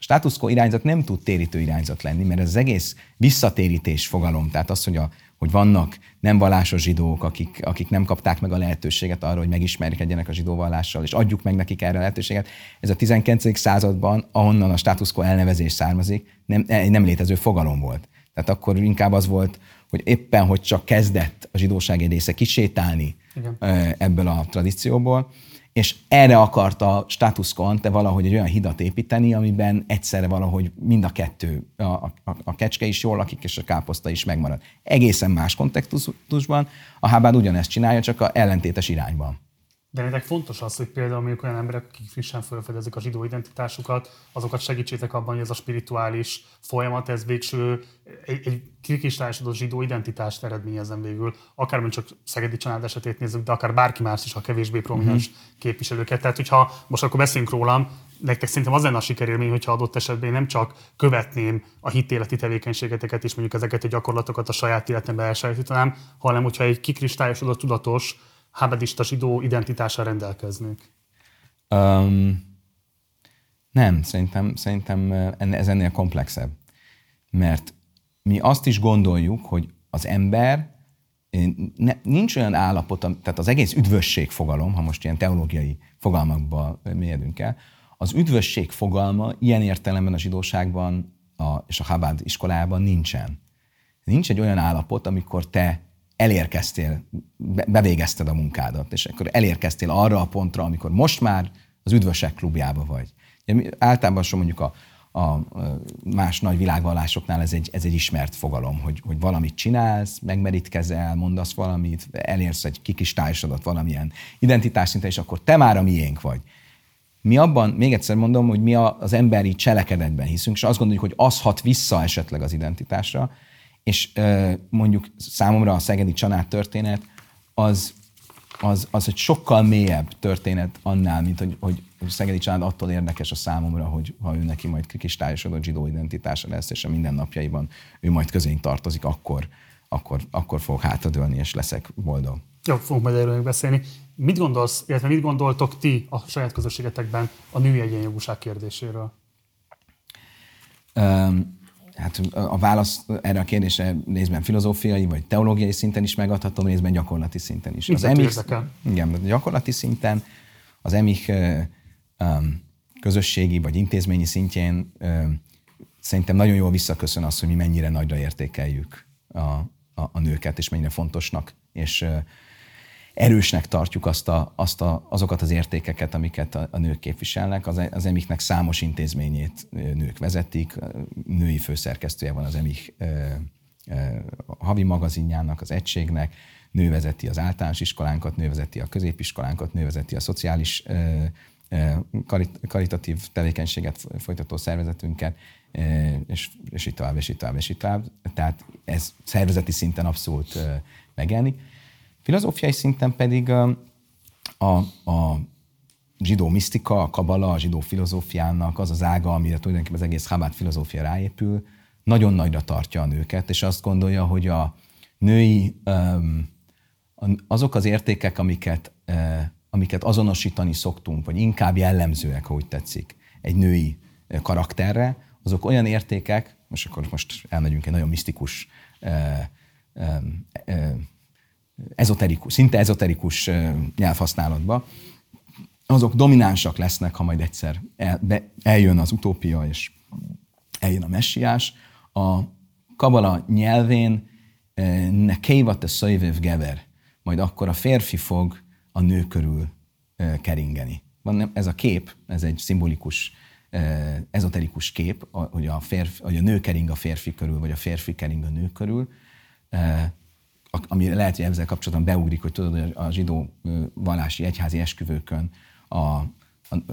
Status quo irányzat nem tud térítő irányzat lenni, mert ez az egész visszatérítés fogalom, tehát az, hogy, a, hogy vannak nem vallásos zsidók, akik, akik nem kapták meg a lehetőséget arra, hogy megismerkedjenek a zsidó vallással, és adjuk meg nekik erre a lehetőséget. Ez a 19. században, ahonnan a status quo elnevezés származik, nem, nem létező fogalom volt. Tehát akkor inkább az volt, hogy éppen, hogy csak kezdett a zsidóság egy része kisétálni Igen. ebből a tradícióból, és erre akarta status quo ante valahogy egy olyan hidat építeni, amiben egyszerre valahogy mind a kettő, a, a, a kecske is jól lakik, és a káposzta is megmarad. Egészen más kontextusban a Hábád ugyanezt csinálja, csak a ellentétes irányban. De nektek fontos az, hogy például mondjuk olyan emberek, akik frissen felfedezik a zsidó identitásukat, azokat segítsétek abban, hogy ez a spirituális folyamat, ez végső egy, egy kirkislányosodott zsidó identitást eredményezzen végül. Akár csak Szegedi család esetét nézzük, de akár bárki más is, a kevésbé prominens mm-hmm. képviselőket. Tehát, hogyha most akkor beszélünk rólam, nektek szerintem az lenne a sikerélmény, hogyha adott esetben nem csak követném a hitéleti tevékenységeteket és mondjuk ezeket a gyakorlatokat a saját életembe elsajátítanám, hanem hogyha egy kikristályosodott, tudatos, hábedista zsidó identitással rendelkeznék? Um, nem, szerintem, szerintem ez ennél komplexebb. Mert mi azt is gondoljuk, hogy az ember ne, nincs olyan állapot, tehát az egész üdvösség fogalom, ha most ilyen teológiai fogalmakba mélyedünk el, az üdvösség fogalma ilyen értelemben a zsidóságban a, és a Chabad iskolában nincsen. Nincs egy olyan állapot, amikor te elérkeztél, bevégezted a munkádat, és akkor elérkeztél arra a pontra, amikor most már az üdvösek klubjába vagy. Általában sem mondjuk a, a más nagy világvallásoknál ez egy, ez egy ismert fogalom, hogy, hogy valamit csinálsz, megmerítkezel, mondasz valamit, elérsz egy kikistályosodat valamilyen identitásszinten, és akkor te már a miénk vagy. Mi abban, még egyszer mondom, hogy mi az emberi cselekedetben hiszünk, és azt gondoljuk, hogy az hat vissza esetleg az identitásra, és mondjuk számomra a Szegedi Csanád történet az, az, az egy sokkal mélyebb történet annál, mint hogy, hogy Szegedi Család attól érdekes a számomra, hogy ha ő neki majd kristályosodott zsidó identitása lesz, és a mindennapjaiban ő majd közénk tartozik, akkor, akkor, akkor fog hátradőlni, és leszek boldog. Jó, fogunk majd erről beszélni. Mit gondolsz, illetve mit gondoltok ti a saját közösségetekben a női egyenjogúság kérdéséről? Um, hát a válasz erre a kérdésre részben filozófiai vagy teológiai szinten is megadhatom, részben gyakorlati szinten is. az emich, igen, gyakorlati szinten az um, közösségi vagy intézményi szintjén szerintem nagyon jól visszaköszön az, hogy mi mennyire nagyra értékeljük a, a, a nőket, és mennyire fontosnak és erősnek tartjuk azt a, azt a, azokat az értékeket, amiket a, a nők képviselnek. Az, az emiknek számos intézményét nők vezetik, női főszerkesztője van az emik havi magazinjának, az egységnek, nő vezeti az általános iskolánkat, nő vezeti a középiskolánkat, nő vezeti a szociális karitatív tevékenységet folytató szervezetünket, és, és így tovább, és így tovább, és így tovább. Tehát ez szervezeti szinten abszolút megjelenik. Filozófiai szinten pedig a, a, zsidó misztika, a kabala, a zsidó filozófiának az az ága, amire tulajdonképpen az egész Chabad filozófia ráépül, nagyon nagyra tartja a nőket, és azt gondolja, hogy a női azok az értékek, amiket, amiket azonosítani szoktunk, vagy inkább jellemzőek, úgy tetszik, egy női karakterre, azok olyan értékek, most akkor most elmegyünk egy nagyon misztikus ezoterikus, szinte ezoterikus nyelvhasználatba, azok dominánsak lesznek, ha majd egyszer el, be, eljön az utópia, és eljön a messiás. A kabala nyelvén ne kévat a szöjvév gever, majd akkor a férfi fog a nő körül keringeni. Van, ez a kép, ez egy szimbolikus, ezoterikus kép, hogy a, férfi, hogy a nő kering a férfi körül, vagy a férfi kering a nő körül ami lehet, hogy ezzel kapcsolatban beugrik, hogy tudod, hogy a zsidó vallási egyházi esküvőkön a, a,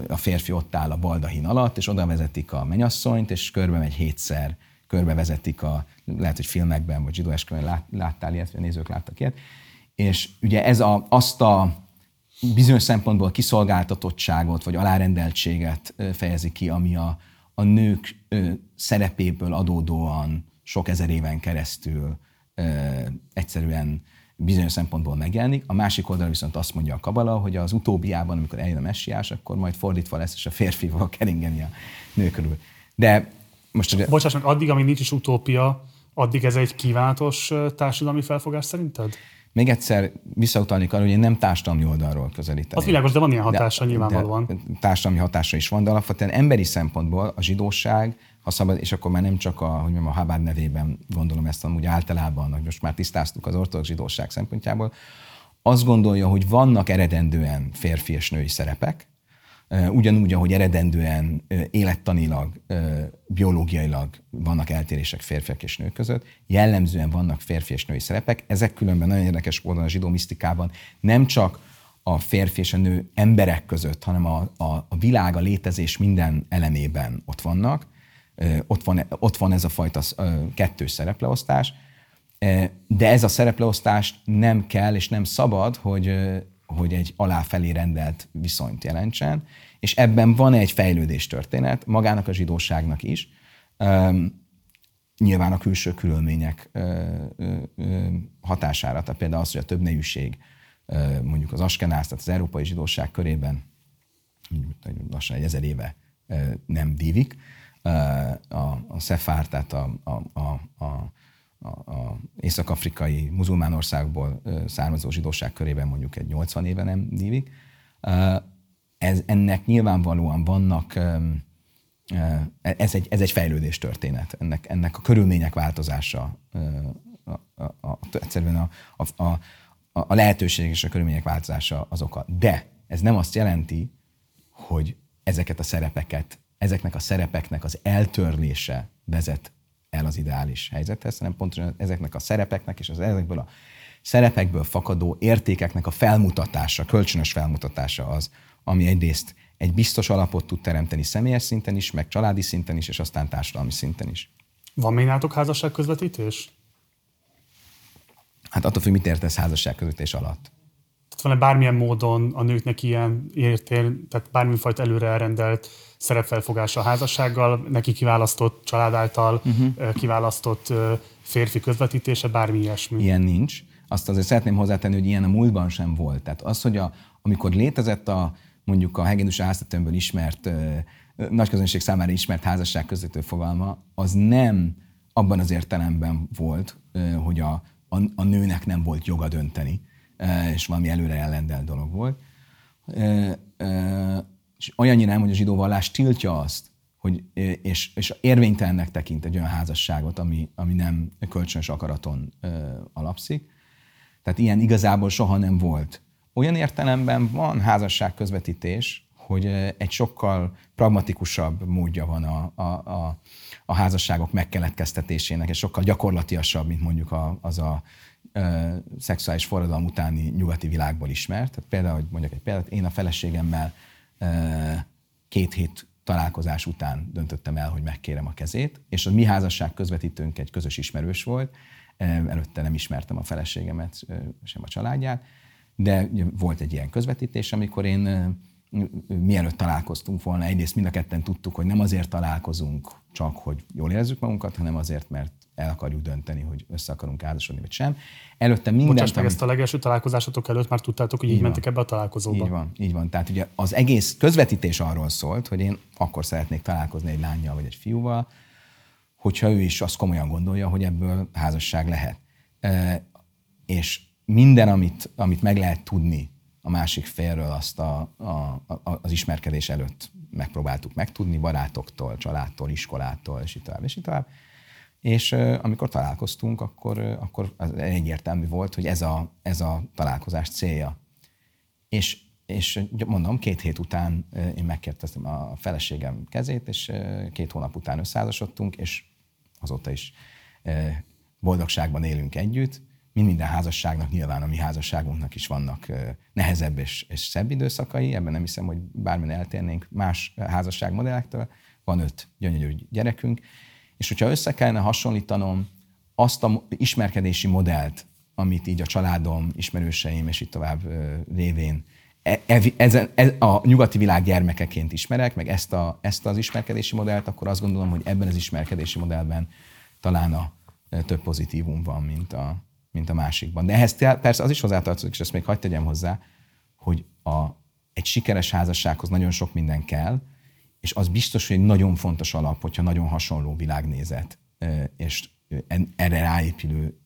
a férfi ott áll a baldahin alatt, és oda vezetik a menyasszonyt, és körbe megy hétszer, körbe vezetik a, lehet, hogy filmekben, vagy zsidó esküvőn lát, láttál ilyet, vagy nézők láttak ilyet. És ugye ez a, azt a bizonyos szempontból kiszolgáltatottságot, vagy alárendeltséget fejezi ki, ami a, a nők szerepéből adódóan sok ezer éven keresztül egyszerűen bizonyos szempontból megjelenik. A másik oldalon viszont azt mondja a kabala, hogy az utóbbiában, amikor eljön a messiás, akkor majd fordítva lesz, és a férfi fog keringeni a nő körül. De most... Bocsáss meg, addig, amíg nincs is utópia, addig ez egy kívánatos társadalmi felfogás szerinted? Még egyszer visszautalnék arra, hogy én nem társadalmi oldalról közelítem. Az világos, de van ilyen hatása de, nyilvánvalóan. De társadalmi hatása is van, de alapvetően emberi szempontból a zsidóság ha szabad, és akkor már nem csak a, hogy mondjam, a Habár nevében gondolom ezt, amúgy általában, hogy most már tisztáztuk az ortodox zsidóság szempontjából, azt gondolja, hogy vannak eredendően férfi és női szerepek, ugyanúgy, ahogy eredendően élettanilag, biológiailag vannak eltérések férfiak és nők között, jellemzően vannak férfi és női szerepek. Ezek különben nagyon érdekes módon a zsidó misztikában nem csak a férfi és a nő emberek között, hanem a, a, a világ, a létezés minden elemében ott vannak ott van, ott van ez a fajta kettős szerepleosztás, de ez a szerepleosztás nem kell és nem szabad, hogy, hogy egy aláfelé rendelt viszonyt jelentsen, és ebben van egy fejlődés történet, magának a zsidóságnak is, nyilván a külső körülmények hatására, tehát például az, hogy a több nejűség, mondjuk az askenász, tehát az európai zsidóság körében lassan egy ezer éve nem dívik, a, a Szefár, tehát a, a, a, a a, észak-afrikai muzulmán országból származó zsidóság körében mondjuk egy 80 éve nem dívik. Ez, ennek nyilvánvalóan vannak, ez egy, ez egy fejlődés történet, ennek, ennek a körülmények változása, a, a, a, egyszerűen a, a, a, a lehetőség és a körülmények változása az oka. De ez nem azt jelenti, hogy ezeket a szerepeket ezeknek a szerepeknek az eltörlése vezet el az ideális helyzethez, hanem pontosan ezeknek a szerepeknek és az ezekből a szerepekből fakadó értékeknek a felmutatása, kölcsönös felmutatása az, ami egyrészt egy biztos alapot tud teremteni személyes szinten is, meg családi szinten is, és aztán társadalmi szinten is. Van még nálatok házasságközvetítés? Hát attól függ, mit értesz házasságközvetítés alatt. Tehát van-e bármilyen módon a nőknek ilyen értél, tehát bármifajta előre elrendelt szerepfelfogása a házassággal, neki kiválasztott család által uh-huh. kiválasztott férfi közvetítése, bármi ilyesmi? Ilyen nincs. Azt azért szeretném hozzátenni, hogy ilyen a múltban sem volt. Tehát az, hogy a, amikor létezett a mondjuk a Hegedűs háztetőmből ismert, nagy közönség számára ismert házasság közvető fogalma, az nem abban az értelemben volt, hogy a, a, a nőnek nem volt joga dönteni, és valami előre ellendelt dolog volt. És olyannyira nem, hogy a zsidó vallás tiltja azt, hogy, és, és érvénytelennek tekint egy olyan házasságot, ami, ami nem kölcsönös akaraton alapszik. Tehát ilyen igazából soha nem volt olyan értelemben van házasság közvetítés, hogy egy sokkal pragmatikusabb módja van a, a, a, a házasságok megkeletkeztetésének, és sokkal gyakorlatiasabb, mint mondjuk a, az a ö, szexuális forradalom utáni nyugati világból ismert. Tehát például, hogy mondjak egy példát, én a feleségemmel ö, két hét találkozás után döntöttem el, hogy megkérem a kezét, és a mi házasság közvetítőnk egy közös ismerős volt, előtte nem ismertem a feleségemet, sem a családját, de volt egy ilyen közvetítés, amikor én mielőtt találkoztunk volna, egyrészt mind a ketten tudtuk, hogy nem azért találkozunk csak, hogy jól érezzük magunkat, hanem azért, mert el akarjuk dönteni, hogy össze akarunk házasodni, vagy sem. Előtte minden... Bocsáss meg, ezt a legelső találkozásotok előtt már tudtátok, hogy így, így mentek ebbe a találkozóba. Így van, így van. Tehát ugye az egész közvetítés arról szólt, hogy én akkor szeretnék találkozni egy lányjal vagy egy fiúval, hogyha ő is azt komolyan gondolja, hogy ebből házasság lehet. E, és minden, amit, amit meg lehet tudni a másik félről, azt a, a, a, az ismerkedés előtt megpróbáltuk megtudni, barátoktól, családtól, iskolától, és így tovább, és így tovább. És amikor találkoztunk, akkor, akkor az egyértelmű volt, hogy ez a, ez a találkozás célja. És, és mondom, két hét után én megkérdeztem a feleségem kezét, és két hónap után összeházasodtunk, és azóta is boldogságban élünk együtt, mint minden házasságnak, nyilván a mi házasságunknak is vannak nehezebb és, és szebb időszakai, ebben nem hiszem, hogy bármilyen eltérnénk más házasságmodellektől, van öt gyönyörű gyerekünk, és hogyha össze kellene hasonlítanom azt a ismerkedési modellt, amit így a családom, ismerőseim és itt tovább révén e, e, ezen, ez, a nyugati világ gyermekeként ismerek, meg ezt, a, ezt az ismerkedési modellt, akkor azt gondolom, hogy ebben az ismerkedési modellben talán a több pozitívum van, mint a, mint a másikban. De ehhez persze az is hozzátartozik, és ezt még hagyd tegyem hozzá, hogy a, egy sikeres házassághoz nagyon sok minden kell, és az biztos, hogy egy nagyon fontos alap, hogyha nagyon hasonló világnézet, és erre ráépülő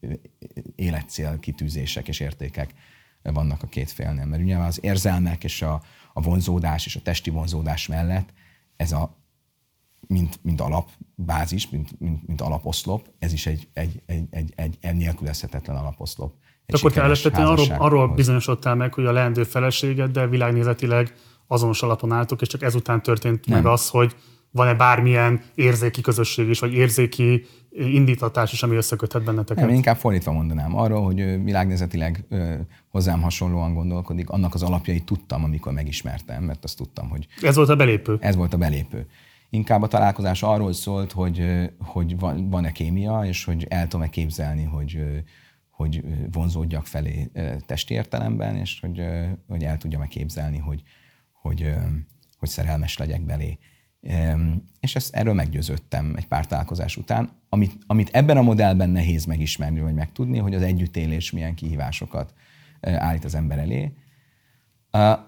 életcél kitűzések és értékek vannak a két félnél. Mert ugye az érzelmek és a, a vonzódás és a testi vonzódás mellett ez a mint, mint alapbázis, mint, mint, mint alaposzlop, ez is egy, egy, egy, egy, egy, egy nélkülözhetetlen alaposzlop. Egy akkor te alapvetően arról, arról bizonyosodtál meg, hogy a leendő feleséged, de világnézetileg azonos alapon álltok, és csak ezután történt Nem. meg az, hogy van-e bármilyen érzéki közösség is, vagy érzéki indítatás is, ami összeköthet benneteket? Nem, inkább fordítva mondanám. Arról, hogy világnézetileg hozzám hasonlóan gondolkodik, annak az alapjait tudtam, amikor megismertem, mert azt tudtam, hogy... Ez volt a belépő. Ez volt a belépő. Inkább a találkozás arról szólt, hogy, hogy van-e kémia, és hogy el tudom-e képzelni, hogy, hogy vonzódjak felé testi értelemben, és hogy, hogy el tudjam-e képzelni, hogy, hogy, hogy szerelmes legyek belé. És ezt, erről meggyőződtem egy pár találkozás után. Amit, amit ebben a modellben nehéz megismerni, vagy megtudni, hogy az együttélés milyen kihívásokat állít az ember elé,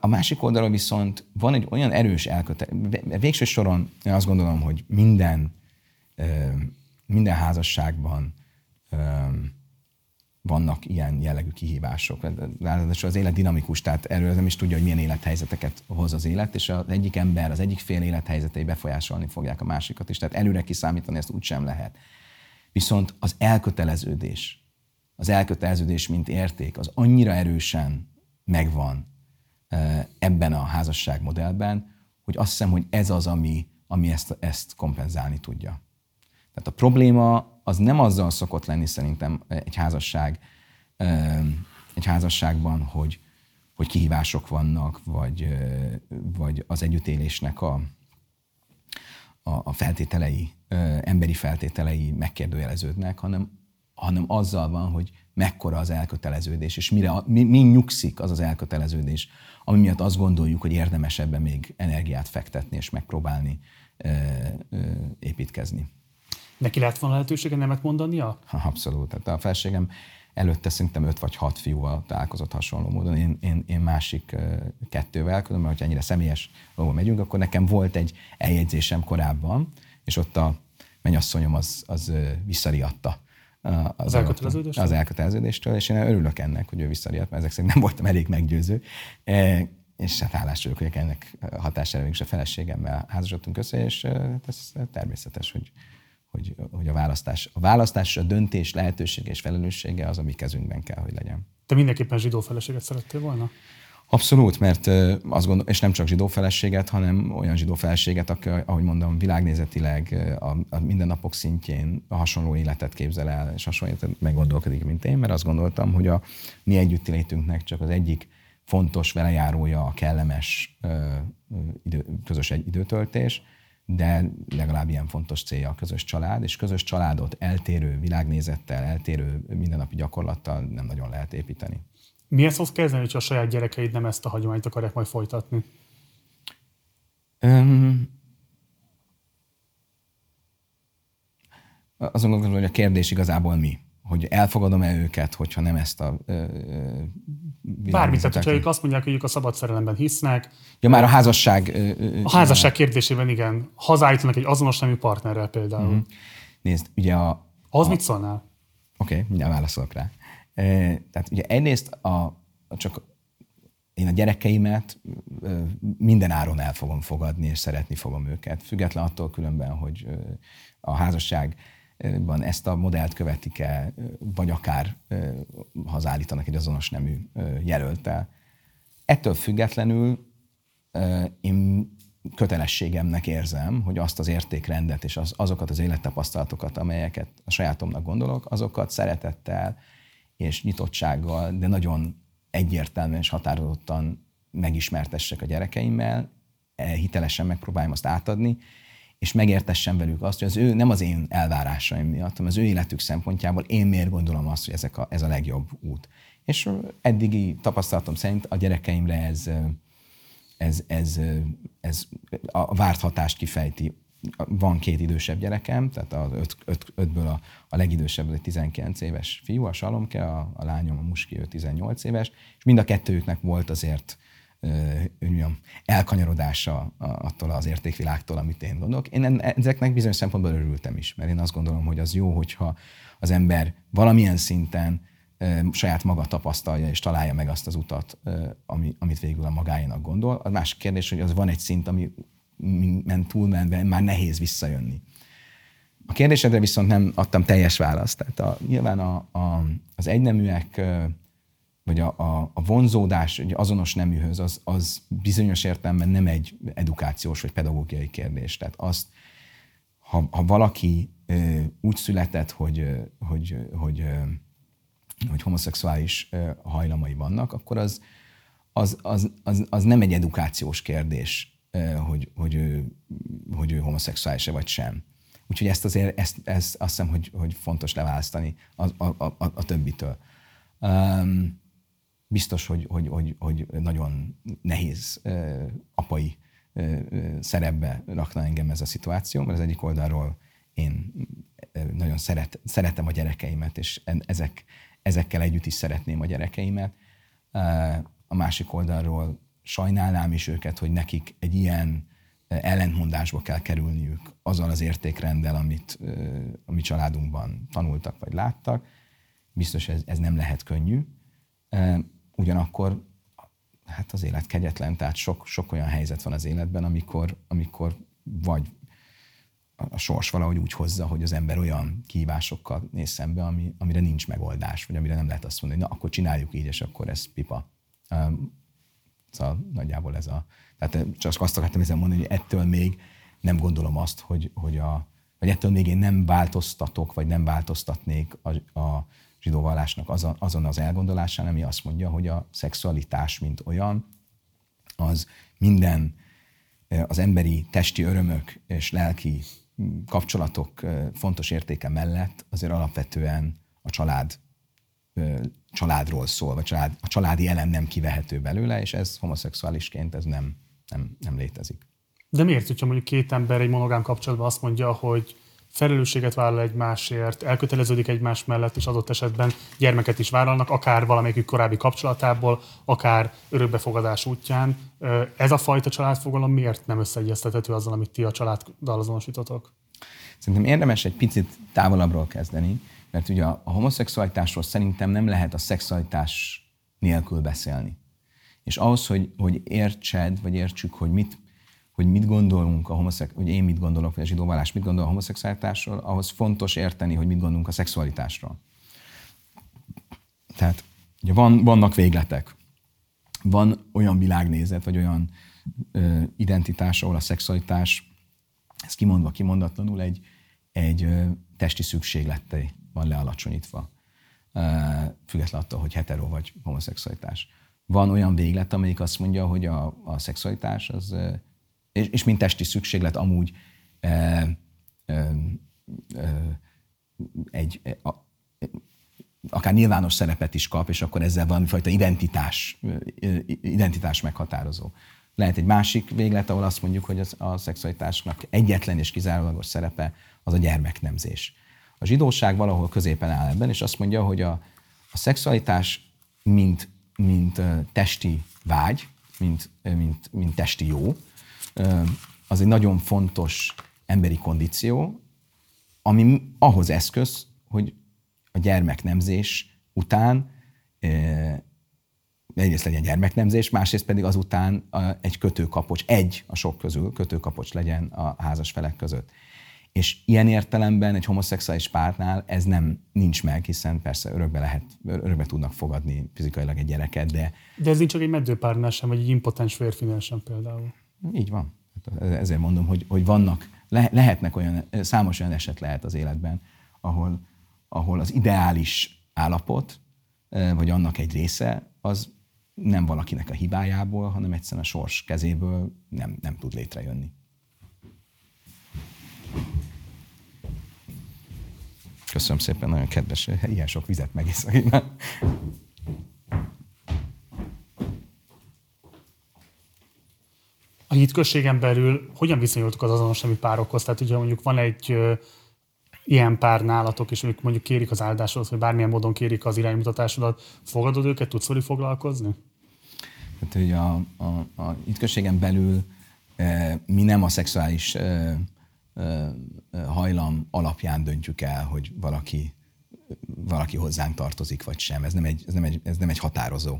a másik oldalon viszont van egy olyan erős elkötelezés. Végső soron én azt gondolom, hogy minden, minden házasságban vannak ilyen jellegű kihívások. Ráadásul az élet dinamikus, tehát erről nem is tudja, hogy milyen élethelyzeteket hoz az élet, és az egyik ember, az egyik fél élethelyzetei befolyásolni fogják a másikat is, tehát előre kiszámítani ezt úgysem lehet. Viszont az elköteleződés, az elköteleződés, mint érték, az annyira erősen megvan ebben a házasságmodellben, hogy azt hiszem, hogy ez az, ami ami ezt, ezt kompenzálni tudja. Tehát a probléma az nem azzal szokott lenni szerintem egy házasság, egy házasságban, hogy, hogy kihívások vannak, vagy, vagy az együttélésnek a, a, feltételei, emberi feltételei megkérdőjeleződnek, hanem, hanem azzal van, hogy mekkora az elköteleződés, és mire, mi, mi nyugszik az az elköteleződés, ami miatt azt gondoljuk, hogy érdemes ebben még energiát fektetni, és megpróbálni ö, ö, építkezni. Neki lehet volna lehetősége nemet mondania? Ha, abszolút. Tehát a felségem előtte szerintem öt vagy hat fiúval találkozott hasonló módon. Én, én, én másik kettővel, különben, hogyha ennyire személyes dolgokba megyünk, akkor nekem volt egy eljegyzésem korábban, és ott a mennyasszonyom az, az visszariadta az, az elköteleződéstől? Az elköteleződéstől, és én örülök ennek, hogy ő visszariadt, mert ezek szerint nem voltam elég meggyőző. E, és hát hálás vagyok, hogy ennek hatására mégis a feleségemmel házasodtunk össze, és hát ez természetes, hogy, hogy, hogy a választás, a választás, a döntés lehetősége és felelőssége az, ami kezünkben kell, hogy legyen. Te mindenképpen zsidó feleséget szerettél volna? Abszolút, mert azt gondolom, és nem csak zsidó feleséget, hanem olyan zsidó feleséget, ahogy mondom, világnézetileg a, a mindennapok szintjén a hasonló életet képzel el, és hasonló életet meggondolkodik, mint én, mert azt gondoltam, hogy a mi együttélétünknek csak az egyik fontos velejárója a kellemes idő, közös egy időtöltés, de legalább ilyen fontos célja a közös család, és közös családot eltérő világnézettel, eltérő mindennapi gyakorlattal nem nagyon lehet építeni. Miért fogsz kezdeni, hogy a saját gyerekeid nem ezt a hagyományt akarják majd folytatni? Um, azon gondolom, hogy a kérdés igazából mi? Hogy elfogadom-e őket, hogyha nem ezt a Bármit, tehát hogyha ők azt mondják, hogy ők a szabad szerelemben hisznek. Ja, már a házasság... a házasság kérdésében igen. Hazállítanak egy azonos nemű partnerrel például. Uh-huh. Nézd, ugye a... Az a... mit szólnál? Oké, okay, mindjárt válaszolok rá. Tehát ugye egyrészt a, csak én a gyerekeimet minden áron el fogom fogadni, és szeretni fogom őket. Független attól különben, hogy a házasságban ezt a modellt követik-e, vagy akár hazállítanak egy azonos nemű jelöltel. Ettől függetlenül én kötelességemnek érzem, hogy azt az értékrendet és az, azokat az élettapasztalatokat, amelyeket a sajátomnak gondolok, azokat szeretettel, és nyitottsággal, de nagyon egyértelműen és határozottan megismertessek a gyerekeimmel, e, hitelesen megpróbáljam azt átadni, és megértessem velük azt, hogy az ő nem az én elvárásaim miatt, hanem az ő életük szempontjából én miért gondolom azt, hogy ezek a, ez a legjobb út. És eddigi tapasztalatom szerint a gyerekeimre ez, ez, ez, ez a várt hatást kifejti van két idősebb gyerekem, tehát az öt, öt, ötből a, a legidősebb egy 19 éves fiú, a Salomke, a, a lányom, a Muski, ő 18 éves, és mind a kettőjüknek volt azért mondjam, elkanyarodása attól az értékvilágtól, amit én gondolok. Én ezeknek bizonyos szempontból örültem is, mert én azt gondolom, hogy az jó, hogyha az ember valamilyen szinten saját maga tapasztalja és találja meg azt az utat, ami, amit végül a magáénak gondol. A másik kérdés, hogy az van egy szint, ami ment túlmenve, már nehéz visszajönni. A kérdésedre viszont nem adtam teljes választ. Tehát a, nyilván a, a, az egyneműek, vagy a, a, a vonzódás egy azonos neműhöz, az, az bizonyos értelemben nem egy edukációs vagy pedagógiai kérdés. Tehát azt, ha, ha valaki ö, úgy született, hogy, hogy, hogy, hogy homoszexuális hajlamai vannak, akkor az, az, az, az, az nem egy edukációs kérdés hogy, hogy, ő, hogy ő homoszexuális-e vagy sem. Úgyhogy ezt azért, ezt, ezt azt hiszem, hogy, hogy fontos leválasztani a, a, a, a többitől. Um, biztos, hogy, hogy, hogy, hogy nagyon nehéz apai szerepbe rakna engem ez a szituáció, mert az egyik oldalról én nagyon szeret, szeretem a gyerekeimet, és ezek, ezekkel együtt is szeretném a gyerekeimet. A másik oldalról sajnálnám is őket, hogy nekik egy ilyen ellentmondásba kell kerülniük azzal az értékrenddel, amit a mi családunkban tanultak vagy láttak. Biztos ez, ez nem lehet könnyű. Ugyanakkor hát az élet kegyetlen, tehát sok, sok olyan helyzet van az életben, amikor, amikor vagy a sors valahogy úgy hozza, hogy az ember olyan kihívásokkal néz szembe, ami, amire nincs megoldás, vagy amire nem lehet azt mondani, na, akkor csináljuk így, és akkor ez pipa. Szóval nagyjából ez a... Tehát csak azt akartam ezen mondani, hogy ettől még nem gondolom azt, hogy, hogy a, vagy ettől még én nem változtatok, vagy nem változtatnék a, a zsidó vallásnak azon, az elgondolásán, ami azt mondja, hogy a szexualitás, mint olyan, az minden az emberi testi örömök és lelki kapcsolatok fontos értéke mellett azért alapvetően a család családról szól, vagy család, a családi elem nem kivehető belőle, és ez homoszexuálisként ez nem, nem, nem létezik. De miért, hogyha mondjuk két ember egy monogám kapcsolatban azt mondja, hogy felelősséget vállal egymásért, elköteleződik egymás mellett, és adott esetben gyermeket is vállalnak, akár valamelyikük korábbi kapcsolatából, akár örökbefogadás útján. Ez a fajta családfogalom miért nem összeegyeztethető azzal, amit ti a családdal azonosítotok? Szerintem érdemes egy picit távolabbról kezdeni, mert ugye a, homoszexualitásról szerintem nem lehet a szexualitás nélkül beszélni. És ahhoz, hogy, hogy értsed, vagy értsük, hogy mit, hogy mit gondolunk a homoszek, hogy én mit gondolok, vagy a zsidó vallás mit gondol a homoszexualitásról, ahhoz fontos érteni, hogy mit gondolunk a szexualitásról. Tehát ugye van, vannak végletek. Van olyan világnézet, vagy olyan ö, identitás, ahol a szexualitás, ez kimondva, kimondatlanul egy, egy ö, testi szükségletté van lealacsonyítva, függetlenül attól, hogy hetero vagy homoszexualitás. Van olyan véglet, amelyik azt mondja, hogy a, a szexualitás az, és, és mint testi szükséglet amúgy e, e, e, egy, a, akár nyilvános szerepet is kap, és akkor ezzel valamifajta identitás, identitás meghatározó. Lehet egy másik véglet, ahol azt mondjuk, hogy az, a szexualitásnak egyetlen és kizárólagos szerepe az a gyermeknemzés. A zsidóság valahol középen áll ebben, és azt mondja, hogy a, a szexualitás mint, mint testi vágy, mint, mint, mint testi jó, az egy nagyon fontos emberi kondíció, ami ahhoz eszköz, hogy a gyermeknemzés után egyrészt legyen gyermeknemzés, másrészt pedig azután egy kötőkapocs, egy a sok közül kötőkapocs legyen a házas felek között. És ilyen értelemben egy homoszexuális pártnál ez nem nincs meg, hiszen persze örökbe lehet, örökbe tudnak fogadni fizikailag egy gyereket, de... De ez nincs csak egy meddőpárnál sem, vagy egy impotens férfinál sem például. Így van. Hát ezért mondom, hogy, hogy vannak, le, lehetnek olyan, számos olyan eset lehet az életben, ahol, ahol az ideális állapot, vagy annak egy része, az nem valakinek a hibájából, hanem egyszerűen a sors kezéből nem, nem tud létrejönni. Köszönöm szépen, nagyon kedves, ilyen sok vizet megiszok A hitközségen belül hogyan viszonyultok az azonos nemű párokhoz? Tehát ugye mondjuk van egy ö, ilyen pár nálatok, és ők mondjuk kérik az áldásodat, vagy bármilyen módon kérik az iránymutatásodat, fogadod őket, tudsz velük foglalkozni? Tehát, hogy a, a, a hitközségen belül e, mi nem a szexuális e, hajlam alapján döntjük el, hogy valaki, valaki hozzánk tartozik, vagy sem. Ez nem egy, ez nem egy, ez nem egy határozó.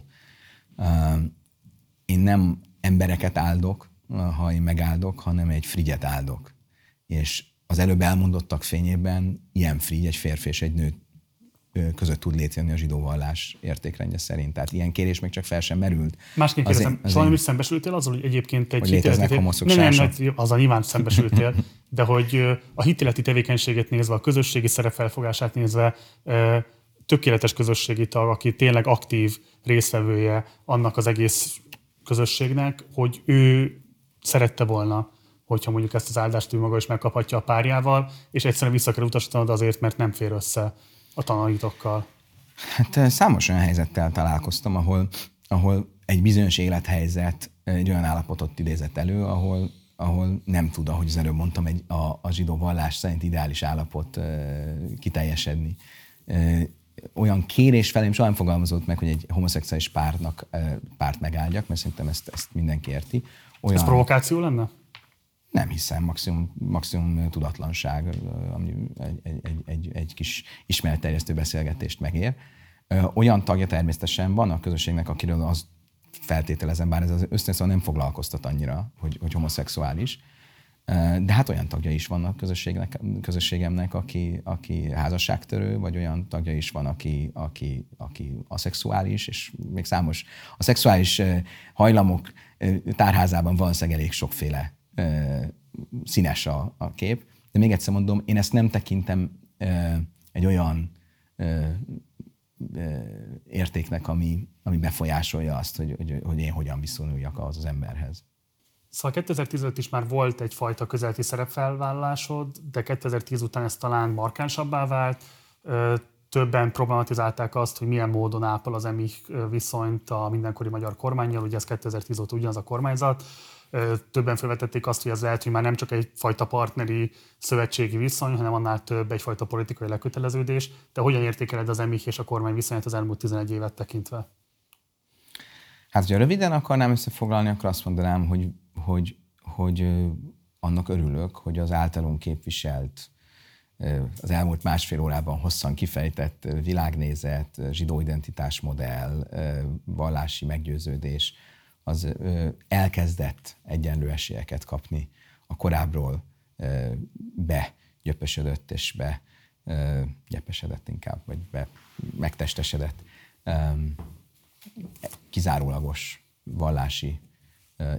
Én nem embereket áldok, ha én megáldok, hanem egy frigyet áldok. És az előbb elmondottak fényében ilyen frigy, egy férfi és egy nő között tud létrejönni a zsidó vallás értékrendje szerint. Tehát ilyen kérés még csak fel sem merült. Másként kérdezem, az soha nem szembesültél azzal, hogy egyébként egy hogy hitéleti... Nem, nem, nem, az a nyilván szembesültél, de hogy a hitéleti tevékenységet nézve, a közösségi szerepfelfogását nézve, tökéletes közösségi tag, aki tényleg aktív részvevője annak az egész közösségnek, hogy ő szerette volna, hogyha mondjuk ezt az áldást ő maga is megkaphatja a párjával, és egyszerűen vissza kell utasítanod azért, mert nem fér össze a tanítokkal? Hát számos olyan helyzettel találkoztam, ahol, ahol egy bizonyos élethelyzet egy olyan állapotot idézett elő, ahol, ahol nem tud, ahogy az előbb mondtam, egy, a, a zsidó vallás szerint ideális állapot e, kiteljesedni. E, olyan kérés felém soha nem fogalmazott meg, hogy egy homoszexuális pártnak e, párt megáldjak, mert szerintem ezt, ezt mindenki érti. Olyan, Ez provokáció lenne? Nem hiszem, maximum, maximum tudatlanság, ami egy, egy, egy, egy, kis ismeretterjesztő beszélgetést megér. Olyan tagja természetesen van a közösségnek, akiről az feltételezem, bár ez az összeszóval nem foglalkoztat annyira, hogy, hogy homoszexuális, de hát olyan tagja is van a közösségnek, közösségemnek, aki, aki házasságtörő, vagy olyan tagja is van, aki, aki, aki aszexuális, és még számos. A szexuális hajlamok tárházában van elég sokféle színes a, a kép. De még egyszer mondom, én ezt nem tekintem egy olyan értéknek, ami, ami befolyásolja azt, hogy, hogy, hogy én hogyan viszonyuljak az az emberhez. Szóval 2015 is már volt egyfajta közelti szerepfelvállalásod, de 2010 után ez talán markánsabbá vált. Többen problematizálták azt, hogy milyen módon ápol az EMI viszonyt a mindenkori magyar kormányjal, ugye ez 2010 óta ugyanaz a kormányzat. Többen felvetették azt, hogy ez lehet, hogy már nem csak egyfajta partneri szövetségi viszony, hanem annál több egyfajta politikai leköteleződés. De hogyan értékeled az EMI és a kormány viszonyát az elmúlt 11 évet tekintve? Hát, ha röviden akarnám összefoglalni, akkor azt mondanám, hogy, hogy, hogy annak örülök, hogy az általunk képviselt az elmúlt másfél órában hosszan kifejtett világnézet, zsidó identitásmodell, vallási meggyőződés, az elkezdett egyenlő esélyeket kapni a korábbról begyöpösödött és be gyepesedett inkább, vagy be megtestesedett kizárólagos vallási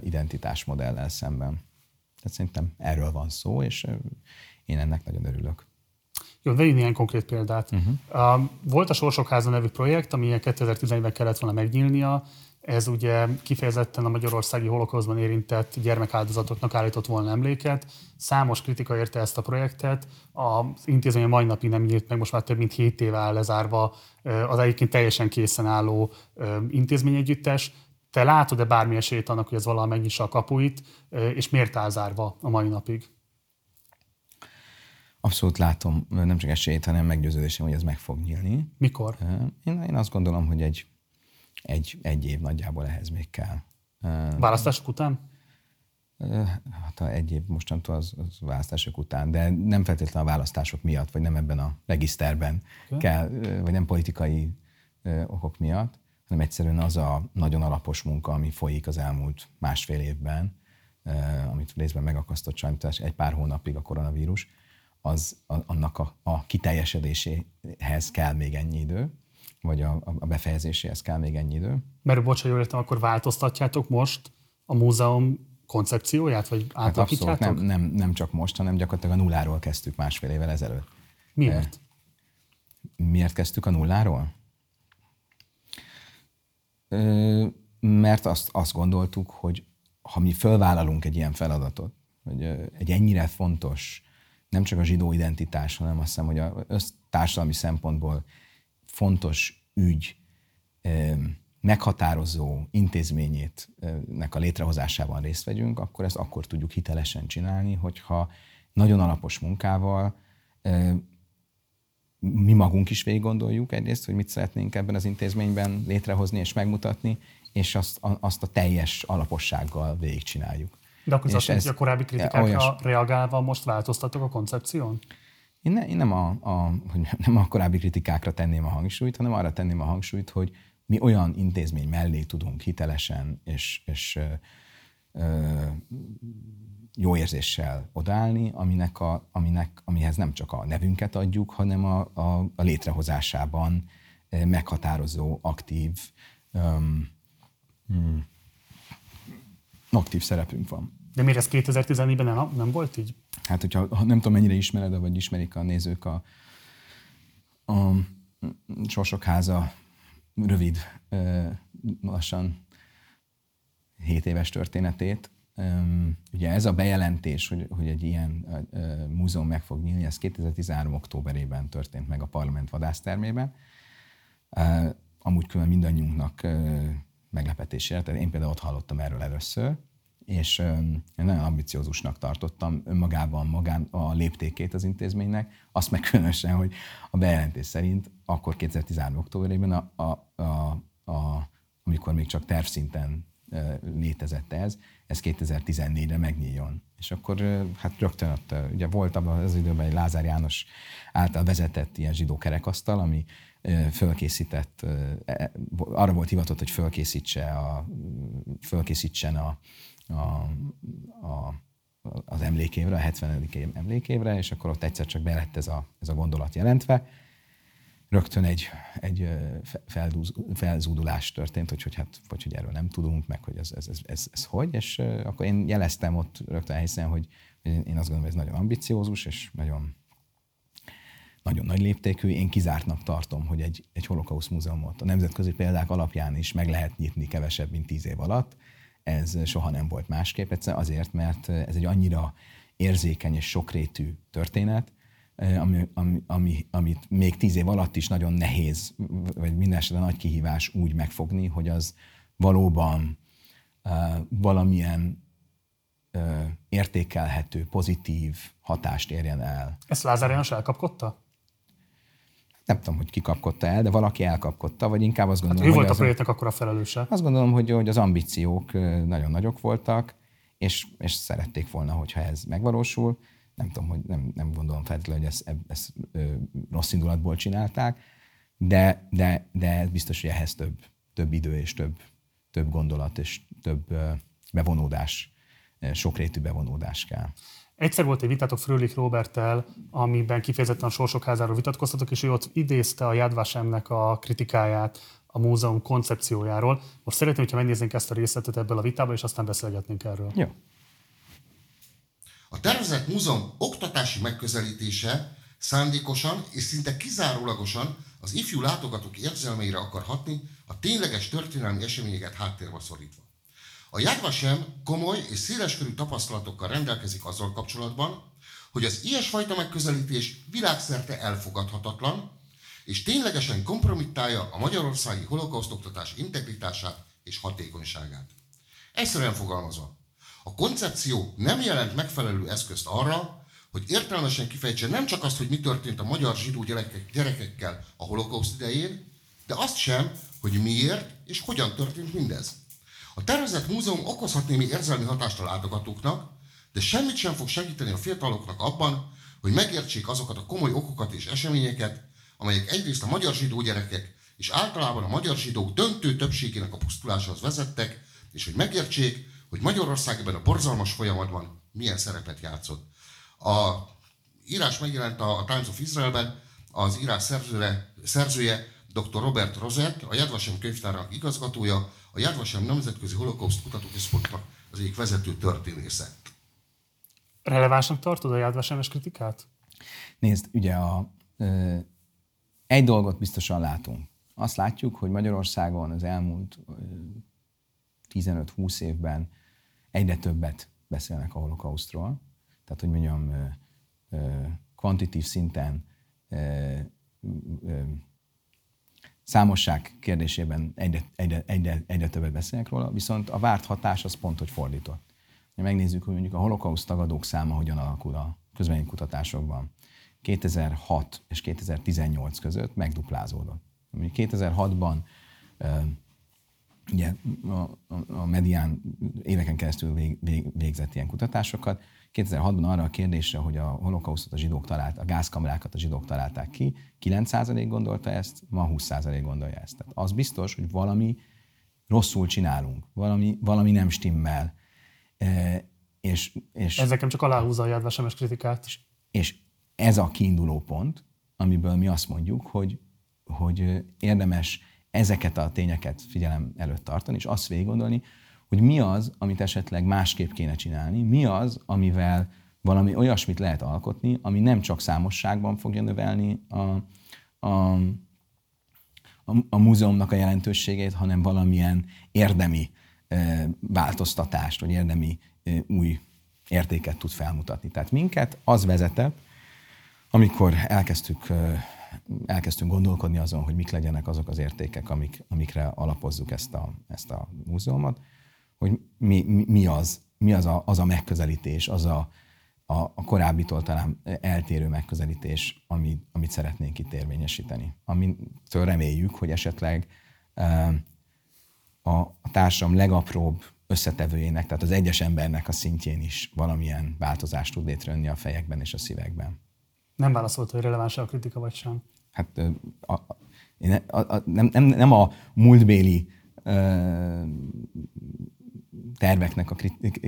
identitásmodellel szemben. Tehát szerintem erről van szó, és én ennek nagyon örülök. Vegyünk ilyen konkrét példát. Uh-huh. Volt a Sorsok Háza nevű projekt, ami 2011-ben kellett volna megnyílnia. Ez ugye kifejezetten a magyarországi holokauszban érintett gyermekáldozatoknak állított volna emléket. Számos kritika érte ezt a projektet. Az intézmény a mai napig nem nyílt meg, most már több mint 7 éve áll lezárva az egyébként teljesen készen álló intézményegyüttes. Te látod-e bármi esélyt annak, hogy ez valaha megnyissa a kapuit, és miért áll zárva a mai napig? Abszolút látom, nem csak esélyt, hanem meggyőződésem, hogy ez meg fog nyílni. Mikor? Én, én azt gondolom, hogy egy, egy, egy év nagyjából ehhez még kell. Választások után? Hát egy év mostantól az, az választások után, de nem feltétlenül a választások miatt, vagy nem ebben a regiszterben okay. kell, vagy nem politikai okok miatt, hanem egyszerűen az a nagyon alapos munka, ami folyik az elmúlt másfél évben, amit részben megakasztott sajnos egy pár hónapig a koronavírus, az annak a, a kiteljesedéséhez kell még ennyi idő, vagy a, a befejezéséhez kell még ennyi idő. Mert bocsánat, jól értem, akkor változtatjátok most a múzeum koncepcióját, vagy hát átalakítjátok? Hát nem, nem, nem csak most, hanem gyakorlatilag a nulláról kezdtük másfél évvel ezelőtt. Miért? Miért kezdtük a nulláról? Mert azt, azt gondoltuk, hogy ha mi fölvállalunk egy ilyen feladatot, hogy egy ennyire fontos nem csak a zsidó identitás, hanem azt hiszem, hogy a társadalmi szempontból fontos ügy meghatározó intézményét nek a létrehozásában részt vegyünk, akkor ezt akkor tudjuk hitelesen csinálni, hogyha nagyon alapos munkával mi magunk is végig gondoljuk egyrészt, hogy mit szeretnénk ebben az intézményben létrehozni és megmutatni, és azt, azt a teljes alapossággal végigcsináljuk. De akkor azt jelenti, hogy a korábbi kritikákra olyas... reagálva most változtatok a koncepción? Én, ne, én nem, a, a, hogy nem a korábbi kritikákra tenném a hangsúlyt, hanem arra tenném a hangsúlyt, hogy mi olyan intézmény mellé tudunk hitelesen és, és ö, ö, jó érzéssel odállni, aminek a, aminek, amihez nem csak a nevünket adjuk, hanem a, a, a létrehozásában meghatározó, aktív, um, aktív szerepünk van. De miért ez 2014-ben nem, nem volt így? Hát, hogyha nem tudom, mennyire ismered, vagy ismerik a nézők a, a Sorsok háza rövid, lassan 7 éves történetét. Ugye ez a bejelentés, hogy, hogy egy ilyen múzeum meg fog nyílni, ez 2013. októberében történt meg a parlament vadásztermében. Amúgy külön mindannyiunknak meglepetésére, tehát én például ott hallottam erről először, és nagyon ambiciózusnak tartottam önmagában magán a léptékét az intézménynek, azt meg különösen, hogy a bejelentés szerint akkor 2013. októberében, a, a, a, a, amikor még csak tervszinten létezett ez, ez 2014-re megnyíljon. És akkor hát rögtön ott, ugye volt abban az időben egy Lázár János által vezetett ilyen zsidó kerekasztal, ami fölkészített, e, arra volt hivatott, hogy fölkészítse a, fölkészítsen a, a, a, az emlékévre, a 70. emlékévre, és akkor ott egyszer csak belett ez a, ez a gondolat jelentve. Rögtön egy, egy feldúz, felzúdulás történt, hogy, hogy, hát, hogy, hogy erről nem tudunk, meg hogy ez, ez, ez, ez, ez hogy, és akkor én jeleztem ott rögtön a helyszínen, hogy, Én azt gondolom, hogy ez nagyon ambiciózus, és nagyon, nagyon nagy léptékű. Én kizártnak tartom, hogy egy, egy holokauszt múzeumot a nemzetközi példák alapján is meg lehet nyitni kevesebb, mint tíz év alatt. Ez soha nem volt másképp, egyszer azért, mert ez egy annyira érzékeny és sokrétű történet, ami, ami, ami, amit még tíz év alatt is nagyon nehéz, vagy minden esetben nagy kihívás úgy megfogni, hogy az valóban uh, valamilyen uh, értékelhető, pozitív hatást érjen el. Ezt Lázár János elkapkodta? Nem tudom, hogy ki kapkodta el, de valaki elkapkodta, vagy inkább azt gondolom, hát ő volt a projektnek akkor a felelőse. Azt gondolom, hogy, hogy az ambíciók nagyon nagyok voltak, és, és szerették volna, hogyha ez megvalósul nem tudom, hogy nem, nem gondolom feltétlenül, hogy ezt, ezt rossz indulatból csinálták, de, de, de biztos, hogy ehhez több, több idő és több, több gondolat és több bevonódás, sokrétű bevonódás kell. Egyszer volt egy vitátok Frölich Roberttel, amiben kifejezetten a Sorsok házáról vitatkoztatok, és ő ott idézte a Jadvasemnek a kritikáját a múzeum koncepciójáról. Most szeretném, hogyha megnéznénk ezt a részletet ebből a vitából, és aztán beszélgetnénk erről. Jó. A tervezett múzeum oktatási megközelítése szándékosan és szinte kizárólagosan az ifjú látogatók érzelmeire akar hatni, a tényleges történelmi eseményeket háttérbe szorítva. A Jadvasem komoly és széleskörű tapasztalatokkal rendelkezik azzal kapcsolatban, hogy az ilyesfajta megközelítés világszerte elfogadhatatlan, és ténylegesen kompromittálja a magyarországi holokausztoktatás integritását és hatékonyságát. Egyszerűen fogalmazva, a koncepció nem jelent megfelelő eszközt arra, hogy értelmesen kifejtse nem csak azt, hogy mi történt a magyar zsidó gyerekek, gyerekekkel a holokauszt idején, de azt sem, hogy miért és hogyan történt mindez. A tervezett múzeum okozhat némi érzelmi hatást a látogatóknak, de semmit sem fog segíteni a fiataloknak abban, hogy megértsék azokat a komoly okokat és eseményeket, amelyek egyrészt a magyar zsidó gyerekek és általában a magyar zsidók döntő többségének a pusztulásához vezettek, és hogy megértsék, hogy Magyarország ebben a borzalmas folyamatban milyen szerepet játszott. A írás megjelent a Times of Israelben, az írás szerzője, szerzője dr. Robert Rosett, a Jadvasem könyvtárnak igazgatója, a Jadvasem Nemzetközi Holokauszt Kutatóközpontnak az egyik vezető történésze. Relevánsnak tartod a Jadvasemes kritikát? Nézd, ugye a, ö, egy dolgot biztosan látunk. Azt látjuk, hogy Magyarországon az elmúlt 15-20 évben egyre többet beszélnek a holokausztról. Tehát, hogy mondjam, kvantitív szinten számosság kérdésében egyre, egyre, egyre, egyre többet beszélnek róla, viszont a várt hatás az pont, hogy fordított. Ha megnézzük, hogy mondjuk a holokauszt tagadók száma hogyan alakul a kutatásokban. 2006 és 2018 között megduplázódott. 2006-ban ugye a, a, a medián éveken keresztül vég, vég, végzett ilyen kutatásokat. 2006-ban arra a kérdésre, hogy a holokausztot a zsidók talált, a gázkamrákat a zsidók találták ki, 9% gondolta ezt, ma 20% gondolja ezt. Tehát az biztos, hogy valami rosszul csinálunk, valami, valami nem stimmel. E, és, és, ez nekem csak aláhúzza a járvásemes kritikát. És, és ez a kiinduló pont, amiből mi azt mondjuk, hogy, hogy érdemes ezeket a tényeket figyelem előtt tartani, és azt végig gondolni, hogy mi az, amit esetleg másképp kéne csinálni, mi az, amivel valami olyasmit lehet alkotni, ami nem csak számosságban fogja növelni a, a, a, a múzeumnak a jelentőségét, hanem valamilyen érdemi e, változtatást, vagy érdemi e, új értéket tud felmutatni. Tehát minket az vezetett, amikor elkezdtük elkezdtünk gondolkodni azon, hogy mik legyenek azok az értékek, amik, amikre alapozzuk ezt a, ezt a múzeumot, hogy mi, mi, mi az, mi az a, az a megközelítés, az a, a, a korábbitól talán eltérő megközelítés, amit, amit szeretnénk itt érvényesíteni. Amitől reméljük, hogy esetleg a, a társadalom legapróbb összetevőjének, tehát az egyes embernek a szintjén is valamilyen változást tud létrejönni a fejekben és a szívekben. Nem válaszolt, hogy releváns a kritika vagy sem. Hát a, a, a, a, nem, nem, nem a múltbéli ö, terveknek a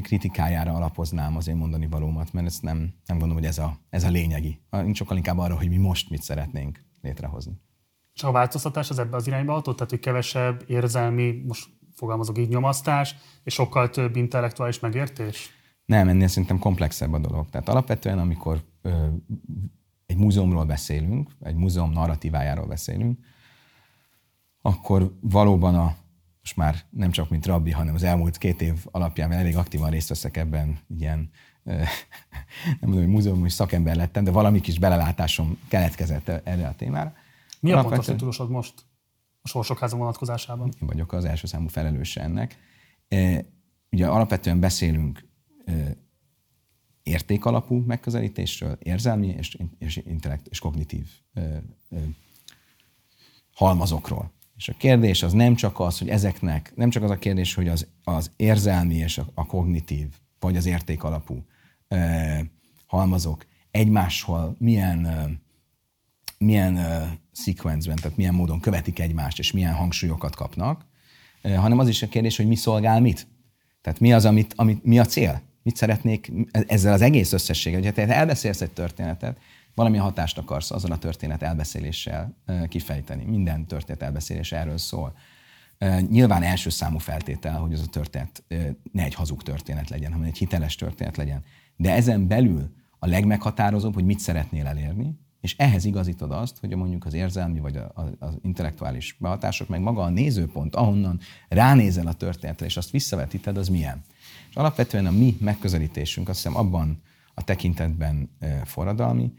kritikájára alapoznám az én mondani valómat, mert ezt nem, nem gondolom, hogy ez a, ez a lényegi. Én sokkal inkább arra, hogy mi most mit szeretnénk létrehozni. És a változtatás az ebbe az irányba hatott? Tehát, hogy kevesebb érzelmi, most fogalmazok így, nyomasztás, és sokkal több intellektuális megértés? Nem, ennél szerintem komplexebb a dolog. Tehát alapvetően, amikor ö, egy múzeumról beszélünk, egy múzeum narratívájáról beszélünk, akkor valóban a, most már nem csak mint rabbi, hanem az elmúlt két év alapján elég aktívan részt veszek ebben, ilyen, nem mondom, hogy múzeumi szakember lettem, de valami kis belelátásom keletkezett erre a témára. Mi a pontos titulosod most a Sorsokháza vonatkozásában? Én vagyok az első számú felelőse ennek. Ugye alapvetően beszélünk értékalapú megközelítésről, érzelmi és, és intellekt és kognitív ö, ö, halmazokról. És a kérdés az nem csak az, hogy ezeknek, nem csak az a kérdés, hogy az, az érzelmi és a, a kognitív, vagy az értékalapú ö, halmazok egymáshol milyen, ö, milyen ö, sequence tehát milyen módon követik egymást, és milyen hangsúlyokat kapnak, ö, hanem az is a kérdés, hogy mi szolgál mit. Tehát mi az, amit, amit mi a cél mit szeretnék ezzel az egész összességgel. Hogyha te elbeszélsz egy történetet, valamilyen hatást akarsz azon a történet elbeszéléssel kifejteni. Minden történet elbeszélés erről szól. Nyilván első számú feltétel, hogy az a történet ne egy hazug történet legyen, hanem egy hiteles történet legyen. De ezen belül a legmeghatározóbb, hogy mit szeretnél elérni, és ehhez igazítod azt, hogy mondjuk az érzelmi vagy az intellektuális behatások, meg maga a nézőpont, ahonnan ránézel a történetre, és azt visszavetíted, az milyen. És alapvetően a mi megközelítésünk azt hiszem abban a tekintetben forradalmi,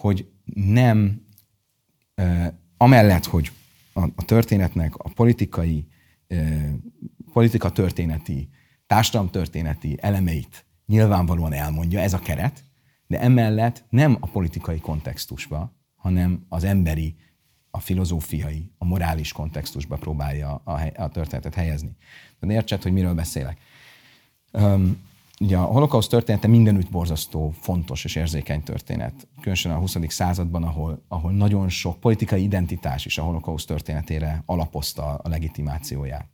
hogy nem amellett, hogy a, a történetnek a politikai, politika történeti, történeti elemeit nyilvánvalóan elmondja, ez a keret, de emellett nem a politikai kontextusba, hanem az emberi, a filozófiai, a morális kontextusba próbálja a, a történetet helyezni. De értsed, hogy miről beszélek. Um, ugye a holokauszt története mindenütt borzasztó, fontos és érzékeny történet. Különösen a 20. században, ahol, ahol nagyon sok politikai identitás is a holokauszt történetére alapozta a legitimációját.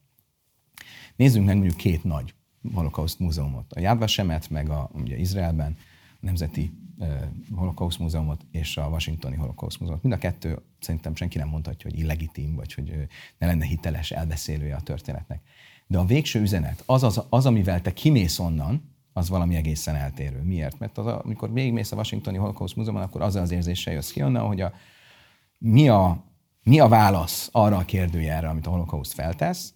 Nézzünk meg mondjuk két nagy holokauszt múzeumot. A Yad Vashemet, meg a, ugye Izraelben a Nemzeti uh, Holokauszt Múzeumot és a Washingtoni Holokauszt Múzeumot. Mind a kettő szerintem senki nem mondhatja, hogy illegitim, vagy hogy ne lenne hiteles elbeszélője a történetnek. De a végső üzenet, az, az, az amivel te kimész onnan, az valami egészen eltérő. Miért? Mert az, amikor végigmész a Washingtoni Holocaust Múzeumon, akkor azzal az érzéssel jössz ki onnan, hogy a, mi, a, mi a válasz arra a kérdőjelre, amit a holokauszt feltesz,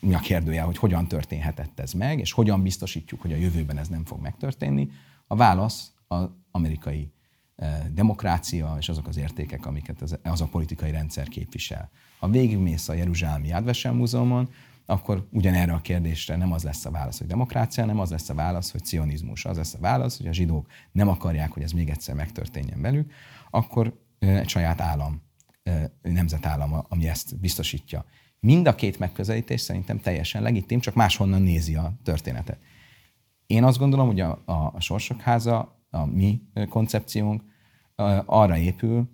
mi a kérdője, hogy hogyan történhetett ez meg, és hogyan biztosítjuk, hogy a jövőben ez nem fog megtörténni. A válasz az amerikai demokrácia és azok az értékek, amiket az, az a politikai rendszer képvisel. Ha végigmész a Jeruzsálemi Ádvesen Múzeumon, akkor ugyanerre a kérdésre nem az lesz a válasz, hogy demokrácia, nem az lesz a válasz, hogy cionizmus. Az lesz a válasz, hogy a zsidók nem akarják, hogy ez még egyszer megtörténjen velük, akkor egy saját állam, nemzetállam, ami ezt biztosítja. Mind a két megközelítés szerintem teljesen legitim, csak máshonnan nézi a történetet. Én azt gondolom, hogy a, a, Sorsok Háza, a mi koncepciónk arra épül,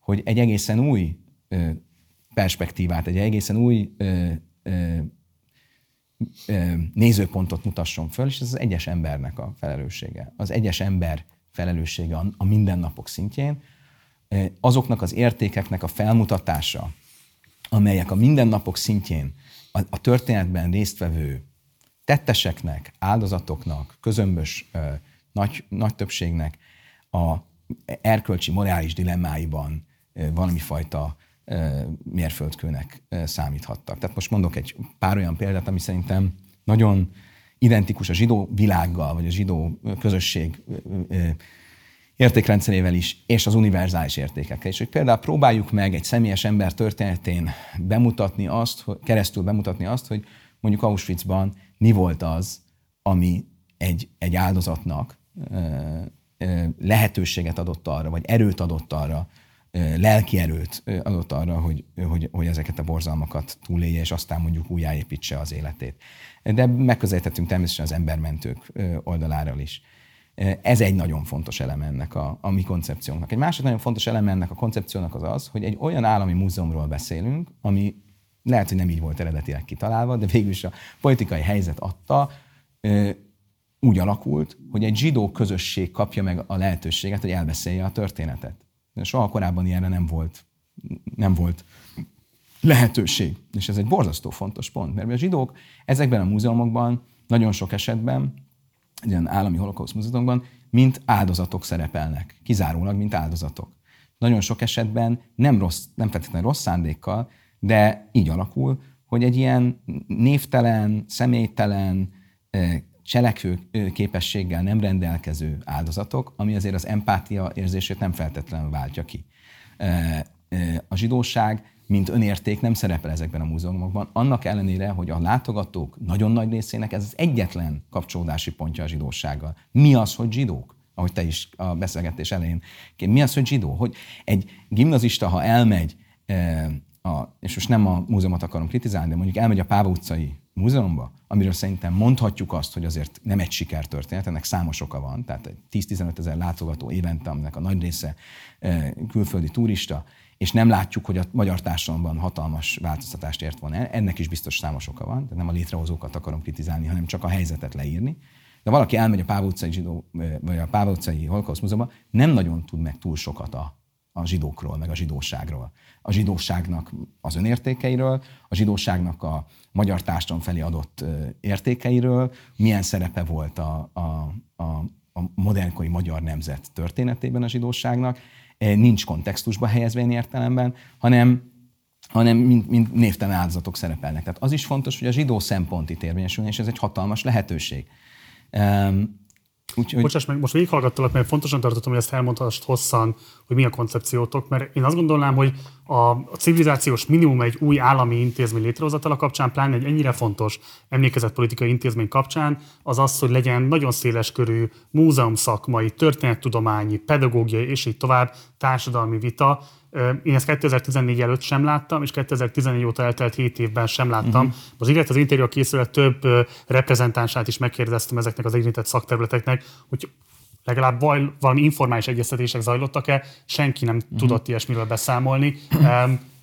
hogy egy egészen új perspektívát, egy egészen új nézőpontot mutasson föl, és ez az egyes embernek a felelőssége. Az egyes ember felelőssége a mindennapok szintjén, azoknak az értékeknek a felmutatása, amelyek a mindennapok szintjén a, történetben résztvevő tetteseknek, áldozatoknak, közömbös nagy, nagy többségnek a erkölcsi, morális dilemmáiban valami fajta mérföldkőnek számíthattak. Tehát most mondok egy pár olyan példát, ami szerintem nagyon identikus a zsidó világgal, vagy a zsidó közösség értékrendszerével is, és az univerzális értékekkel. És hogy például próbáljuk meg egy személyes ember történetén bemutatni azt, keresztül bemutatni azt, hogy mondjuk Auschwitzban mi volt az, ami egy, egy áldozatnak lehetőséget adott arra, vagy erőt adott arra, lelki erőt adott arra, hogy, hogy, hogy ezeket a borzalmakat túlélje, és aztán mondjuk újjáépítse az életét. De megközelíthetünk természetesen az embermentők oldaláról is. Ez egy nagyon fontos eleme ennek a, a mi koncepciónknak. Egy másik nagyon fontos eleme ennek a koncepciónak az az, hogy egy olyan állami múzeumról beszélünk, ami lehet, hogy nem így volt eredetileg kitalálva, de végül is a politikai helyzet adta, úgy alakult, hogy egy zsidó közösség kapja meg a lehetőséget, hogy elbeszélje a történetet. Soha korábban ilyenre nem volt, nem volt lehetőség. És ez egy borzasztó fontos pont, mert a zsidók ezekben a múzeumokban nagyon sok esetben olyan állami holokauszt múzeumban, mint áldozatok szerepelnek, kizárólag, mint áldozatok. Nagyon sok esetben nem, rossz, nem feltétlenül rossz szándékkal, de így alakul, hogy egy ilyen névtelen, személytelen, cselekvő képességgel nem rendelkező áldozatok, ami azért az empátia érzését nem feltétlenül váltja ki. A zsidóság, mint önérték nem szerepel ezekben a múzeumokban, annak ellenére, hogy a látogatók nagyon nagy részének ez az egyetlen kapcsolódási pontja a zsidósággal. Mi az, hogy zsidók? Ahogy te is a beszélgetés elején. Mi az, hogy zsidó? Hogy egy gimnazista, ha elmegy, a, és most nem a múzeumot akarom kritizálni, de mondjuk elmegy a Páva utcai múzeumba, amiről szerintem mondhatjuk azt, hogy azért nem egy sikertörténet, ennek számos oka van, tehát 10-15 ezer látogató évente, aminek a nagy része külföldi turista, és nem látjuk, hogy a magyar társadalomban hatalmas változtatást ért volna. Ennek is biztos számos oka van, tehát nem a létrehozókat akarom kritizálni, hanem csak a helyzetet leírni. De valaki elmegy a Páva utcai, zsidó, vagy a Páva utcai Holocaust Múzeumban, nem nagyon tud meg túl sokat a, a zsidókról, meg a zsidóságról. A zsidóságnak az önértékeiről, a zsidóságnak a magyar társadalom felé adott értékeiről, milyen szerepe volt a, a, a, a modernkori magyar nemzet történetében a zsidóságnak, nincs kontextusba helyezve én értelemben, hanem hanem mint, mint névtelen áldozatok szerepelnek. Tehát az is fontos, hogy a zsidó szempont itt érvényesülni, és ez egy hatalmas lehetőség. Úgyhogy... Bocsáss meg, most végighallgattalak, mert fontosan tartottam, hogy ezt elmondhassd hosszan, hogy mi a koncepciótok, mert én azt gondolnám, hogy a civilizációs minimum egy új állami intézmény létrehozatala kapcsán, pláne egy ennyire fontos emlékezetpolitikai intézmény kapcsán, az az, hogy legyen nagyon széles körű múzeum szakmai, történettudományi, pedagógiai és így tovább társadalmi vita, én ezt 2014 előtt sem láttam, és 2014 óta eltelt 7 évben sem láttam. Uh-huh. Az illetve az interjú készület több reprezentánsát is megkérdeztem ezeknek az érintett szakterületeknek, hogy legalább valami informális egyeztetések zajlottak-e, senki nem uh-huh. tudott ilyesmiről beszámolni.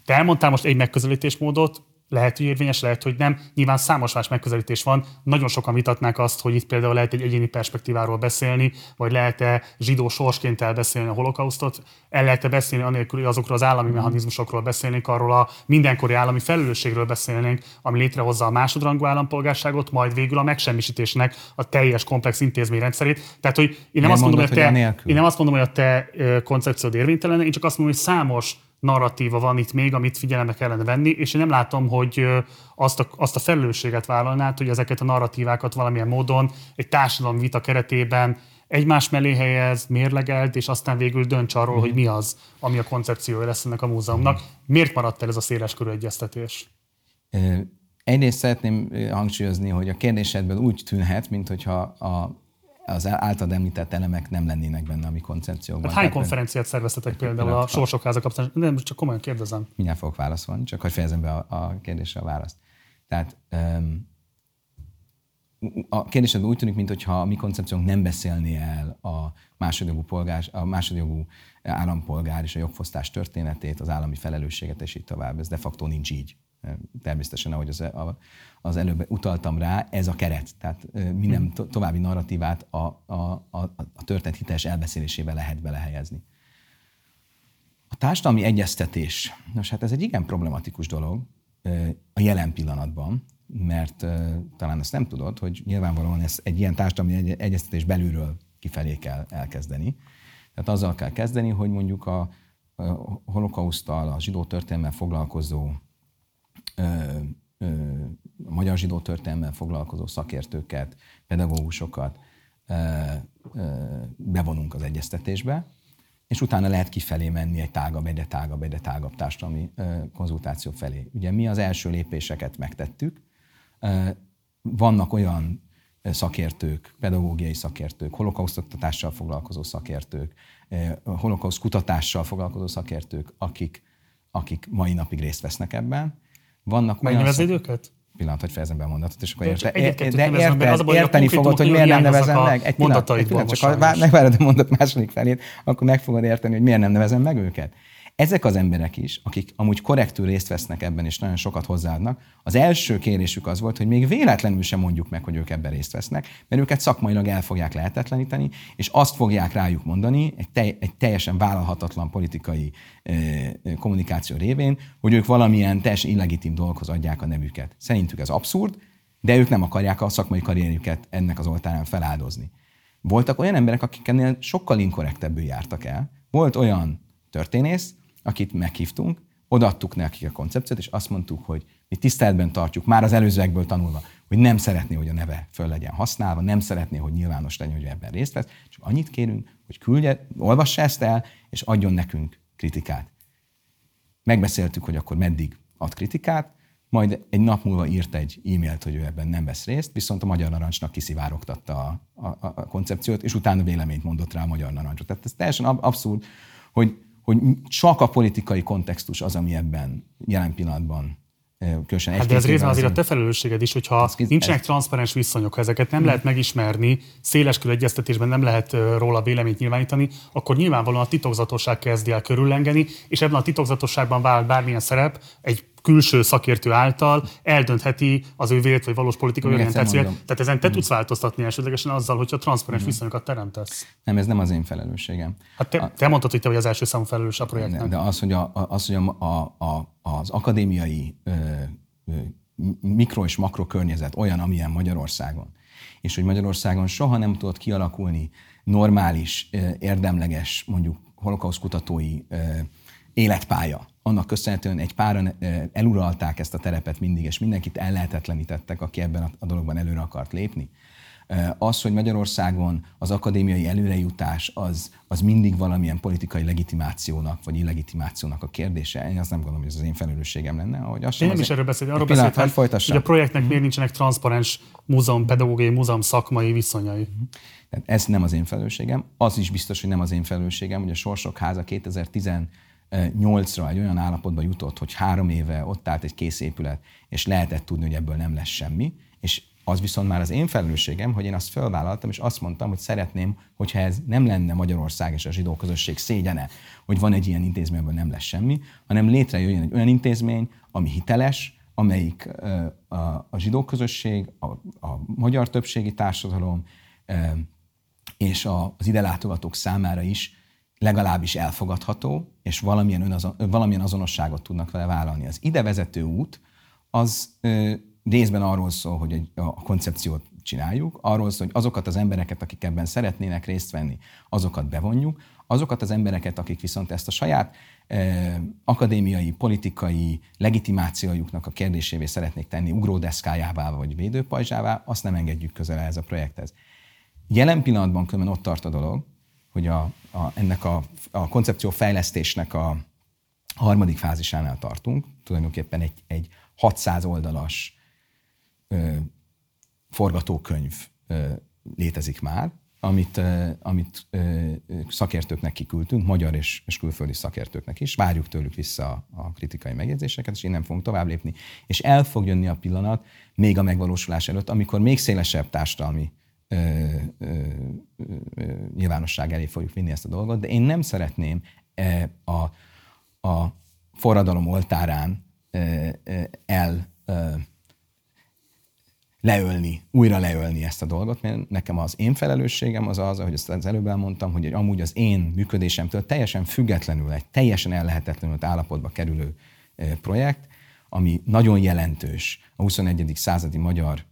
Te elmondtál most egy megközelítésmódot, lehet, hogy érvényes, lehet, hogy nem. Nyilván számos más megközelítés van. Nagyon sokan vitatnák azt, hogy itt például lehet egy egyéni perspektíváról beszélni, vagy lehet-e zsidó sorsként elbeszélni a holokausztot, el lehet-e beszélni anélkül, hogy azokról az állami mechanizmusokról beszélnénk, arról a mindenkori állami felelősségről beszélnénk, ami létrehozza a másodrangú állampolgárságot, majd végül a megsemmisítésnek a teljes komplex intézményrendszerét. Tehát, hogy én nem, nem azt mondom, hogy, te, én nem azt mondom, hogy a te koncepciód érvénytelen, én csak azt mondom, hogy számos narratíva van itt még, amit figyelembe kellene venni, és én nem látom, hogy azt a, azt a felelősséget vállalnád, hogy ezeket a narratívákat valamilyen módon egy társadalmi vita keretében egymás mellé helyez, mérlegelt, és aztán végül dönts arról, mm. hogy mi az, ami a koncepciója lesz ennek a múzeumnak. Miért maradt el ez a széles körű egyeztetés? Egyrészt szeretném hangsúlyozni, hogy a kérdésedből úgy tűnhet, mintha a az általad említett elemek nem lennének benne a mi koncepciókban. Hát hány konferenciát szerveztetek például a Sorsokháza kapcsán? Nem, csak komolyan kérdezem. Mindjárt fogok válaszolni, csak hogy fejezem be a, a kérdésre a választ. Tehát um, a kérdésed úgy tűnik, mintha a mi koncepciónk nem beszélné el a másodjogú, polgár, a másodjogú állampolgár és a jogfosztás történetét, az állami felelősséget, és így tovább. Ez de facto nincs így. Természetesen, ahogy az, a, az előbb utaltam rá, ez a keret. Tehát minden to- további narratívát a, a, a, a történet hiteles elbeszélésébe lehet belehelyezni. A társadalmi egyeztetés, nos hát ez egy igen problematikus dolog a jelen pillanatban, mert talán ezt nem tudod, hogy nyilvánvalóan ez egy ilyen társadalmi egyeztetés belülről kifelé kell elkezdeni. Tehát azzal kell kezdeni, hogy mondjuk a, a holokausztal, a zsidó történelmmel foglalkozó a magyar zsidó történelmmel foglalkozó szakértőket, pedagógusokat bevonunk az egyeztetésbe, és utána lehet kifelé menni egy tágabb, egyre tágabb, egyre tágabb társadalmi konzultáció felé. Ugye mi az első lépéseket megtettük, vannak olyan szakértők, pedagógiai szakértők, holokausztoktatással foglalkozó szakértők, holokauszt kutatással foglalkozó szakértők, akik, akik mai napig részt vesznek ebben, vannak Megnevezed szak... őket? Pillanat, hogy fejezem be a mondatot, és akkor érte, de érted, be, az a érteni fogod, hogy miért nem nevezem meg. Egy pillanat, egy pillanat csak ha megvárod a mondat második felét, akkor meg fogod érteni, hogy miért nem nevezem meg őket. Ezek az emberek is, akik amúgy korrektül részt vesznek ebben, és nagyon sokat hozzáadnak, az első kérésük az volt, hogy még véletlenül sem mondjuk meg, hogy ők ebben részt vesznek, mert őket szakmailag el fogják lehetetleníteni, és azt fogják rájuk mondani, egy, te, egy teljesen vállalhatatlan politikai e, kommunikáció révén, hogy ők valamilyen teljesen illegitim dolgokhoz adják a nevüket. Szerintük ez abszurd, de ők nem akarják a szakmai karrierjüket ennek az oltárán feláldozni. Voltak olyan emberek, akik ennél sokkal inkorrektebbül jártak el. Volt olyan történész, akit meghívtunk, odaadtuk nekik a koncepciót, és azt mondtuk, hogy mi tiszteletben tartjuk, már az előzőekből tanulva, hogy nem szeretné, hogy a neve föl legyen használva, nem szeretné, hogy nyilvános legyen, hogy ebben részt vesz, csak annyit kérünk, hogy küldje, olvassa ezt el, és adjon nekünk kritikát. Megbeszéltük, hogy akkor meddig ad kritikát, majd egy nap múlva írt egy e-mailt, hogy ő ebben nem vesz részt, viszont a Magyar Narancsnak kiszivárogtatta a, a, a koncepciót, és utána véleményt mondott rá a Magyar Narancsot. Tehát ez teljesen abszurd, hogy, hogy csak a politikai kontextus az, ami ebben jelen pillanatban Különösen hát de ez részben azért a te felelősséged is, hogyha ez, nincsenek ez... transzparens viszonyok, ha ezeket nem hmm. lehet megismerni, széleskörű egyeztetésben nem lehet róla véleményt nyilvánítani, akkor nyilvánvalóan a titokzatosság kezdi el körüllengeni, és ebben a titokzatosságban vált bármilyen szerep egy külső szakértő által eldöntheti az ő vélt vagy valós politikai orientációját. Tehát ezen te mm. tudsz változtatni elsődlegesen azzal, hogyha transzparens mm. viszonyokat teremtesz. Nem, ez nem az én felelősségem. Hát te, te mondtad, hogy te vagy az első számú felelős a projektnek. De az, hogy, a, az, hogy a, a, a, az akadémiai ö, ö, mikro és makro környezet olyan, amilyen Magyarországon, és hogy Magyarországon soha nem tudott kialakulni normális, érdemleges, mondjuk holokausz kutatói életpálya, annak köszönhetően egy páran eluralták ezt a terepet mindig, és mindenkit ellehetetlenítettek, aki ebben a dologban előre akart lépni. Az, hogy Magyarországon az akadémiai előrejutás az, az mindig valamilyen politikai legitimációnak vagy illegitimációnak a kérdése. Én azt nem gondolom, hogy ez az én felelősségem lenne. Hogy az én nem is erről beszélek, arról beszéltem, hogy, hogy a projektnek miért nincsenek transzparens múzeum, pedagógiai, múzeum szakmai viszonyai. Tehát ez nem az én felelősségem. Az is biztos, hogy nem az én felelősségem, hogy a Sorsok Háza 2010 nyolcra egy olyan állapotba jutott, hogy három éve ott állt egy kész épület, és lehetett tudni, hogy ebből nem lesz semmi, és az viszont már az én felelősségem, hogy én azt felvállaltam, és azt mondtam, hogy szeretném, hogyha ez nem lenne Magyarország és a zsidó közösség szégyene, hogy van egy ilyen intézmény, amiből nem lesz semmi, hanem létrejöjjön egy olyan intézmény, ami hiteles, amelyik a, a zsidó közösség, a, a magyar többségi társadalom és az ide látogatók számára is legalábbis elfogadható, és valamilyen, önazon, valamilyen azonosságot tudnak vele vállalni. Az ide vezető út az ö, részben arról szól, hogy egy, a koncepciót csináljuk, arról szól, hogy azokat az embereket, akik ebben szeretnének részt venni, azokat bevonjuk, azokat az embereket, akik viszont ezt a saját eh, akadémiai, politikai legitimációjuknak a kérdésévé szeretnék tenni ugródeszkájává vagy védőpajzsává, azt nem engedjük közel ez a projekthez. Jelen pillanatban különben ott tart a dolog, hogy a, a, ennek a, a koncepció fejlesztésnek a harmadik fázisánál tartunk. Tulajdonképpen egy, egy 600 oldalas ö, forgatókönyv ö, létezik már, amit, ö, amit ö, szakértőknek kiküldtünk, magyar és, és külföldi szakértőknek is. Várjuk tőlük vissza a kritikai megjegyzéseket, és innen fogunk tovább lépni. És el fog jönni a pillanat, még a megvalósulás előtt, amikor még szélesebb társadalmi ö, ö, ö, nyilvánosság elé fogjuk vinni ezt a dolgot, de én nem szeretném a, a forradalom oltárán el leölni, újra leölni ezt a dolgot, mert nekem az én felelősségem az az, ahogy ezt az előbb elmondtam, hogy amúgy az én működésemtől teljesen függetlenül, egy teljesen ellehetetlenült állapotba kerülő projekt, ami nagyon jelentős a 21. századi magyar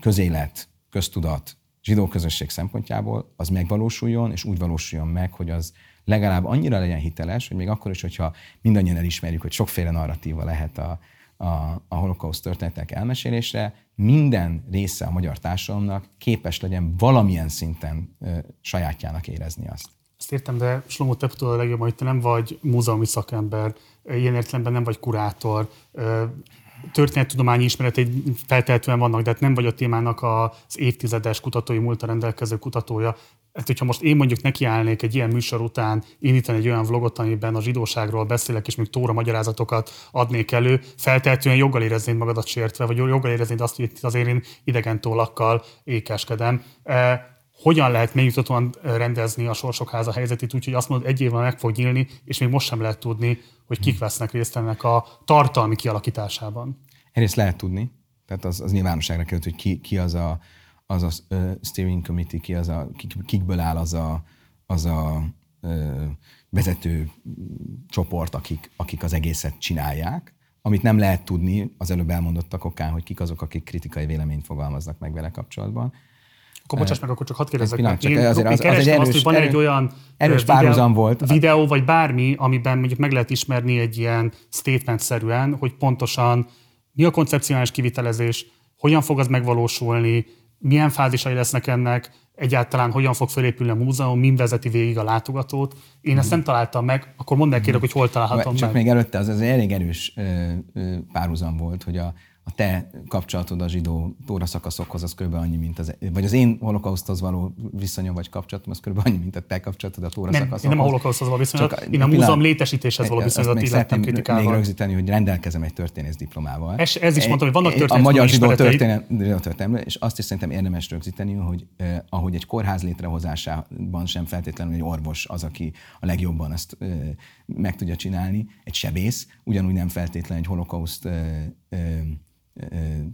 közélet köztudat, zsidó közösség szempontjából, az megvalósuljon, és úgy valósuljon meg, hogy az legalább annyira legyen hiteles, hogy még akkor is, hogyha mindannyian elismerjük, hogy sokféle narratíva lehet a, a, a holokauszt történetek elmesélésre, minden része a magyar társadalomnak képes legyen valamilyen szinten ö, sajátjának érezni azt. Ezt értem, de Slomo, te tudod a legjobb, hogy te nem vagy múzeumi szakember, ilyen értelemben nem vagy kurátor, történettudományi ismeretei feltehetően vannak, de hát nem vagy a témának az évtizedes kutatói múlta rendelkező kutatója. Hát, hogyha most én mondjuk nekiállnék egy ilyen műsor után indítani egy olyan vlogot, amiben a zsidóságról beszélek, és még tóra magyarázatokat adnék elő, feltehetően joggal éreznéd magadat sértve, vagy joggal éreznéd azt, hogy itt azért én idegen tollakkal ékeskedem. Hogyan lehet mélyutatóan rendezni a Sorsok Háza helyzetét, úgyhogy azt mondod, egy évvel meg fog nyílni, és még most sem lehet tudni, hogy kik vesznek részt ennek a tartalmi kialakításában. Egyrészt lehet tudni, tehát az, az nyilvánosságra került, hogy ki, ki az a, az a uh, steering committee, ki az a, kik, kikből áll az a, az a uh, vezető csoport, akik, akik az egészet csinálják. amit nem lehet tudni az előbb elmondottak okán, hogy kik azok, akik kritikai véleményt fogalmaznak meg vele kapcsolatban. Akkor bocsáss meg, akkor csak hadd kérdezzek pillanat, csak Én, azért én az- az egy kerestem azt, erős- hogy van erős- egy olyan erős párhuzam volt. videó, vagy bármi, amiben mondjuk meg lehet ismerni egy ilyen statement-szerűen, hogy pontosan mi a koncepcionális kivitelezés, hogyan fog az megvalósulni, milyen fázisai lesznek ennek, egyáltalán hogyan fog felépülni a múzeum, min vezeti végig a látogatót. Én ezt nem találtam meg, akkor mondd el kérlek, hogy hol találhatom Csak meg. még előtte az, az elég erős párhuzam volt, hogy a, a te kapcsolatod a zsidó tóra szakaszokhoz az kb. annyi, mint az, vagy az én holokauszthoz való viszonyom vagy kapcsolatom, az kb. annyi, mint a te kapcsolatod a tóra Nem, nem a holokauszhoz való viszonyat, Csak én a múzeum létesítéshez való illettem szeretném kritikával. még rögzíteni, hogy rendelkezem egy történész diplomával. Ez- ez is mondtam, hogy vannak A történész magyar zsidó történelem, és azt is szerintem érdemes rögzíteni, hogy eh, ahogy egy kórház létrehozásában sem feltétlenül egy orvos az, aki a legjobban ezt eh, meg tudja csinálni, egy sebész, ugyanúgy nem feltétlenül egy holokauszt eh, eh,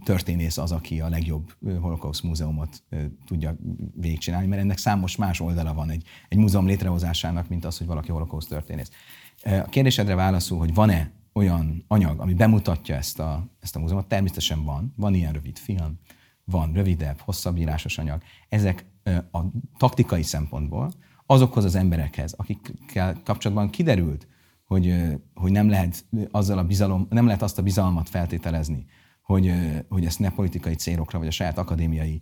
történész az, aki a legjobb holokauszt múzeumot tudja végigcsinálni, mert ennek számos más oldala van egy, egy múzeum létrehozásának, mint az, hogy valaki holokauszt történész. A kérdésedre válaszul, hogy van-e olyan anyag, ami bemutatja ezt a, ezt a múzeumot, természetesen van. Van ilyen rövid film, van rövidebb, hosszabb írásos anyag. Ezek a taktikai szempontból azokhoz az emberekhez, akikkel kapcsolatban kiderült, hogy, hogy nem lehet azzal a bizalom, nem lehet azt a bizalmat feltételezni, hogy, hogy ezt ne politikai célokra, vagy a saját akadémiai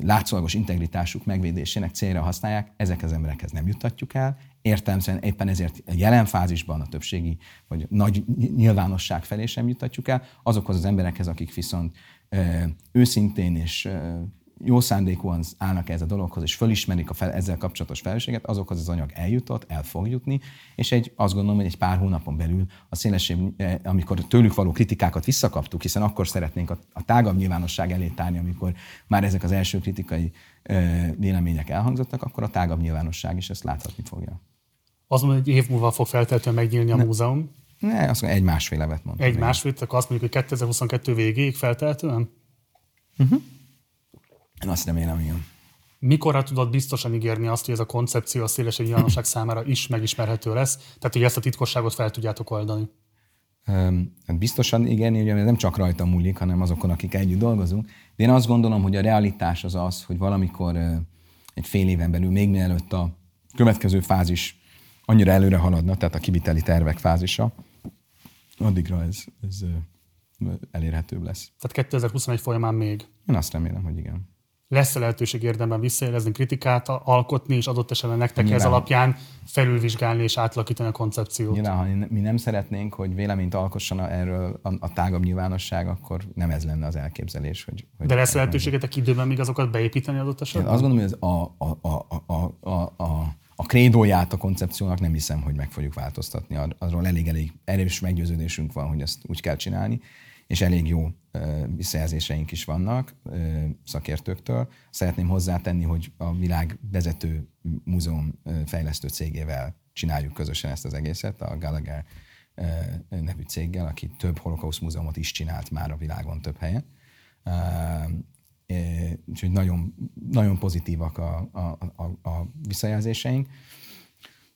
látszólagos integritásuk megvédésének célra használják, ezek az emberekhez nem juttatjuk el. Értelmszerűen éppen ezért a jelen fázisban a többségi vagy nagy nyilvánosság felé sem juttatjuk el. Azokhoz az emberekhez, akik viszont őszintén és jó szándékúan állnak ez a dologhoz, és fölismerik a fel, ezzel kapcsolatos felelősséget, azokhoz az anyag eljutott, el fog jutni, és egy, azt gondolom, hogy egy pár hónapon belül a szélesség, eh, amikor tőlük való kritikákat visszakaptuk, hiszen akkor szeretnénk a, a tágabb nyilvánosság elé tárni, amikor már ezek az első kritikai eh, vélemények elhangzottak, akkor a tágabb nyilvánosság is ezt láthatni fogja. Az hogy egy év múlva fog feltétlenül megnyílni a múzeum. Ne, azt mondom, egy másfél évet mondtam. Egy másfél, akkor azt mondjuk, hogy 2022 végéig feltehetően? Én azt remélem, igen. Mikorra tudod biztosan ígérni azt, hogy ez a koncepció a szélesebb nyilvánosság számára is megismerhető lesz? Tehát, hogy ezt a titkosságot fel tudjátok oldani. Hát biztosan igen, ugye nem csak rajta múlik, hanem azokon, akik együtt dolgozunk. De én azt gondolom, hogy a realitás az az, hogy valamikor egy fél éven belül, még mielőtt a következő fázis annyira előre haladna, tehát a kiviteli tervek fázisa, addigra ez, ez elérhetőbb lesz. Tehát 2021 folyamán még Én azt remélem, hogy igen. Lesz-e lehetőség érdemben visszajelezni, kritikát alkotni, és adott esetben nektek ez Nyilván. alapján felülvizsgálni és átalakítani a koncepciót. Nyilván, ha mi nem szeretnénk, hogy véleményt alkossana erről a, a tágabb nyilvánosság, akkor nem ez lenne az elképzelés. Hogy, hogy De lesz lehetőségetek időben még azokat beépíteni adott Én esetben? azt gondolom, hogy ez a, a, a, a, a, a, a krédóját a koncepciónak nem hiszem, hogy meg fogjuk változtatni. Ar- Arról elég-elég erős meggyőződésünk van, hogy ezt úgy kell csinálni, és elég jó visszajelzéseink is vannak szakértőktől. Szeretném hozzátenni, hogy a világ vezető múzeum fejlesztő cégével csináljuk közösen ezt az egészet, a Gallagher nevű céggel, aki több holokauszt múzeumot is csinált már a világon több helyen. Úgyhogy nagyon, nagyon pozitívak a, a, a, a visszajelzéseink.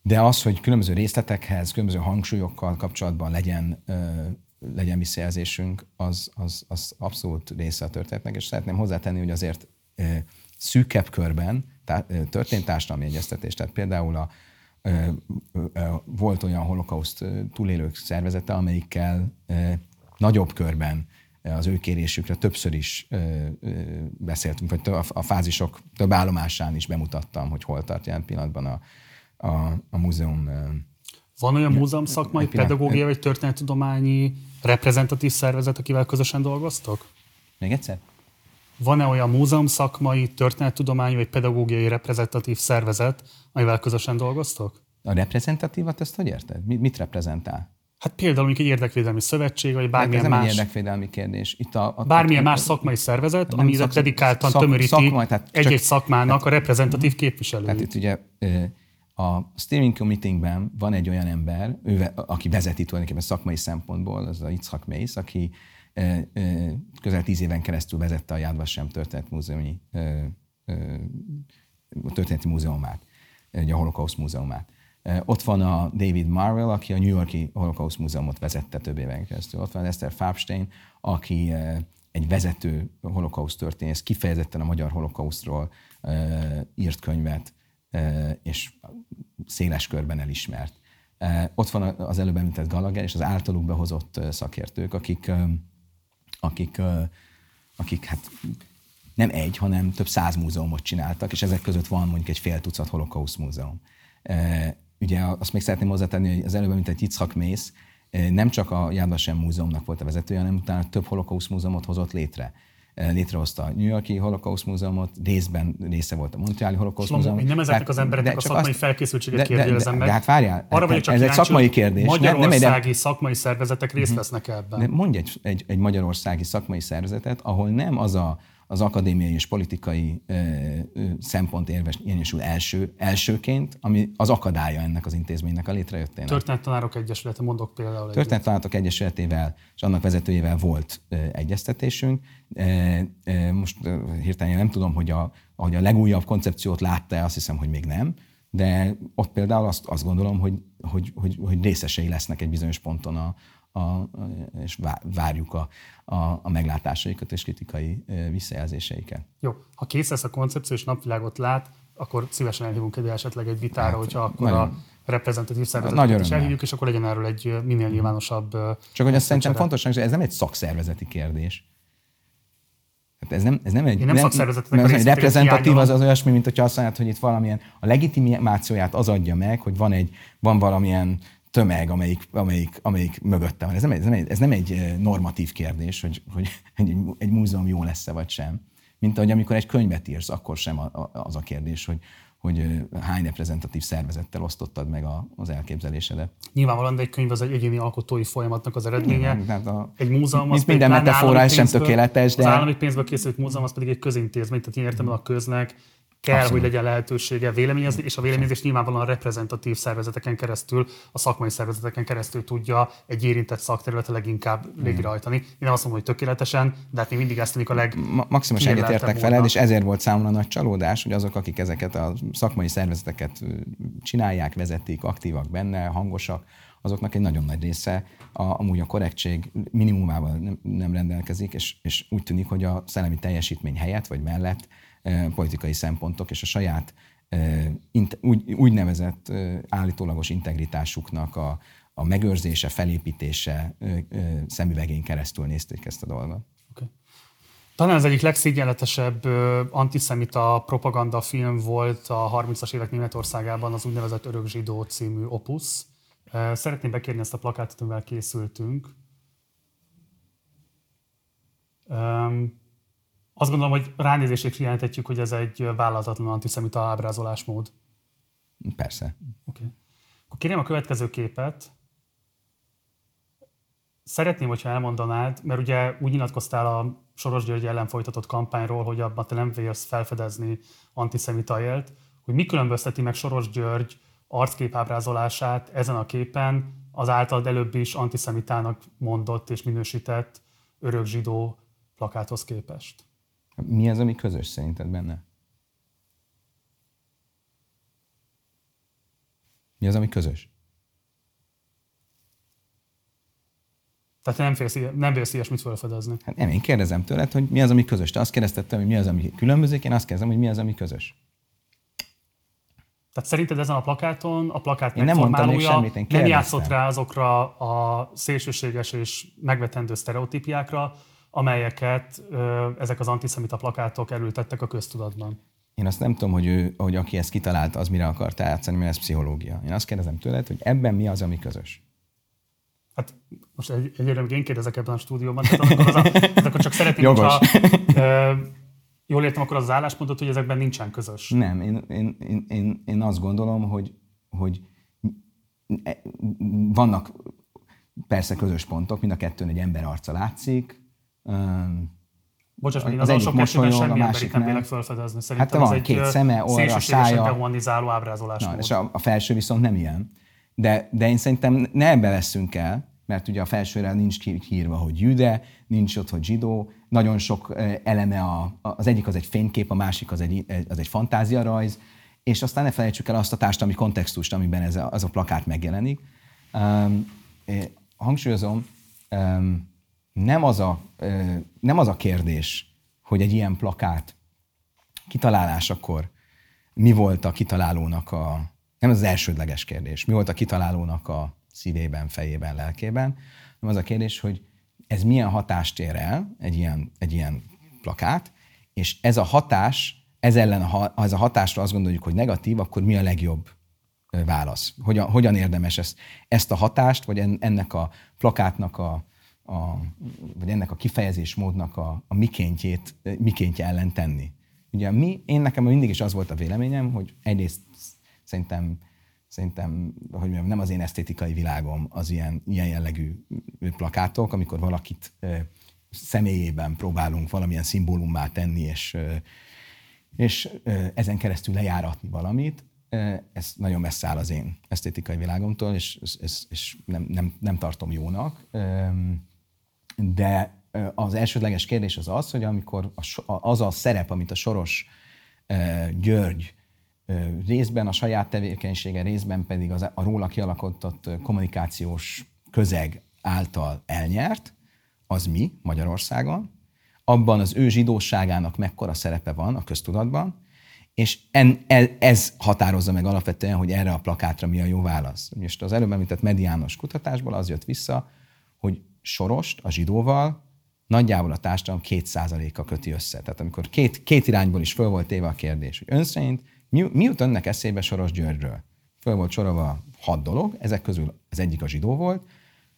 De az, hogy különböző részletekhez, különböző hangsúlyokkal kapcsolatban legyen, legyen visszajelzésünk, az, az, az abszolút része a történetnek, és szeretném hozzátenni, hogy azért szűkebb körben történt társadalmi egyeztetés. Tehát például a, volt olyan holokauszt túlélők szervezete, amelyikkel nagyobb körben az ő kérésükre többször is beszéltünk, vagy a fázisok több állomásán is bemutattam, hogy hol tart jelen pillanatban a, a, a múzeum. Van olyan múzeum szakmai, pedagógiai vagy történettudományi reprezentatív szervezet, akivel közösen dolgoztok? Még egyszer? Van-e olyan múzeum szakmai, történettudományi vagy pedagógiai reprezentatív szervezet, amivel közösen dolgoztok? A reprezentatívat, ezt hogy érted? Mit, mit reprezentál? Hát például mondjuk egy érdekvédelmi szövetség, vagy ez bármilyen nem egy más, érdekvédelmi kérdés. Itt a, a, bármilyen a, más szakmai szervezet, ami szak- dedikáltan szak- tömöríti tehát csak- egy-egy szakmának a reprezentatív képviselőit. Tehát itt ugye a steering committee-ben van egy olyan ember, ő, aki vezeti tulajdonképpen szakmai szempontból, az a Itzhak Mész, aki ö, ö, közel tíz éven keresztül vezette a Yad Vashem történetmúzeumi történeti múzeumát, ugye a holokauszt múzeumát. Ott van a David Marvel, aki a New Yorki Holocaust Múzeumot vezette több éven keresztül. Ott van Esther Farbstein, aki egy vezető holokauszt történész, kifejezetten a magyar holokausztról írt könyvet, és széles körben elismert. Ott van az előbb említett Gallagher és az általuk behozott szakértők, akik, akik, akik hát nem egy, hanem több száz múzeumot csináltak, és ezek között van mondjuk egy fél tucat holokauszt múzeum. Ugye azt még szeretném hozzátenni, hogy az előbb említett Yitzhak Mész nem csak a Yad Vashem múzeumnak volt a vezetője, hanem utána több holokauszt múzeumot hozott létre létrehozta a New Yorki Holocaust Múzeumot, részben része volt a Montreali Holocaust Múzeum. Nem ezeknek az embereknek a szakmai azt, felkészültséget kérdezem meg. De hát várjál, Arra vagyok csak ez egy szakmai kérdés. Magyarországi nem, nem egy, szakmai szervezetek részt mhm. vesznek ebben. Mondj egy, egy, egy magyarországi szakmai szervezetet, ahol nem az a az akadémiai és politikai ö, ö, szempont érvényesül első, elsőként, ami az akadálya ennek az intézménynek a létrejöttének. Történettanárok Egyesülete, mondok például. Történettanárok Egyesületével és annak vezetőjével volt ö, egyeztetésünk. E, e, most hirtelen nem tudom, hogy a, hogy a legújabb koncepciót látta azt hiszem, hogy még nem, de ott például azt, azt gondolom, hogy, hogy, hogy, hogy részesei lesznek egy bizonyos ponton a, a, és várjuk a, a, a meglátásaikat és kritikai visszajelzéseiket. Jó, ha kész lesz a koncepció és napvilágot lát, akkor szívesen elhívunk egy esetleg egy vitára, hát, hogyha akkor nagyon, a reprezentatív szervezetet is elhívjuk, és akkor legyen erről egy minél nyilvánosabb... Csak hogy azt szerintem fontos, hogy ez nem egy szakszervezeti kérdés. Hát ez nem, ez nem egy, Én nem, nem szakszervezetnek egy reprezentatív az, az olyasmi, mint hogyha azt mondják, hogy itt valamilyen a legitimációját az adja meg, hogy van egy, van valamilyen tömeg, amelyik, amelyik, amelyik mögötte van. Ez nem, egy, ez, nem egy, ez nem egy eh, normatív kérdés, hogy, hogy egy, egy múzeum jó lesz-e vagy sem. Mint ahogy amikor egy könyvet írsz, akkor sem az a kérdés, hogy, hogy eh, hány reprezentatív szervezettel osztottad meg a, az elképzelésedet. Nyilvánvalóan, de egy könyv az egy egyéni alkotói folyamatnak az eredménye. Igen, a, egy múzeum az minden metafora sem tökéletes, de... Az állami pénzből készült múzeum az pedig egy közintézmény, tehát én értem a köznek kell, Abszolút. hogy legyen lehetősége véleményezni, és a véleményezés nyilvánvalóan reprezentatív szervezeteken keresztül, a szakmai szervezeteken keresztül tudja egy érintett szakterülete leginkább végrehajtani. Én nem azt mondom, hogy tökéletesen, de hát még mindig ezt a leg. Ma- Maximum egyetértek veled, és ezért volt számomra nagy csalódás, hogy azok, akik ezeket a szakmai szervezeteket csinálják, vezetik, aktívak benne, hangosak, azoknak egy nagyon nagy része a, amúgy a korrektség minimumával nem, nem rendelkezik, és, és úgy tűnik, hogy a szellemi teljesítmény helyett vagy mellett politikai szempontok és a saját úgy, úgynevezett állítólagos integritásuknak a, a megőrzése, felépítése szemüvegén keresztül nézték ezt a dolgot. Okay. Talán az egyik legszégyenletesebb antiszemita propaganda film volt a 30-as évek Németországában az úgynevezett Örök zsidó című opusz. Szeretném bekérni ezt a plakátot, amivel készültünk. Azt gondolom, hogy ránézésig kijelenthetjük, hogy ez egy vállalatlan antiszemita ábrázolásmód. Persze. Oké. Okay. Akkor kérjem a következő képet. Szeretném, hogyha elmondanád, mert ugye úgy nyilatkoztál a Soros György ellen folytatott kampányról, hogy abban te nem vélsz felfedezni antiszemita élt, hogy mi különbözteti meg Soros György arcképábrázolását ezen a képen az általad előbb is antiszemitának mondott és minősített örök zsidó plakáthoz képest? Mi az, ami közös szerinted benne? Mi az, ami közös? Tehát nem félsz, nem félsz ilyesmit felfedezni. Hát nem, én kérdezem tőled, hogy mi az, ami közös. Te azt kérdezted hogy mi az, ami különbözik, én azt kérdezem, hogy mi az, ami közös. Tehát szerinted ezen a plakáton a plakát én nem mondtam semmit, én nem játszott rá azokra a szélsőséges és megvetendő sztereotípiákra, amelyeket ezek az antiszemita plakátok erőltettek a köztudatban. Én azt nem tudom, hogy, ő, hogy aki ezt kitalálta, az mire akart játszani, mert ez pszichológia. Én azt kérdezem tőled, hogy ebben mi az, ami közös? Hát most egy, egyébként én kérdezek ebben a stúdióban, tehát akkor, az a, tehát akkor csak szeretném, Jogos. hogyha ö, jól értem, akkor az, az álláspontot, hogy ezekben nincsen közös. Nem, én, én, én, én, én azt gondolom, hogy, hogy vannak persze közös pontok, mind a kettőn egy ember arca látszik, Bocsáss meg, az, az egyik mosolyog, a másik nem. nem felfedezni. Szerintem hát van két szeme, orra, szája. dehumanizáló ábrázolás Na, és a, a felső viszont nem ilyen. De, de én szerintem ne ebbe veszünk el, mert ugye a felsőre nincs kiírva, hogy jüde, nincs ott, hogy zsidó, nagyon sok eleme, a, az egyik az egy fénykép, a másik az egy, az egy fantáziarajz, és aztán ne felejtsük el azt a társadalmi kontextust, amiben ez a, az a plakát megjelenik. Um, hangsúlyozom, um, nem, az a, nem az a kérdés, hogy egy ilyen plakát kitalálásakor mi volt a kitalálónak a, nem az elsődleges kérdés, mi volt a kitalálónak a szívében, fejében, lelkében, hanem az a kérdés, hogy ez milyen hatást ér el, egy ilyen, egy ilyen plakát, és ez a hatás, ez ellen, ha ez a hatásra azt gondoljuk, hogy negatív, akkor mi a legjobb válasz? Hogyan, hogyan érdemes ezt, ezt a hatást, vagy ennek a plakátnak a, a vagy ennek a kifejezésmódnak a, a mikéntjét, mikéntje ellen tenni? Ugye mi, én nekem mindig is az volt a véleményem, hogy egyrészt szerintem szerintem, hogy mondjam, nem az én esztétikai világom az ilyen, ilyen jellegű plakátok, amikor valakit személyében próbálunk valamilyen szimbólummá tenni, és, és ezen keresztül lejáratni valamit, ez nagyon messze áll az én esztétikai világomtól, és, és, és nem, nem, nem tartom jónak. De az elsődleges kérdés az az, hogy amikor az a szerep, amit a Soros György részben a saját tevékenysége, részben pedig az, a róla kialakított kommunikációs közeg által elnyert, az mi Magyarországon, abban az ő zsidóságának mekkora szerepe van a köztudatban, és en, ez határozza meg alapvetően, hogy erre a plakátra mi a jó válasz. Most az előbb említett mediános kutatásból az jött vissza, hogy Sorost a zsidóval nagyjából a társadalom két a köti össze. Tehát amikor két, két irányból is föl volt téve a kérdés, hogy ön szerint mi, mi jut önnek eszébe Soros Györgyről? Föl volt sorolva hat dolog, ezek közül az egyik a zsidó volt,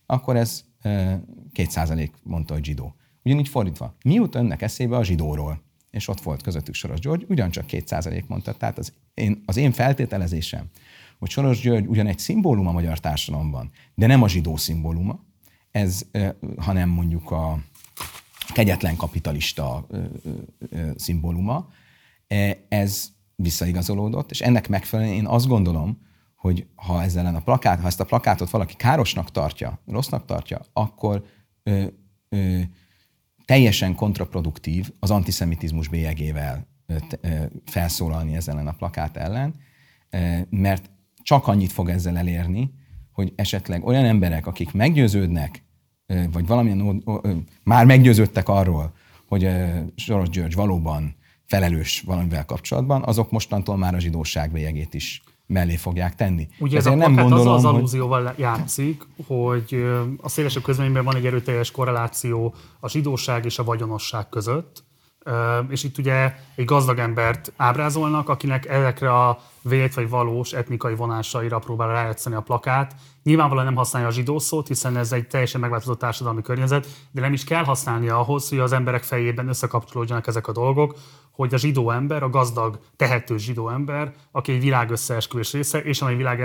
akkor ez két százalék mondta, hogy zsidó. Ugyanígy fordítva, mi jut önnek eszébe a zsidóról? És ott volt közöttük Soros György, ugyancsak két százalék mondta. Tehát az én, az én feltételezésem, hogy Soros György ugyan egy szimbólum a magyar társadalomban, de nem a zsidó szimbóluma, ez, hanem mondjuk a kegyetlen kapitalista szimbóluma, e, ez visszaigazolódott, és ennek megfelelően én azt gondolom, hogy ha ezzel a plakát, ha ezt a plakátot valaki károsnak tartja, rossznak tartja, akkor ö, ö, teljesen kontraproduktív az antiszemitizmus bélyegével ö, ö, felszólalni ezzel a plakát ellen, ö, mert csak annyit fog ezzel elérni, hogy esetleg olyan emberek, akik meggyőződnek, vagy valamilyen már meggyőződtek arról, hogy Soros György valóban felelős valamivel kapcsolatban, azok mostantól már a zsidóság bélyegét is mellé fogják tenni. Ugye ez a nem gondolom, az az allúzióval hogy... játszik, hogy a szélesebb közleményben van egy erőteljes korreláció a zsidóság és a vagyonosság között, és itt ugye egy gazdag embert ábrázolnak, akinek ezekre a vélt vagy valós etnikai vonásaira próbál rájátszani a plakát. Nyilvánvalóan nem használja a zsidó szót, hiszen ez egy teljesen megváltozott társadalmi környezet, de nem is kell használnia ahhoz, hogy az emberek fejében összekapcsolódjanak ezek a dolgok, hogy a zsidó ember, a gazdag, tehető zsidó ember, aki egy világösszeesküvés része, és amely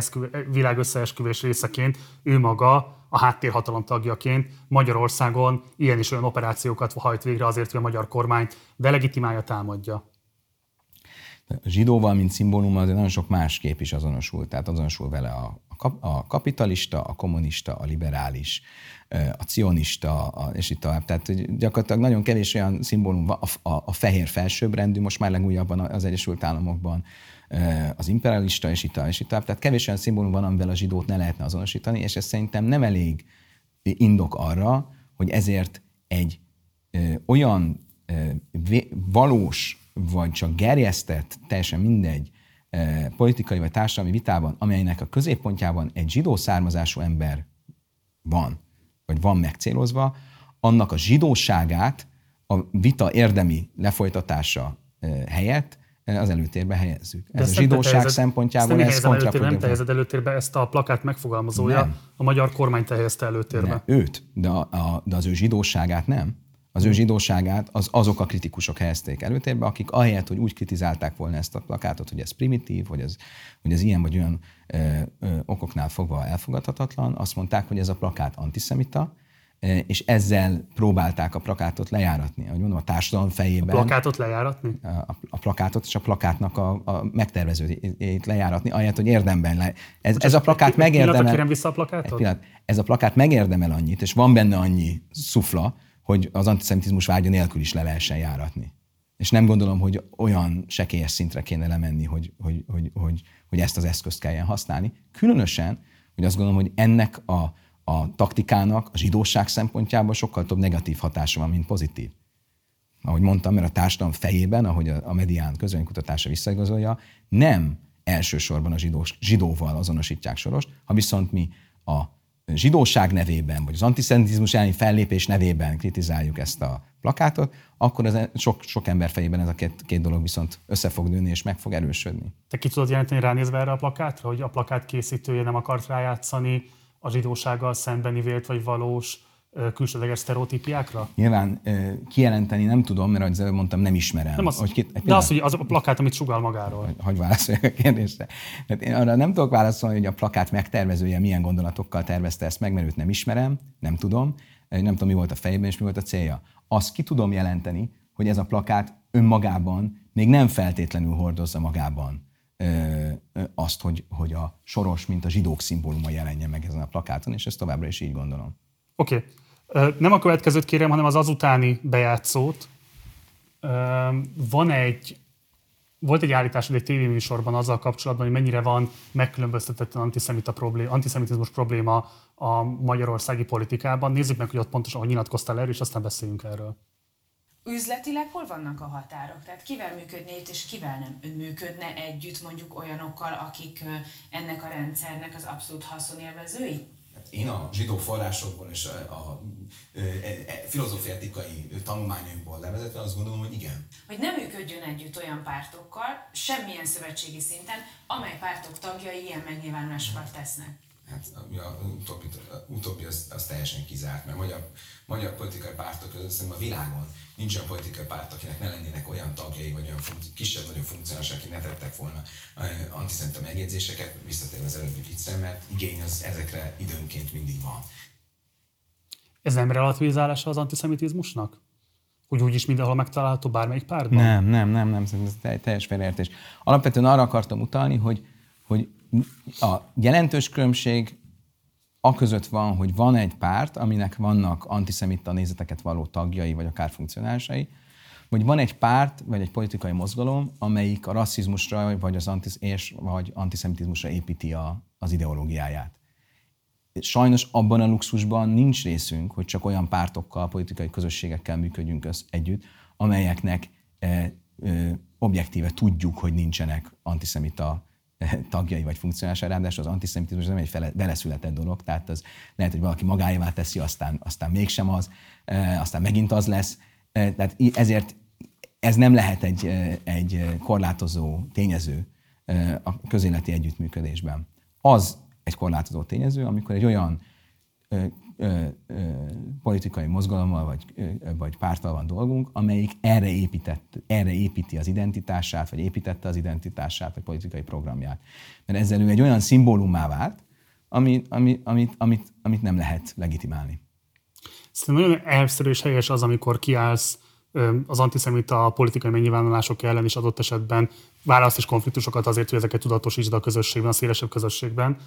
világösszeesküvés részeként ő maga a háttérhatalom tagjaként Magyarországon ilyen is olyan operációkat hajt végre azért, hogy a magyar kormányt delegitimálja, támadja. Zsidóval, mint szimbólum, azért nagyon sok más kép is azonosul. Tehát azonosul vele a, a kapitalista, a kommunista, a liberális, a cionista, a, és itt tovább. Tehát gyakorlatilag nagyon kevés olyan szimbólum van, a, a, a fehér felsőbbrendű, most már legújabban az Egyesült Államokban, az imperialista, és itt, és itt tovább. Tehát kevés olyan szimbólum van, amivel a zsidót ne lehetne azonosítani, és ez szerintem nem elég indok arra, hogy ezért egy ö, olyan ö, valós, vagy csak gerjesztett, teljesen mindegy, ö, politikai vagy társadalmi vitában, amelynek a középpontjában egy zsidó származású ember van, vagy van megcélozva, annak a zsidóságát a vita érdemi lefolytatása helyett az előtérbe helyezzük. De Ez a zsidóság helyezed, szempontjából ez kontraproduktív. Nem helyezed előtérbe, ezt a plakát megfogalmazója, nem. a magyar kormány helyezte előtérbe. Nem, őt, de, a, de az ő zsidóságát nem. Az ő zsidóságát az, azok a kritikusok helyezték előtérbe, akik ahelyett, hogy úgy kritizálták volna ezt a plakátot, hogy ez primitív, hogy ez, hogy ez ilyen vagy olyan ö, ö, okoknál fogva elfogadhatatlan, azt mondták, hogy ez a plakát antiszemita, és ezzel próbálták a plakátot lejáratni. Ahogy mondom, a társadalom fejében. A plakátot lejáratni? A, a plakátot és a plakátnak a, a megtervezőjét lejáratni, ahelyett, hogy érdemben le. Ez, ez a plakát megérdemel... Kérem vissza a plakátot? Pillanat, ez a plakát megérdemel annyit, és van benne annyi szufla, hogy az antiszemitizmus vágya nélkül is le lehessen járatni. és nem gondolom, hogy olyan sekélyes szintre kéne lemenni, hogy, hogy, hogy, hogy, hogy ezt az eszközt kelljen használni. Különösen, hogy azt gondolom, hogy ennek a, a taktikának a zsidóság szempontjából sokkal több negatív hatása van, mint pozitív. Ahogy mondtam, mert a társadalom fejében, ahogy a, a medián közönkutatása visszaigazolja, nem elsősorban a zsidós, zsidóval azonosítják Sorost, ha viszont mi a zsidóság nevében, vagy az antiszemitizmus elleni fellépés nevében kritizáljuk ezt a plakátot, akkor az e- sok, sok ember fejében ez a két, két dolog viszont össze fog nőni és meg fog erősödni. Te ki tudod jelenteni ránézve erre a plakátra, hogy a plakát készítője nem akart rájátszani a zsidósággal szembeni vélt vagy valós külsőleges sztereotípiákra? Nyilván kijelenteni nem tudom, mert ahogy mondtam, nem ismerem. Nem az, hogy ki, de az, hogy az a plakát, amit sugal magáról. Hogy, hogy válaszoljak a kérdésre. Tehát én arra nem tudok válaszolni, hogy a plakát megtervezője milyen gondolatokkal tervezte ezt meg, mert őt nem ismerem, nem tudom, nem tudom, mi volt a fejében és mi volt a célja. Azt ki tudom jelenteni, hogy ez a plakát önmagában még nem feltétlenül hordozza magában azt, hogy, hogy a soros, mint a zsidók szimbóluma jelenjen meg ezen a plakáton, és ezt továbbra is így gondolom. Oké. Okay. Nem a következőt kérem, hanem az azutáni bejátszót. Van egy, volt egy állítás egy tévéműsorban azzal kapcsolatban, hogy mennyire van megkülönböztetetlen antiszemita problém, antiszemitizmus probléma a magyarországi politikában. Nézzük meg, hogy ott pontosan, hogy nyilatkoztál erről, és aztán beszéljünk erről. Üzletileg hol vannak a határok? Tehát kivel működne itt, és kivel nem működne együtt mondjuk olyanokkal, akik ennek a rendszernek az abszolút haszonélvezői? Én a zsidó forrásokból és a, a, a, a filozófiatikai tanulmányainkból levezetve azt gondolom, hogy igen. Hogy nem működjön együtt olyan pártokkal, semmilyen szövetségi szinten, amely pártok tagjai ilyen megnyilvánulásokat tesznek. Hát a utóbbi, utóbbi az, az teljesen kizárt, mert magyar, magyar politikai pártok között szerintem a világon nincs olyan politikai párt, akinek ne lennének olyan tagjai, vagy olyan funkci- kisebb, nagyon funkcionális, akik ne tettek volna antiszemita megjegyzéseket, visszatérve az előbbi viccre, mert igény az ezekre időnként mindig van. Ez nem relativizálása az antiszemitizmusnak? Hogy úgyis mindenhol megtalálható bármelyik pártban? Nem, nem, nem, nem, ez teljes félreértés. Alapvetően arra akartam utalni, hogy, hogy a jelentős különbség a között van, hogy van egy párt, aminek vannak antiszemita nézeteket való tagjai, vagy akár funkcionálisai, vagy van egy párt, vagy egy politikai mozgalom, amelyik a rasszizmusra, vagy az antisz, és, vagy antiszemitizmusra építi a, az ideológiáját. Sajnos abban a luxusban nincs részünk, hogy csak olyan pártokkal, politikai közösségekkel működjünk össz, együtt, amelyeknek e, e, objektíve tudjuk, hogy nincsenek antiszemita tagjai vagy funkcionálisai, ráadásul az antiszemitizmus nem egy fele, vele született dolog, tehát az lehet, hogy valaki magáévá teszi, aztán, aztán mégsem az, e, aztán megint az lesz. E, tehát ezért ez nem lehet egy, e, egy korlátozó tényező a közéleti együttműködésben. Az egy korlátozó tényező, amikor egy olyan politikai mozgalommal vagy, vagy párttal van dolgunk, amelyik erre, épített, erre építi az identitását, vagy építette az identitását, vagy politikai programját. Mert ezzel ő egy olyan szimbólummá vált, ami, ami, amit, amit, amit nem lehet legitimálni. Szerintem nagyon elszerű és helyes az, amikor kiállsz az antiszemita politikai megnyilvánulások ellen is adott esetben választ és konfliktusokat azért, hogy ezeket tudatosítsd a közösségben, a szélesebb közösségben.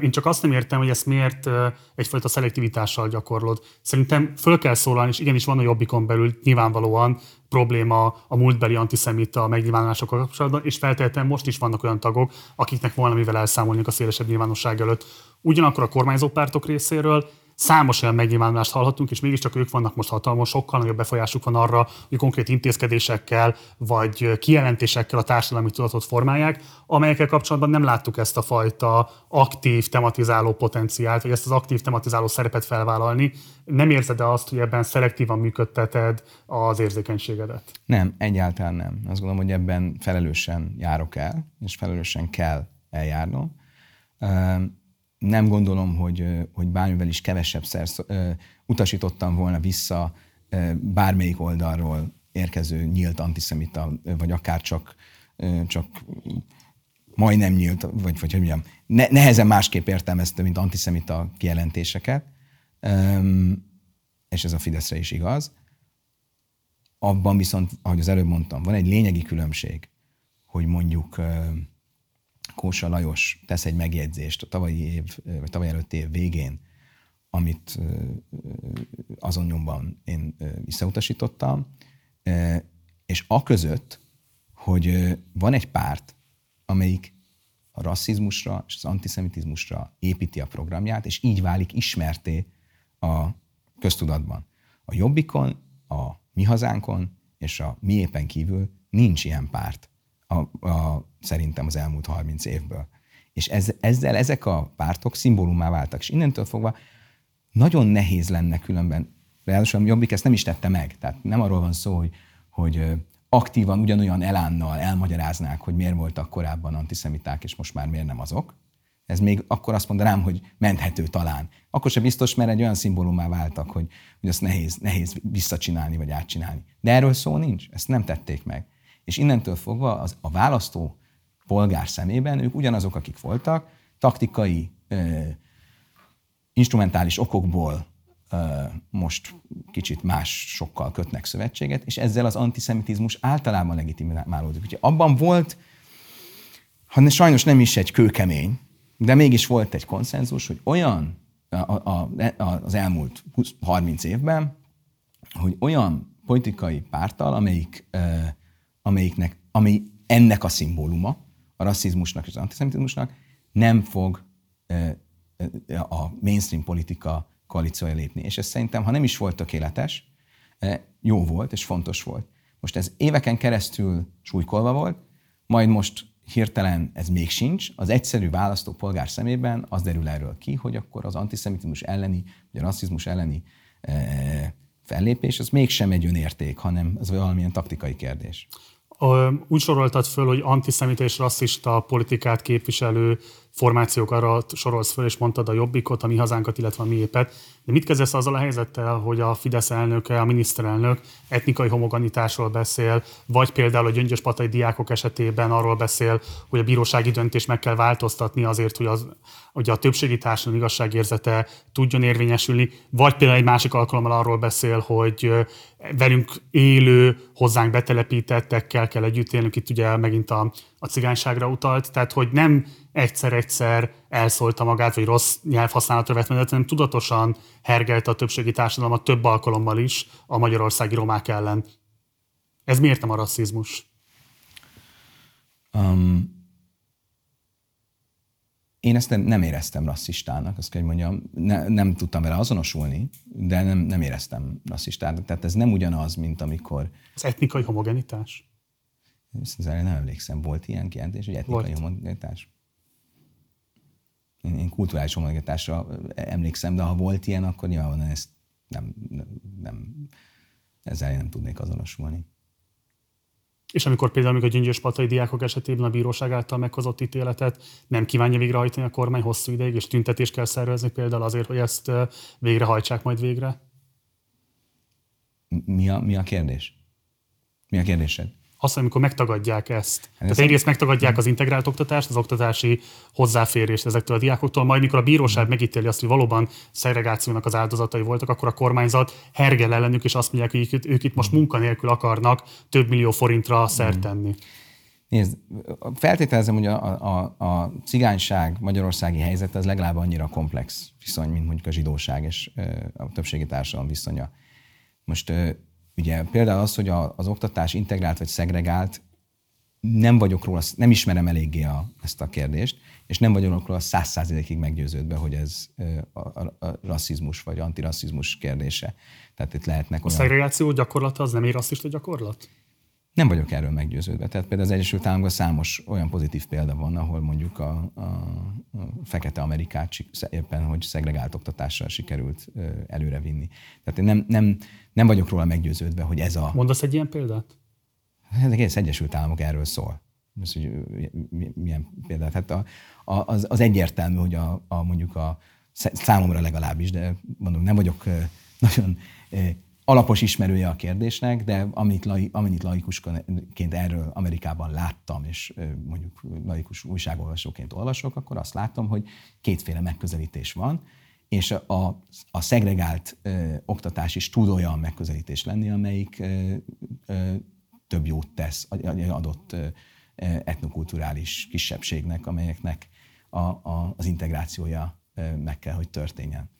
Én csak azt nem értem, hogy ezt miért egyfajta szelektivitással gyakorlod. Szerintem föl kell szólalni, és igenis van a jobbikon belül nyilvánvalóan probléma a múltbeli antiszemita megnyilvánulásokkal kapcsolatban, és feltétlenül most is vannak olyan tagok, akiknek valamivel elszámolni a szélesebb nyilvánosság előtt. Ugyanakkor a kormányzó pártok részéről Számos olyan megnyilvánulást hallhatunk, és mégiscsak ők vannak most hatalmas, sokkal nagyobb befolyásuk van arra, hogy konkrét intézkedésekkel vagy kijelentésekkel a társadalmi tudatot formálják, amelyekkel kapcsolatban nem láttuk ezt a fajta aktív tematizáló potenciált, vagy ezt az aktív tematizáló szerepet felvállalni. Nem érzed-e azt, hogy ebben szelektívan működteted az érzékenységedet? Nem, egyáltalán nem. Azt gondolom, hogy ebben felelősen járok el, és felelősen kell eljárnom nem gondolom, hogy, hogy bármivel is kevesebb szer utasítottam volna vissza bármelyik oldalról érkező nyílt antiszemita, vagy akár csak, csak majdnem nyílt, vagy, vagy hogy mondjam, ne, nehezen másképp értelmezte, mint antiszemita kijelentéseket, és ez a Fideszre is igaz. Abban viszont, ahogy az előbb mondtam, van egy lényegi különbség, hogy mondjuk Kósa Lajos tesz egy megjegyzést a tavalyi év, vagy tavaly előtti év végén, amit azon nyomban én visszautasítottam, És a között, hogy van egy párt, amelyik a rasszizmusra és az antiszemitizmusra építi a programját, és így válik ismerté a köztudatban. A Jobbikon, a Mi Hazánkon és a Mi éppen kívül nincs ilyen párt a, a, szerintem az elmúlt 30 évből. És ez, ezzel ezek a pártok szimbólumá váltak. És innentől fogva nagyon nehéz lenne különben, ráadásul a Jobbik ezt nem is tette meg. Tehát nem arról van szó, hogy, hogy aktívan ugyanolyan elánnal elmagyaráznák, hogy miért voltak korábban antiszemiták, és most már miért nem azok. Ez még akkor azt mondanám, hogy menthető talán. Akkor sem biztos, mert egy olyan szimbólumá váltak, hogy, hogy azt nehéz, nehéz visszacsinálni vagy átcsinálni. De erről szó nincs, ezt nem tették meg. És innentől fogva az, a választó polgár szemében ők ugyanazok, akik voltak, taktikai, instrumentális okokból most kicsit más sokkal kötnek szövetséget, és ezzel az antiszemitizmus általában legitimálódik. Úgyhogy abban volt, ha ne, sajnos nem is egy kőkemény, de mégis volt egy konszenzus, hogy olyan a, a, a, az elmúlt 20, 30 évben, hogy olyan politikai pártal, amelyik, amelyiknek, ami ennek a szimbóluma, a rasszizmusnak és az antiszemitizmusnak, nem fog a mainstream politika koalíciója lépni. És ez szerintem, ha nem is volt tökéletes, jó volt és fontos volt. Most ez éveken keresztül súlykolva volt, majd most hirtelen ez még sincs. Az egyszerű választó polgár szemében az derül erről ki, hogy akkor az antiszemitizmus elleni, vagy a rasszizmus elleni fellépés, az mégsem egy önérték, hanem ez valamilyen taktikai kérdés. Úgy soroltad föl, hogy antiszemita és rasszista politikát képviselő formációk arra sorolsz föl, és mondtad a jobbikot, a mi hazánkat, illetve a miépet. De mit kezdesz azzal a helyzettel, hogy a Fidesz elnöke, a miniszterelnök etnikai homogenitásról beszél, vagy például a gyöngyös patai diákok esetében arról beszél, hogy a bírósági döntés meg kell változtatni azért, hogy, az, hogy a többségi társadalom igazságérzete tudjon érvényesülni, vagy például egy másik alkalommal arról beszél, hogy velünk élő, hozzánk betelepítettekkel kell együtt élnünk, itt ugye megint a, a cigányságra utalt, tehát hogy nem egyszer-egyszer elszólta magát, vagy rossz nyelvhasználatra vett menet, hanem tudatosan hergelte a többségi társadalmat több alkalommal is a magyarországi romák ellen. Ez miért nem a rasszizmus? Um, én ezt nem, nem éreztem rasszistának, azt kell, hogy mondjam, ne, nem tudtam vele azonosulni, de nem, nem éreztem rasszistának. Tehát ez nem ugyanaz, mint amikor... Az etnikai homogenitás? Ezt nem emlékszem, volt ilyen kijelentés, hogy etnikai volt. homogenitás? Én, én kulturális homogenitásra emlékszem, de ha volt ilyen, akkor nyilvánvalóan ezt nem, nem, nem ezzel én nem tudnék azonosulni. És amikor például amikor a gyöngyös patai diákok esetében a bíróság által meghozott ítéletet nem kívánja végrehajtani a kormány hosszú ideig, és tüntetést kell szervezni például azért, hogy ezt végrehajtsák majd végre? Mi a, mi a kérdés? Mi a kérdésed? Azt, amikor megtagadják ezt. Hát Tehát egyrészt megtagadják az integrált oktatást, az oktatási hozzáférést ezektől a diákoktól, majd mikor a bíróság megítéli azt, hogy valóban szegregációnak az áldozatai voltak, akkor a kormányzat hergel ellenük, és azt mondják, hogy ők itt most munkanélkül akarnak több millió forintra szert hmm. tenni. Nézd, feltételezem, hogy a, a, a cigányság magyarországi helyzet az legalább annyira komplex viszony, mint mondjuk a zsidóság és a többségi társadalom viszonya. Most Ugye például az, hogy a, az oktatás integrált vagy szegregált, nem vagyok róla, nem ismerem eléggé a, ezt a kérdést, és nem vagyok róla száz százalékig meggyőződve, hogy ez a, a, a rasszizmus vagy antirasszizmus kérdése. Tehát itt lehetnek A olyan... szegregáció gyakorlata az nem egy rasszista gyakorlat? Nem vagyok erről meggyőződve. Tehát például az Egyesült Államokban számos olyan pozitív példa van, ahol mondjuk a, a, a fekete Amerikát éppen, hogy szegregált oktatással sikerült előrevinni. Tehát én nem, nem, nem vagyok róla meggyőződve, hogy ez a... Mondasz egy ilyen példát? Hát egész Egyesült Államok erről szól. Ez, hogy milyen példát? Hát a, a, az, az egyértelmű, hogy a, a, mondjuk a számomra legalábbis, de mondom, nem vagyok nagyon alapos ismerője a kérdésnek, de amit, lai, laikusként erről Amerikában láttam, és mondjuk laikus újságolvasóként olvasok, akkor azt látom, hogy kétféle megközelítés van, és a, a szegregált ö, oktatás is tud olyan megközelítés lenni, amelyik ö, ö, több jót tesz adott ö, etnokulturális kisebbségnek, amelyeknek a, a, az integrációja ö, meg kell, hogy történjen.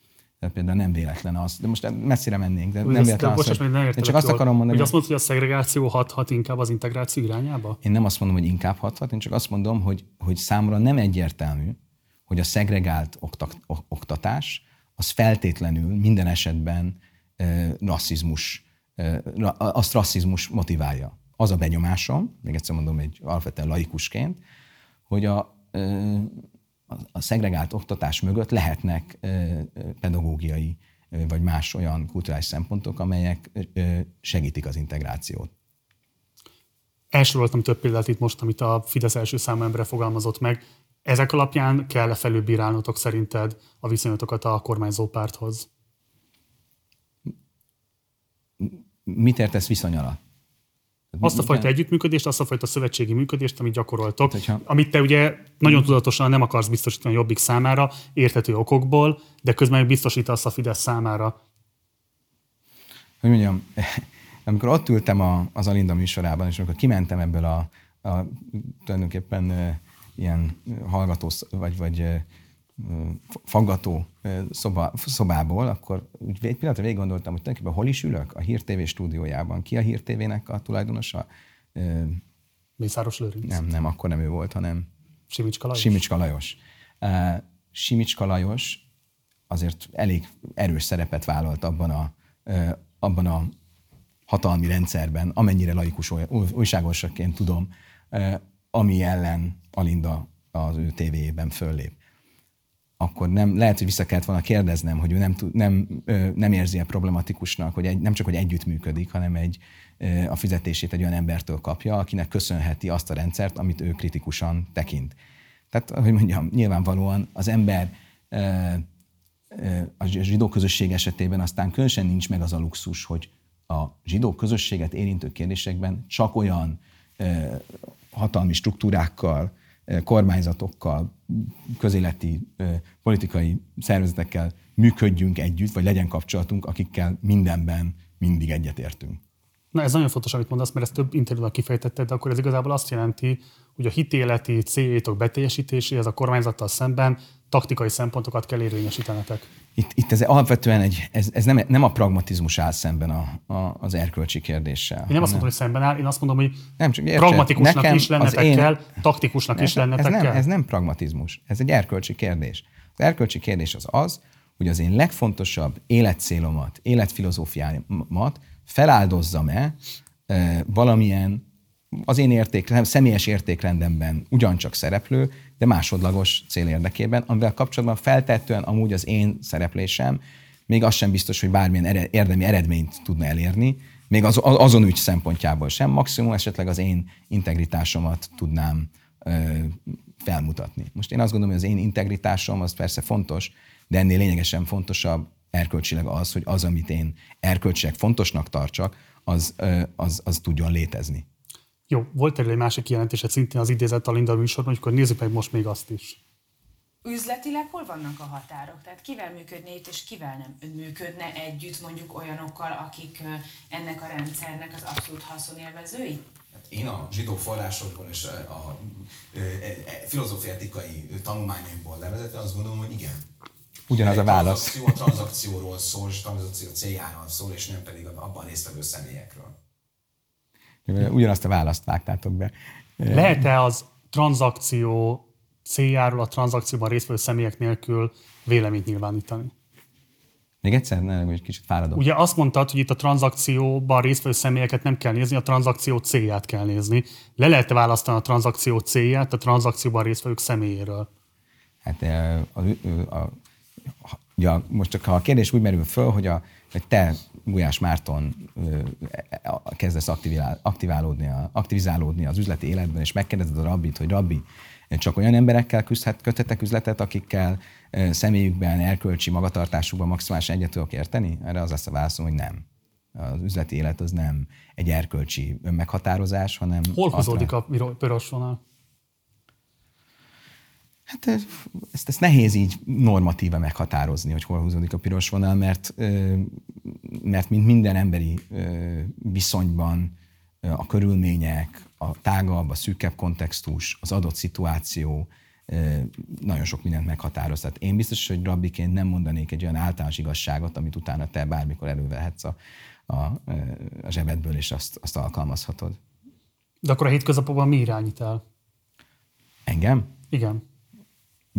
Például nem véletlen az. De most messzire mennénk, de Úgy nem véletlen az, nem én csak azt jól. akarom mondani, Hogy azt mondod, hogy a szegregáció hathat inkább az integráció irányába? Én nem azt mondom, hogy inkább hathat, én csak azt mondom, hogy, hogy számomra nem egyértelmű, hogy a szegregált oktak, ok- oktatás az feltétlenül minden esetben e, rasszizmus, e, ra, azt rasszizmus motiválja. Az a benyomásom, még egyszer mondom egy alapvetően laikusként, hogy a, e, a, szegregált oktatás mögött lehetnek pedagógiai vagy más olyan kulturális szempontok, amelyek segítik az integrációt. Elsoroltam több példát itt most, amit a Fidesz első számú embere fogalmazott meg. Ezek alapján kell-e felülbírálnotok szerinted a viszonyatokat a kormányzó párthoz? Mit értesz viszony alatt? Azt a fajta együttműködést, azt a fajta szövetségi működést, amit gyakoroltok, Hát, hogyha- amit te ugye nagyon tudatosan nem akarsz biztosítani a Jobbik számára, érthető okokból, de közben biztosítasz a Fidesz számára. hogy mondjam, amikor ott ültem a, az Alinda műsorában, és amikor kimentem ebből a, a tulajdonképpen ilyen hallgató, vagy, vagy faggató szoba, szobából, akkor úgy egy pillanatra végig gondoltam, hogy tulajdonképpen hol is ülök? A Hír TV stúdiójában. Ki a Hír TV-nek a tulajdonosa? Mészáros Lőrinc, nem, nem, akkor nem ő volt, hanem Simicska Lajos. Simicska Lajos. Uh, Simicska Lajos azért elég erős szerepet vállalt abban a, uh, abban a hatalmi rendszerben, amennyire laikus új- újságosként tudom, uh, ami ellen Alinda az ő tévéjében föllép. Akkor nem, lehet, hogy vissza kellett volna kérdeznem, hogy ő nem, nem, nem érzi-e problematikusnak, hogy egy, nem csak, hogy együttműködik, hanem egy, a fizetését egy olyan embertől kapja, akinek köszönheti azt a rendszert, amit ő kritikusan tekint. Tehát, hogy mondjam, nyilvánvalóan az ember a zsidó közösség esetében aztán különösen nincs meg az a luxus, hogy a zsidó közösséget érintő kérdésekben csak olyan hatalmi struktúrákkal, kormányzatokkal, közéleti politikai szervezetekkel működjünk együtt, vagy legyen kapcsolatunk, akikkel mindenben mindig egyetértünk. Na ez nagyon fontos, amit mondasz, mert ezt több interjúban kifejtetted, de akkor ez igazából azt jelenti, hogy a hitéleti céljaitok beteljesítéséhez a kormányzattal szemben taktikai szempontokat kell érvényesítenetek. Itt, itt ez alapvetően egy, ez, ez nem, nem a pragmatizmus áll szemben a, a, az erkölcsi kérdéssel. Én nem azt mondom, hogy szemben áll, én azt mondom, hogy Nem, csak értsed, pragmatikusnak nekem is lennetek én- kell, taktikusnak is ez, ez, lennetek nem, kell. ez nem pragmatizmus, ez egy erkölcsi kérdés. Az erkölcsi kérdés az az, hogy az én legfontosabb életcélomat, életfilozófiámat feláldozzam-e e, valamilyen az én értékrendem, személyes értékrendemben ugyancsak szereplő, de másodlagos cél érdekében, amivel kapcsolatban feltettően amúgy az én szereplésem még az sem biztos, hogy bármilyen érdemi eredményt tudna elérni, még az, azon ügy szempontjából sem, maximum esetleg az én integritásomat tudnám ö, felmutatni. Most én azt gondolom, hogy az én integritásom az persze fontos, de ennél lényegesen fontosabb erkölcsileg az, hogy az, amit én erkölcsileg fontosnak tartsak, az, ö, az, az tudjon létezni. Jó, volt erről egy másik kijelentésed szintén az idézett a Linda műsorban, hogy akkor nézzük meg most még azt is. Üzletileg hol vannak a határok? Tehát kivel működne itt, és kivel nem működne együtt mondjuk olyanokkal, akik ennek a rendszernek az abszolút haszonélvezői? Én a zsidó forrásokból és a, a, a filozófiatikai tanulmányaimból levezetve azt gondolom, hogy igen. Ugyanaz a válasz. Tranzakció a tranzakcióról szól, és a tranzakció céljáról szól, és nem pedig abban résztvevő személyekről. Ugyanazt a választ vágtátok be. Lehet-e az tranzakció céljáról a tranzakcióban résztvevő személyek nélkül véleményt nyilvánítani? Még egyszer, ne, hogy kicsit fáradok. Ugye azt mondtad, hogy itt a tranzakcióban résztvevő személyeket nem kell nézni, a tranzakció célját kell nézni. Le lehet választani a tranzakció célját a tranzakcióban résztvevők személyéről? Hát a, a, a, a, ugye a, most csak ha a kérdés úgy merül föl, hogy, a, hogy te, Gulyás Márton a- kezdesz aktivál, aktiválódni, aktivizálódni az üzleti életben, és megkérdezed a rabbit, hogy rabbi, csak olyan emberekkel küzdhet, köthetek üzletet, akikkel személyükben, erkölcsi magatartásukban maximálisan egyet tudok érteni? Erre az lesz a válaszom, hogy nem. Az üzleti élet az nem egy erkölcsi önmeghatározás, hanem... Hol húzódik a piros vonal? Hát ezt, ezt nehéz így normatíve meghatározni, hogy hol húzódik a piros vonal, mert, mert mint minden emberi viszonyban a körülmények, a tágabb, a szűkebb kontextus, az adott szituáció, nagyon sok mindent meghatároz. Tehát én biztos, hogy rabbiként nem mondanék egy olyan általános igazságot, amit utána te bármikor elővehetsz a, a, a zsebedből, és azt, azt alkalmazhatod. De akkor a hétköznapokban mi irányít el? Engem? Igen.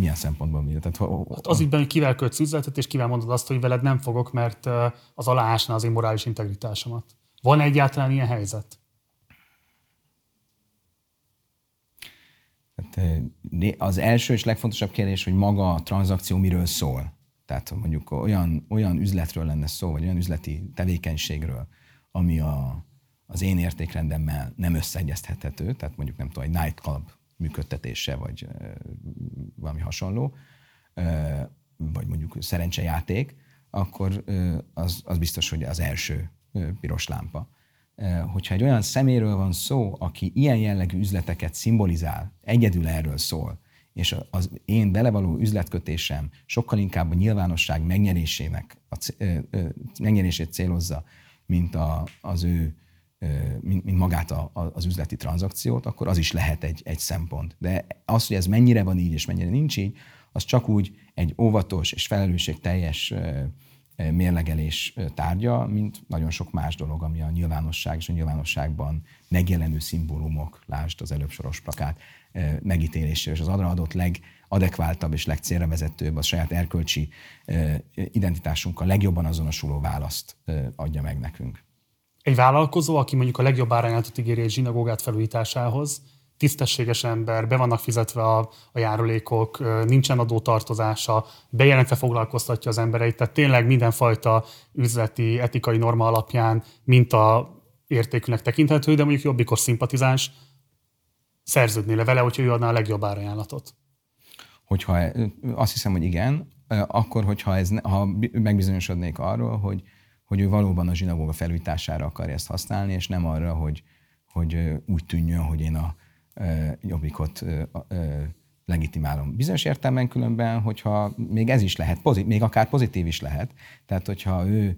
Milyen szempontból mi? Tehát, hát az ügyben, hogy kivel kötsz üzletet, és kivel mondod azt, hogy veled nem fogok, mert az aláásna az én morális integritásomat. Van egyáltalán ilyen helyzet? Hát, az első és legfontosabb kérdés, hogy maga a tranzakció miről szól. Tehát mondjuk olyan, olyan üzletről lenne szó, vagy olyan üzleti tevékenységről, ami a, az én értékrendemmel nem összeegyeztethető, tehát mondjuk nem tudom, egy nightclub működtetése, vagy valami hasonló, vagy mondjuk szerencsejáték, akkor az, az biztos, hogy az első piros lámpa. Hogyha egy olyan szeméről van szó, aki ilyen jellegű üzleteket szimbolizál, egyedül erről szól, és az én belevaló üzletkötésem sokkal inkább a nyilvánosság megnyerésének, a, megnyerését célozza, mint a, az ő mint, mint magát a, a, az üzleti tranzakciót, akkor az is lehet egy, egy szempont. De az, hogy ez mennyire van így és mennyire nincs így, az csak úgy egy óvatos és felelősségteljes mérlegelés tárgya, mint nagyon sok más dolog, ami a nyilvánosság és a nyilvánosságban megjelenő szimbólumok, lásd az előbb soros plakát, megítélésére, és az adra adott legadekváltabb és legcélra vezetőbb, a saját erkölcsi identitásunkkal legjobban azonosuló választ adja meg nekünk. Egy vállalkozó, aki mondjuk a legjobb árányátot ígéri egy zsinagógát felújításához, tisztességes ember, be vannak fizetve a, a járulékok, nincsen adótartozása, bejelentve foglalkoztatja az embereit, tehát tényleg mindenfajta üzleti, etikai norma alapján mint a értékűnek tekinthető, de mondjuk jobbikos szimpatizáns szerződné le vele, hogyha ő adná a legjobb árajánlatot. Hogyha azt hiszem, hogy igen, akkor, hogyha ez, ha megbizonyosodnék arról, hogy hogy ő valóban a zsinagóga felújítására akarja ezt használni, és nem arra, hogy, hogy úgy tűnjön, hogy én a jobbikot legitimálom. Bizonyos értelemben különben, hogyha még ez is lehet, pozit, még akár pozitív is lehet, tehát hogyha ő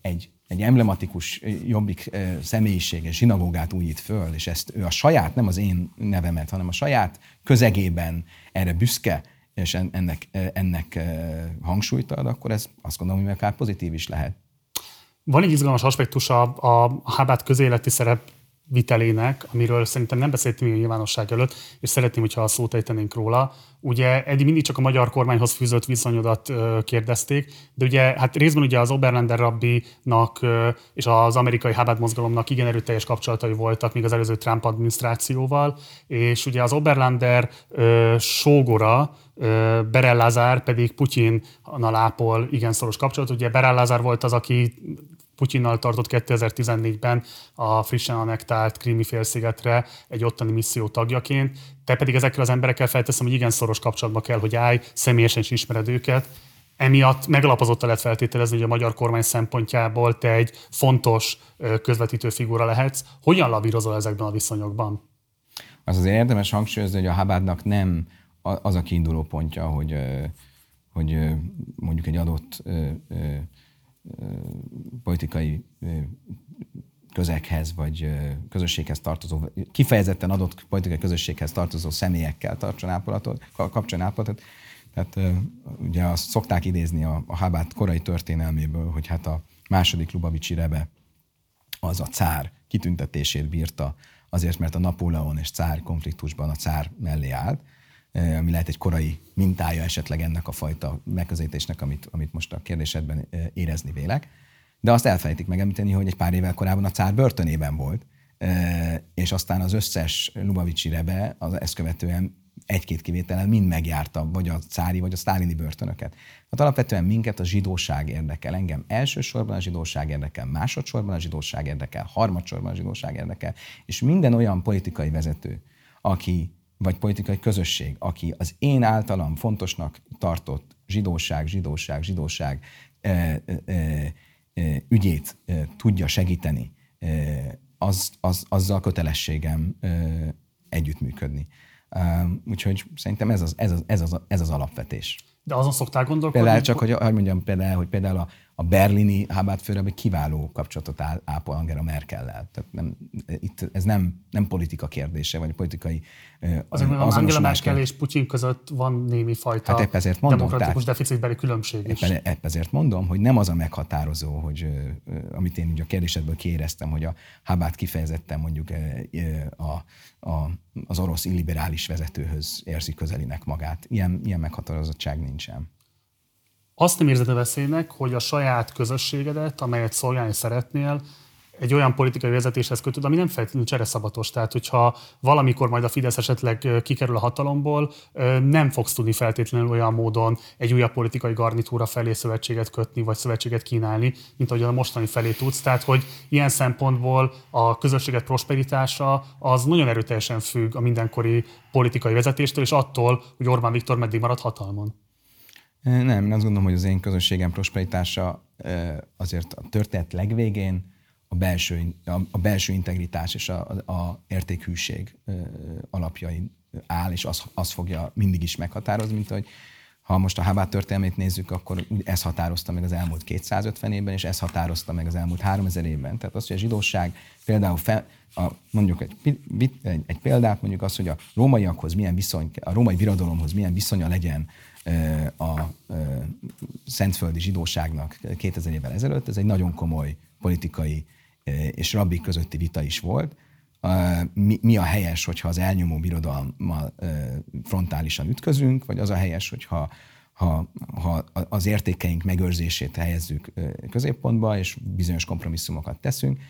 egy, egy emblematikus jobbik személyisége, zsinagógát újít föl, és ezt ő a saját, nem az én nevemet, hanem a saját közegében erre büszke, és ennek, ennek hangsúlyt ad, akkor ez azt gondolom, hogy akár pozitív is lehet. Van egy izgalmas aspektus a, a Hábát közéleti szerep vitelének, amiről szerintem nem beszéltünk a nyilvánosság előtt, és szeretném, hogyha a szót ejtenénk róla. Ugye eddig mindig csak a magyar kormányhoz fűzött viszonyodat kérdezték, de ugye hát részben ugye az Oberlander rabbinak és az amerikai Habad mozgalomnak igen erőteljes kapcsolatai voltak még az előző Trump adminisztrációval, és ugye az Oberlander sógora, Berel Lazár pedig Putyin ápol igen szoros kapcsolat. Ugye Berel Lazár volt az, aki Putyinnal tartott 2014-ben a frissen annektált Krími félszigetre egy ottani misszió tagjaként. Te pedig ezekkel az emberekkel felteszem, hogy igen szoros kapcsolatba kell, hogy állj, személyesen is ismered őket. Emiatt megalapozottan lehet feltételezni, hogy a magyar kormány szempontjából te egy fontos közvetítő figura lehetsz. Hogyan lavírozol ezekben a viszonyokban? Az azért érdemes hangsúlyozni, hogy a Habádnak nem az a kiinduló pontja, hogy, hogy mondjuk egy adott politikai közeghez vagy közösséghez tartozó, kifejezetten adott politikai közösséghez tartozó személyekkel tartson ápolatot, kapcsoljon ápolatot. Tehát ugye azt szokták idézni a, a Hábát korai történelméből, hogy hát a második Lubavicsi Rebe az a cár kitüntetését bírta, azért, mert a Napóleon és cár konfliktusban a cár mellé állt, ami lehet egy korai mintája esetleg ennek a fajta megközelítésnek, amit, amit most a kérdésedben érezni vélek. De azt elfelejtik megemlíteni, hogy egy pár évvel korábban a cár börtönében volt, és aztán az összes Lubavicsi rebe az ezt követően egy-két kivételen mind megjárta, vagy a cári, vagy a sztálini börtönöket. Hát alapvetően minket a zsidóság érdekel. Engem elsősorban a zsidóság érdekel, másodszorban a zsidóság érdekel, harmadsorban a zsidóság érdekel, és minden olyan politikai vezető, aki vagy politikai közösség, aki az én általam fontosnak tartott zsidóság, zsidóság, zsidóság e, e, e, ügyét e, tudja segíteni, e, az, az, azzal kötelességem e, együttműködni. E, úgyhogy szerintem ez az, ez az, ez az, ez az alapvetés. De azon szoktál gondolkodni? Például csak, hogy, hogy mondjam például, hogy például a, a berlini Habátfőre kiváló kapcsolatot ápol Angela Merkellel. Tehát nem, itt ez nem, nem politika kérdése, vagy politikai Azért mondom, Angela Merkel és Putyin között van némi fajta hát épp ezért mondom, demokratikus tehát, deficitbeli különbség is. Épp, épp ezért mondom, hogy nem az a meghatározó, hogy amit én ugye a kérdésedből kiéreztem, hogy a Habát kifejezetten mondjuk a, a, az orosz illiberális vezetőhöz érzi közelinek magát. Ilyen, ilyen meghatározottság nincsen. Azt nem érzed a veszélynek, hogy a saját közösségedet, amelyet szolgálni szeretnél, egy olyan politikai vezetéshez kötőd, ami nem feltétlenül csereszabatos. Tehát, hogyha valamikor majd a Fidesz esetleg kikerül a hatalomból, nem fogsz tudni feltétlenül olyan módon egy újabb politikai garnitúra felé szövetséget kötni, vagy szövetséget kínálni, mint ahogy a mostani felé tudsz. Tehát, hogy ilyen szempontból a közösséget prosperitása az nagyon erőteljesen függ a mindenkori politikai vezetéstől, és attól, hogy Orbán Viktor meddig marad hatalmon. Nem, én azt gondolom, hogy az én közösségem prosperitása azért a történet legvégén a belső, a, belső integritás és a, a értékhűség alapjain áll, és az, az fogja mindig is meghatározni, mint hogy ha most a Hábát történelmét nézzük, akkor ez határozta meg az elmúlt 250 évben, és ez határozta meg az elmúlt 3000 évben. Tehát az, hogy a zsidóság például fel, a, mondjuk egy, egy, egy példát, mondjuk az, hogy a rómaiakhoz milyen viszony, a római birodalomhoz milyen viszonya legyen a szentföldi zsidóságnak 2000 évvel ezelőtt, ez egy nagyon komoly politikai és rabbik közötti vita is volt. Mi, mi a helyes, hogyha az elnyomó birodalommal frontálisan ütközünk, vagy az a helyes, hogyha ha, ha az értékeink megőrzését helyezzük középpontba, és bizonyos kompromisszumokat teszünk.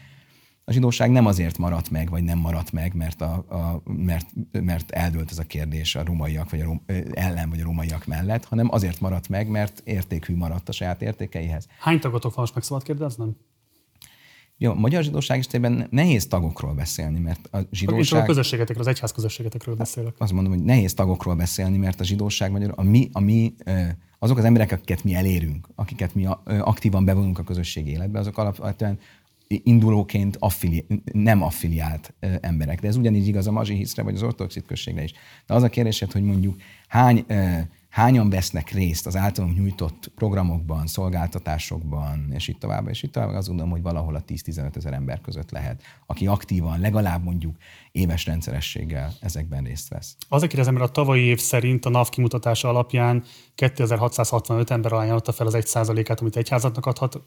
A zsidóság nem azért maradt meg, vagy nem maradt meg, mert, a, a, mert, mert eldőlt ez a kérdés a rómaiak, vagy a rom, ellen, vagy a rómaiak mellett, hanem azért maradt meg, mert értékhű maradt a saját értékeihez. Hány tagotok van, most meg szabad kérdeznem? Jó, a magyar zsidóság esetében nehéz tagokról beszélni, mert a zsidóság... a közösségetekről, az egyház közösségetekről beszélek. Azt mondom, hogy nehéz tagokról beszélni, mert a zsidóság magyar, a mi, a mi, azok az emberek, akiket mi elérünk, akiket mi aktívan bevonunk a közösség életbe, azok alapvetően indulóként affili, nem affiliált emberek. De ez ugyanígy igaz a mazsihiszre, vagy az ortodox községre is. De az a kérdésed, hogy mondjuk hány hányan vesznek részt az általunk nyújtott programokban, szolgáltatásokban, és itt tovább, és itt tovább, azt gondolom, hogy valahol a 10-15 ezer ember között lehet, aki aktívan, legalább mondjuk éves rendszerességgel ezekben részt vesz. Azért kérdezem, mert a tavalyi év szerint a NAV kimutatása alapján 2665 ember ajánlotta fel az 1%-át, amit egyházatnak adhat.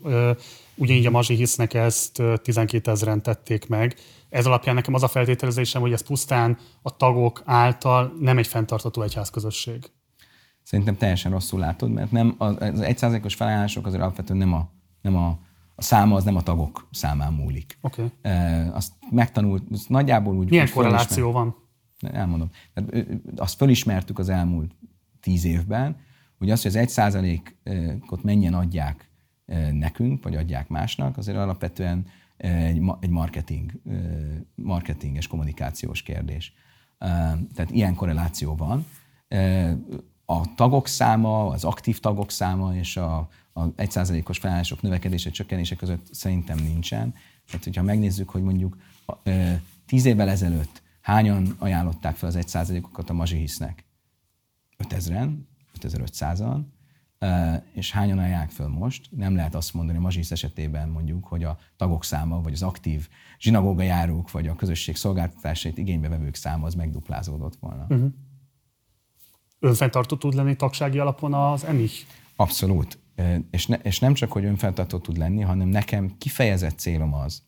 Ugyanígy a Mazsi hisznek ezt 12 ezeren tették meg. Ez alapján nekem az a feltételezésem, hogy ez pusztán a tagok által nem egy fenntartató egyházközösség. Szerintem teljesen rosszul látod, mert nem, az, egyszázalékos felállások azért alapvetően nem a, nem a, a száma, az nem a tagok számán múlik. Okay. E, azt megtanult, azt nagyjából úgy... Milyen úgy korreláció van? Elmondom. Tehát, azt fölismertük az elmúlt tíz évben, hogy az, hogy az egy százalékot mennyien adják nekünk, vagy adják másnak, azért alapvetően egy, egy marketing, marketinges kommunikációs kérdés. Tehát ilyen korreláció van a tagok száma, az aktív tagok száma és a, a 1%-os felállások növekedése, csökkenése között szerintem nincsen. Tehát, hogyha megnézzük, hogy mondjuk 10 évvel ezelőtt hányan ajánlották fel az 1%-okat a Mazsihisznek? 5000-en, 5500-an, és hányan ajánlják fel most? Nem lehet azt mondani a Mazsihisz esetében mondjuk, hogy a tagok száma, vagy az aktív zsinagóga járók, vagy a közösség szolgáltatásait igénybe vevők száma az megduplázódott volna. Uh-huh önfenntartó tud lenni tagsági alapon az EMI? Abszolút. És, ne, és nem csak, hogy önfenntartó tud lenni, hanem nekem kifejezett célom az,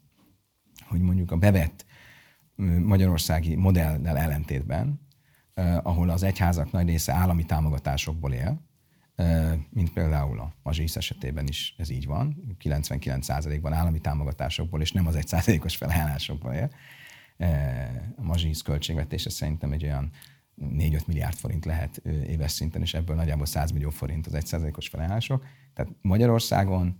hogy mondjuk a bevett magyarországi modellnel ellentétben, ahol az egyházak nagy része állami támogatásokból él, mint például a mazsisz esetében is ez így van, 99%-ban állami támogatásokból, és nem az 1%-os felajánlásokból él. A mazsisz költségvetése szerintem egy olyan 4-5 milliárd forint lehet éves szinten, és ebből nagyjából 100 millió forint az 1%-os felajánlások. Tehát Magyarországon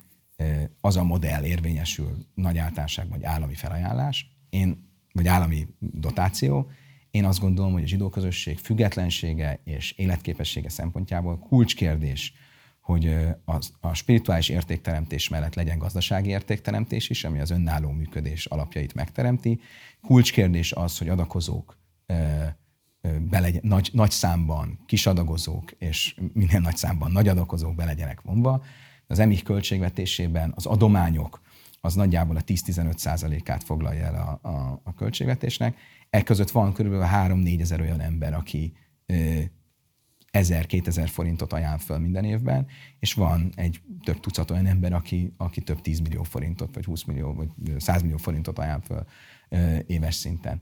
az a modell érvényesül nagy általánosságban, hogy állami felajánlás, én, vagy állami dotáció. Én azt gondolom, hogy a zsidó közösség függetlensége és életképessége szempontjából kulcskérdés, hogy a, a spirituális értékteremtés mellett legyen gazdasági értékteremtés is, ami az önálló működés alapjait megteremti. Kulcskérdés az, hogy adakozók belegyen, nagy, nagy számban kisadagozók és minden nagy számban nagy adakozók be legyenek vonva. Az EMIH költségvetésében az adományok az nagyjából a 10-15 százalékát foglalja el a, a, a költségvetésnek. E között van körülbelül 3-4 ezer olyan ember, aki 1000-2000 forintot ajánl föl minden évben, és van egy több tucat olyan ember, aki, aki több 10 millió forintot, vagy 20 millió, vagy 100 millió forintot ajánl föl éves szinten.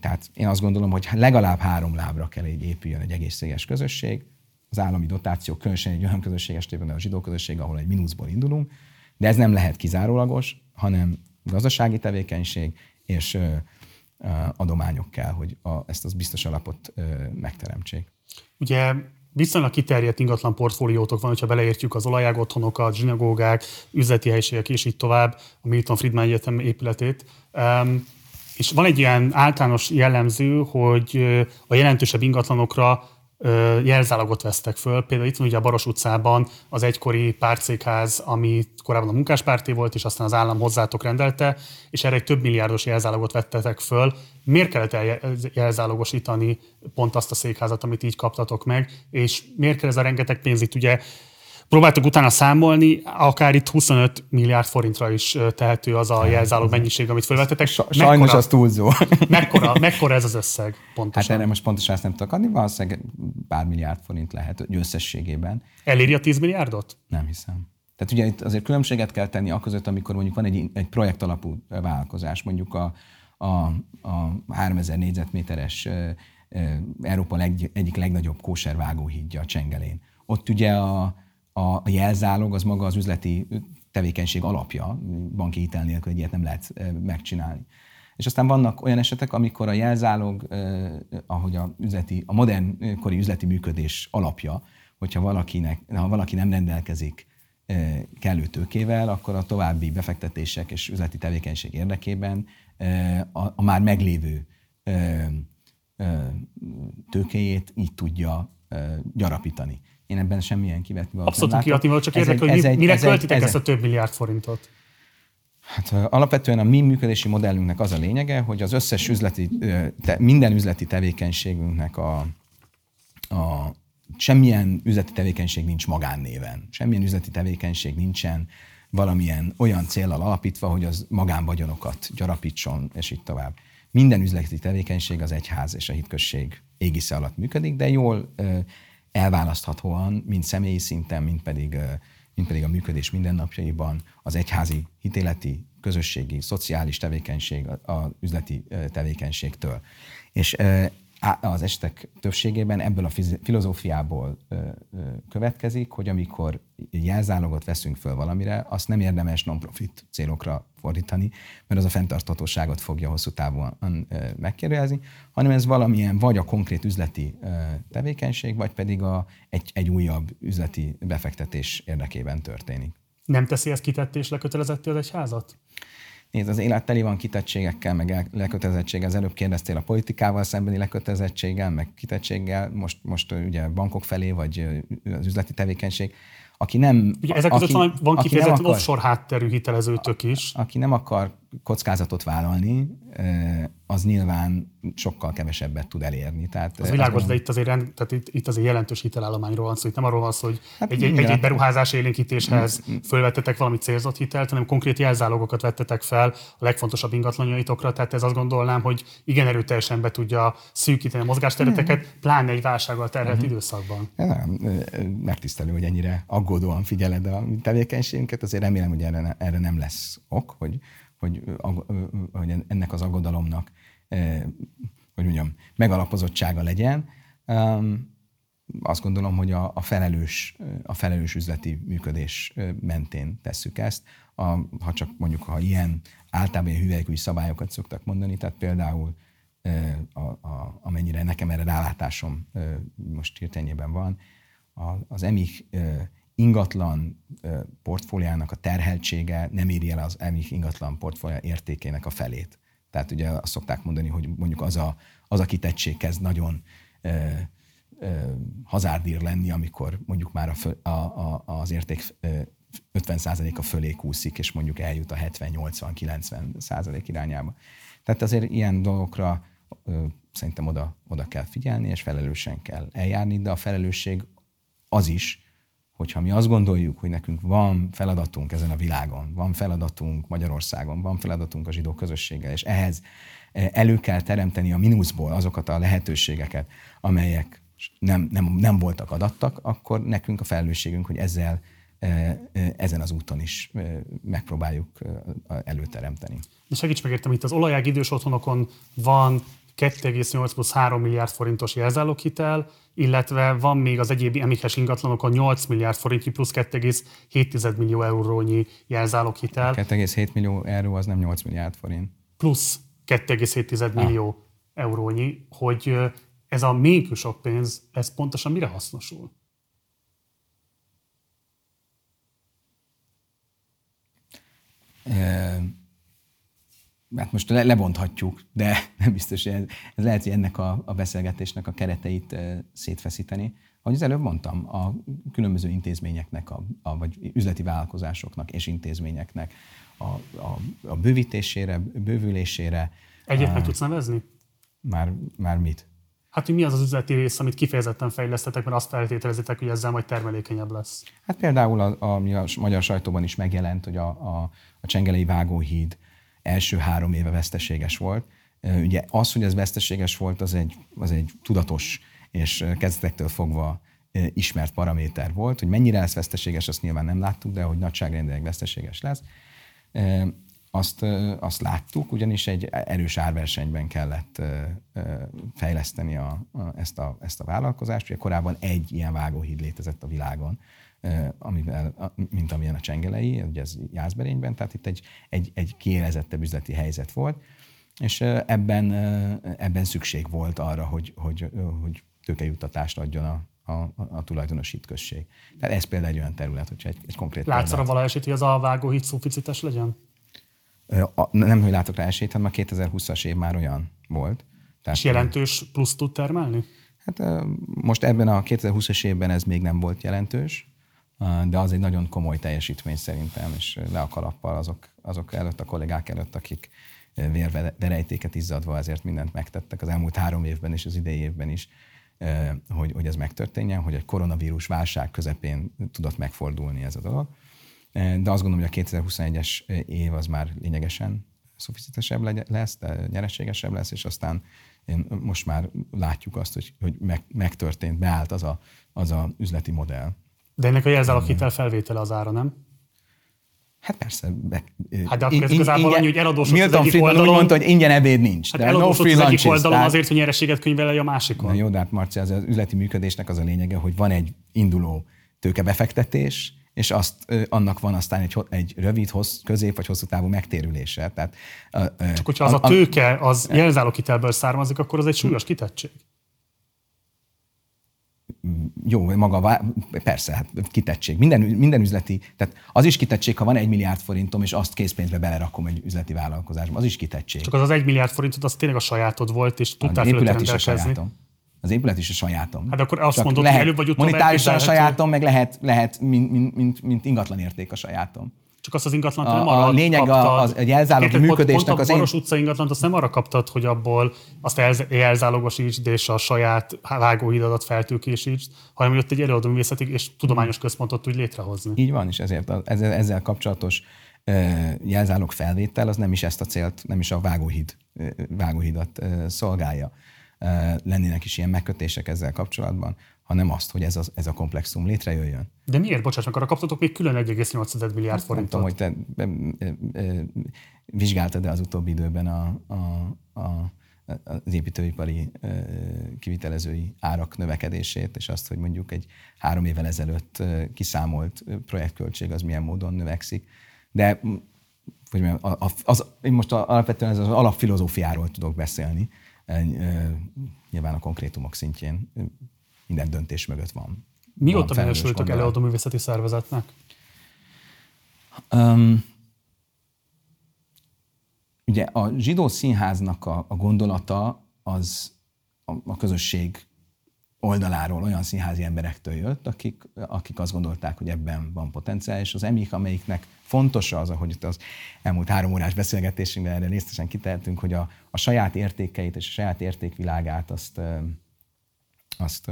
Tehát én azt gondolom, hogy legalább három lábra kell egy épüljön egy egészséges közösség. Az állami dotáció, különösen egy olyan közösség esetében, a zsidó közösség, ahol egy mínuszból indulunk, de ez nem lehet kizárólagos, hanem gazdasági tevékenység és ö, adományok kell, hogy a, ezt az biztos alapot ö, megteremtsék. Ugye viszonylag kiterjedt ingatlan portfóliótok van, hogyha beleértjük az olajág otthonokat, zsinagógák, üzleti helyiségek és így tovább, a Milton Friedman Egyetem épületét. Um, és van egy ilyen általános jellemző, hogy a jelentősebb ingatlanokra jelzálogot vesztek föl. Például itt van ugye a Baros utcában az egykori pártszékház, ami korábban a munkáspárté volt, és aztán az állam hozzátok rendelte, és erre egy több milliárdos jelzálogot vettetek föl. Miért kellett jelzálogosítani pont azt a székházat, amit így kaptatok meg, és miért kell ez a rengeteg pénz itt ugye Próbáltuk utána számolni, akár itt 25 milliárd forintra is tehető az a jelzálog mennyiség, amit felvettetek. Sajnos mekkora, az túlzó. Mekkora, mekkora ez az összeg pontosan? Hát erre most pontosan ezt nem tudok adni, valószínűleg pár milliárd forint lehet összességében. Eléri a 10 milliárdot? Nem hiszem. Tehát ugye itt azért különbséget kell tenni a között, amikor mondjuk van egy, egy projekt alapú vállalkozás, mondjuk a, a, a 3000 négyzetméteres Európa leg, egyik legnagyobb kóservágóhídja a Csengelén. Ott ugye a, a jelzálog az maga az üzleti tevékenység alapja, banki hitel nélkül egy ilyet nem lehet megcsinálni. És aztán vannak olyan esetek, amikor a jelzálog, ahogy a, üzleti, a modern kori üzleti működés alapja, hogyha valakinek, ha valaki nem rendelkezik kellő tőkével, akkor a további befektetések és üzleti tevékenység érdekében a, a már meglévő tőkéjét így tudja gyarapítani. Én ebben semmilyen kivetni Abszolút kreatív, csak érdekel, hogy mire ez költitek egy, ezt a több milliárd forintot? Hát alapvetően a mi működési modellünknek az a lényege, hogy az összes üzleti, te, minden üzleti tevékenységünknek a, a semmilyen üzleti tevékenység nincs magánnéven. Semmilyen üzleti tevékenység nincsen valamilyen olyan célral alapítva, hogy az magánvagyonokat gyarapítson, és így tovább. Minden üzleti tevékenység az egyház és a hitközség égisze alatt működik, de jól elválaszthatóan, mind személyi szinten, mind pedig, mind pedig a működés mindennapjaiban az egyházi hitéleti, közösségi, szociális tevékenység az üzleti tevékenységtől. És az estek többségében ebből a filozófiából következik, hogy amikor jelzálogot veszünk föl valamire, azt nem érdemes non-profit célokra fordítani, mert az a fenntarthatóságot fogja hosszú távon megkérdezni, hanem ez valamilyen vagy a konkrét üzleti tevékenység, vagy pedig a, egy, egy újabb üzleti befektetés érdekében történik. Nem teszi ezt kitettés lekötelezetté az egyházat? Nézd, az élet teli van kitettségekkel, meg lekötelezettséggel. Az előbb kérdeztél a politikával szembeni lekötelezettséggel, meg kitettséggel, most, most ugye bankok felé, vagy az üzleti tevékenység. Aki nem... Ugye ezek között aki, van, van kifejezett offshore hátterű hitelezőtök is. Aki nem akar kockázatot vállalni, az nyilván sokkal kevesebbet tud elérni. Tehát az világos, de itt azért, tehát itt, itt azért jelentős hitelállományról van szó. Itt nem arról van szó, hogy hát egy, egy, egy beruházás élénkítéshez mm, mm. fölvettetek valami célzott hitelt, hanem konkrét jelzálogokat vettetek fel a legfontosabb ingatlanjaitokra. Tehát ez azt gondolnám, hogy igen erőteljesen be tudja szűkíteni a mozgásterületeket, pláne egy válsággal terhelt uh-huh. időszakban. Nem, megtisztelő, hogy ennyire aggódóan figyeled a tevékenységünket. Azért remélem, hogy erre, erre nem lesz ok, hogy hogy, hogy ennek az aggodalomnak, hogy mondjam, megalapozottsága legyen. Azt gondolom, hogy a, a, felelős, a felelős üzleti működés mentén tesszük ezt. A, ha csak mondjuk, ha ilyen általában ilyen hüvelykúj szabályokat szoktak mondani, tehát például a, a, amennyire nekem erre rálátásom most hirtenyében van, az EMIH ingatlan portfóliának a terheltsége nem éri el az EMIK ingatlan portfóliá értékének a felét. Tehát ugye azt szokták mondani, hogy mondjuk az a, az a kitettség kezd nagyon ö, ö, hazárdír lenni, amikor mondjuk már a, a, a, az érték 50%-a fölé kúszik, és mondjuk eljut a 70-80-90% irányába. Tehát azért ilyen dolgokra ö, szerintem oda, oda kell figyelni, és felelősen kell eljárni, de a felelősség az is, hogyha mi azt gondoljuk, hogy nekünk van feladatunk ezen a világon, van feladatunk Magyarországon, van feladatunk a zsidó közösséggel, és ehhez eh, elő kell teremteni a mínuszból azokat a lehetőségeket, amelyek nem, nem, nem voltak adattak, akkor nekünk a felelősségünk, hogy ezzel eh, eh, ezen az úton is megpróbáljuk előteremteni. De segíts meg értem, itt az olajág idős otthonokon van 2,8 plusz 3 milliárd forintos jelzáloghitel, illetve van még az egyéb emikes ingatlanokon 8 milliárd forintnyi plusz 2,7 millió eurónyi jelzáloghitel. 2,7 millió euró az nem 8 milliárd forint. Plusz 2,7 millió ah. eurónyi, hogy ez a még sok pénz, ez pontosan mire hasznosul? Hát most le, lebonthatjuk, de nem biztos, hogy ez, ez lehet, hogy ennek a, a beszélgetésnek a kereteit szétfeszíteni. Ahogy az előbb mondtam, a különböző intézményeknek, a, a, vagy üzleti vállalkozásoknak és intézményeknek a, a, a bővítésére, bővülésére. Egyet meg tudsz nevezni? Már, már mit? Hát, hogy mi az az üzleti rész, amit kifejezetten fejlesztetek, mert azt feltételezitek, hogy ezzel majd termelékenyebb lesz? Hát például, a, ami a magyar sajtóban is megjelent, hogy a, a, a Csengelei Vágóhíd első három éve veszteséges volt. Ugye az, hogy ez veszteséges volt, az egy, az egy tudatos és kezdetektől fogva ismert paraméter volt, hogy mennyire lesz veszteséges, azt nyilván nem láttuk, de hogy nagyságrendileg veszteséges lesz. Azt, azt láttuk, ugyanis egy erős árversenyben kellett fejleszteni a, a, ezt, a, ezt a vállalkozást. Ugye korábban egy ilyen vágóhíd létezett a világon, amivel, mint amilyen a csengelei, ugye ez Jászberényben, tehát itt egy, egy, egy kiélezettebb üzleti helyzet volt, és ebben, ebben szükség volt arra, hogy, hogy, hogy tőkejuttatást adjon a, a, a tulajdonosi község. Tehát ez például egy olyan terület, hogyha egy, egy konkrét Látsz arra vala esélyt, hogy az a vágóhíd szuficites legyen? A, nem, hogy látok rá esélyt, hanem a 2020-as év már olyan volt. Tehát, és jelentős plusz tud termelni? Hát most ebben a 2020-as évben ez még nem volt jelentős, de az egy nagyon komoly teljesítmény szerintem, és le a kalappal azok, azok előtt, a kollégák előtt, akik vérverejtéket izzadva ezért mindent megtettek az elmúlt három évben és az idei évben is, hogy, hogy ez megtörténjen, hogy egy koronavírus válság közepén tudott megfordulni ez a dolog. De azt gondolom, hogy a 2021-es év az már lényegesen szofisztesebb lesz, de nyereségesebb lesz, és aztán most már látjuk azt, hogy, hogy meg, megtörtént, beállt az a, az a üzleti modell, de ennek a jelzáloghitel felvétele az ára, nem? Hát persze. Be, hát de akkor ez igazából annyi, hogy eladósodsz az egyik Friedman oldalon. mondta, hogy ingyen ebéd nincs. Hát eladósodsz no az egyik oldalon tehát... azért, hogy nyereséget könyvelje a másikon. Na jó, de hát Marci, az, az üzleti működésnek az a lényege, hogy van egy induló tőkebefektetés, és azt, annak van aztán egy, egy rövid, hossz, közép vagy hosszú távú megtérülése. Tehát, Csak hogyha az a, a tőke az jelzáloghitelből származik, akkor az egy súlyos kitettség jó, maga, persze, hát kitettség. Minden, minden üzleti, tehát az is kitettség, ha van egy milliárd forintom, és azt készpénzbe belerakom egy üzleti vállalkozásba, az is kitettség. Csak az az egy milliárd forintot, az tényleg a sajátod volt, és tudtál Az épület is a sajátom. Az épület is a sajátom. Hát akkor azt Csak mondod, lehet, hogy előbb vagy utóbb Monetárisan a sajátom, meg lehet, lehet mint, mint, mint, mint ingatlan érték a sajátom csak azt az ingatlant a, nem arra A lényeg kaptad. a, az, a jelzálogi működésnek pont, az a Baros én... utca ingatlant azt nem arra kaptad, hogy abból azt jelzálogosítsd és a saját vágóhidadat feltőkésítsd, hanem hogy ott egy előadó művészeti és tudományos központot tudj létrehozni. Így van, és ezért a, ezzel, ezzel kapcsolatos jelzálog felvétel az nem is ezt a célt, nem is a vágóhíd, vágóhidat szolgálja. Lennének is ilyen megkötések ezzel kapcsolatban, hanem azt, hogy ez a, ez a komplexum létrejöjjön. De miért, bocsáss meg, arra kaptatok még külön 1,8 milliárd forintot? Nem tudom, hogy te vizsgáltad-e az utóbbi időben a, a, a, az építőipari kivitelezői árak növekedését, és azt, hogy mondjuk egy három évvel ezelőtt kiszámolt projektköltség az milyen módon növekszik. De hogy mondjam, az, az, én most alapvetően az alapfilozófiáról tudok beszélni, nyilván a konkrétumok szintjén minden döntés mögött van. Mióta minősültök előadó művészeti szervezetnek? Um, ugye a zsidó színháznak a, a gondolata az a, a közösség oldaláról olyan színházi emberektől jött, akik, akik azt gondolták, hogy ebben van potenciál, és az emik, amelyiknek fontos az, ahogy itt az elmúlt három órás beszélgetésünkben erre részletesen kitehetünk, hogy a, a saját értékeit és a saját értékvilágát azt, azt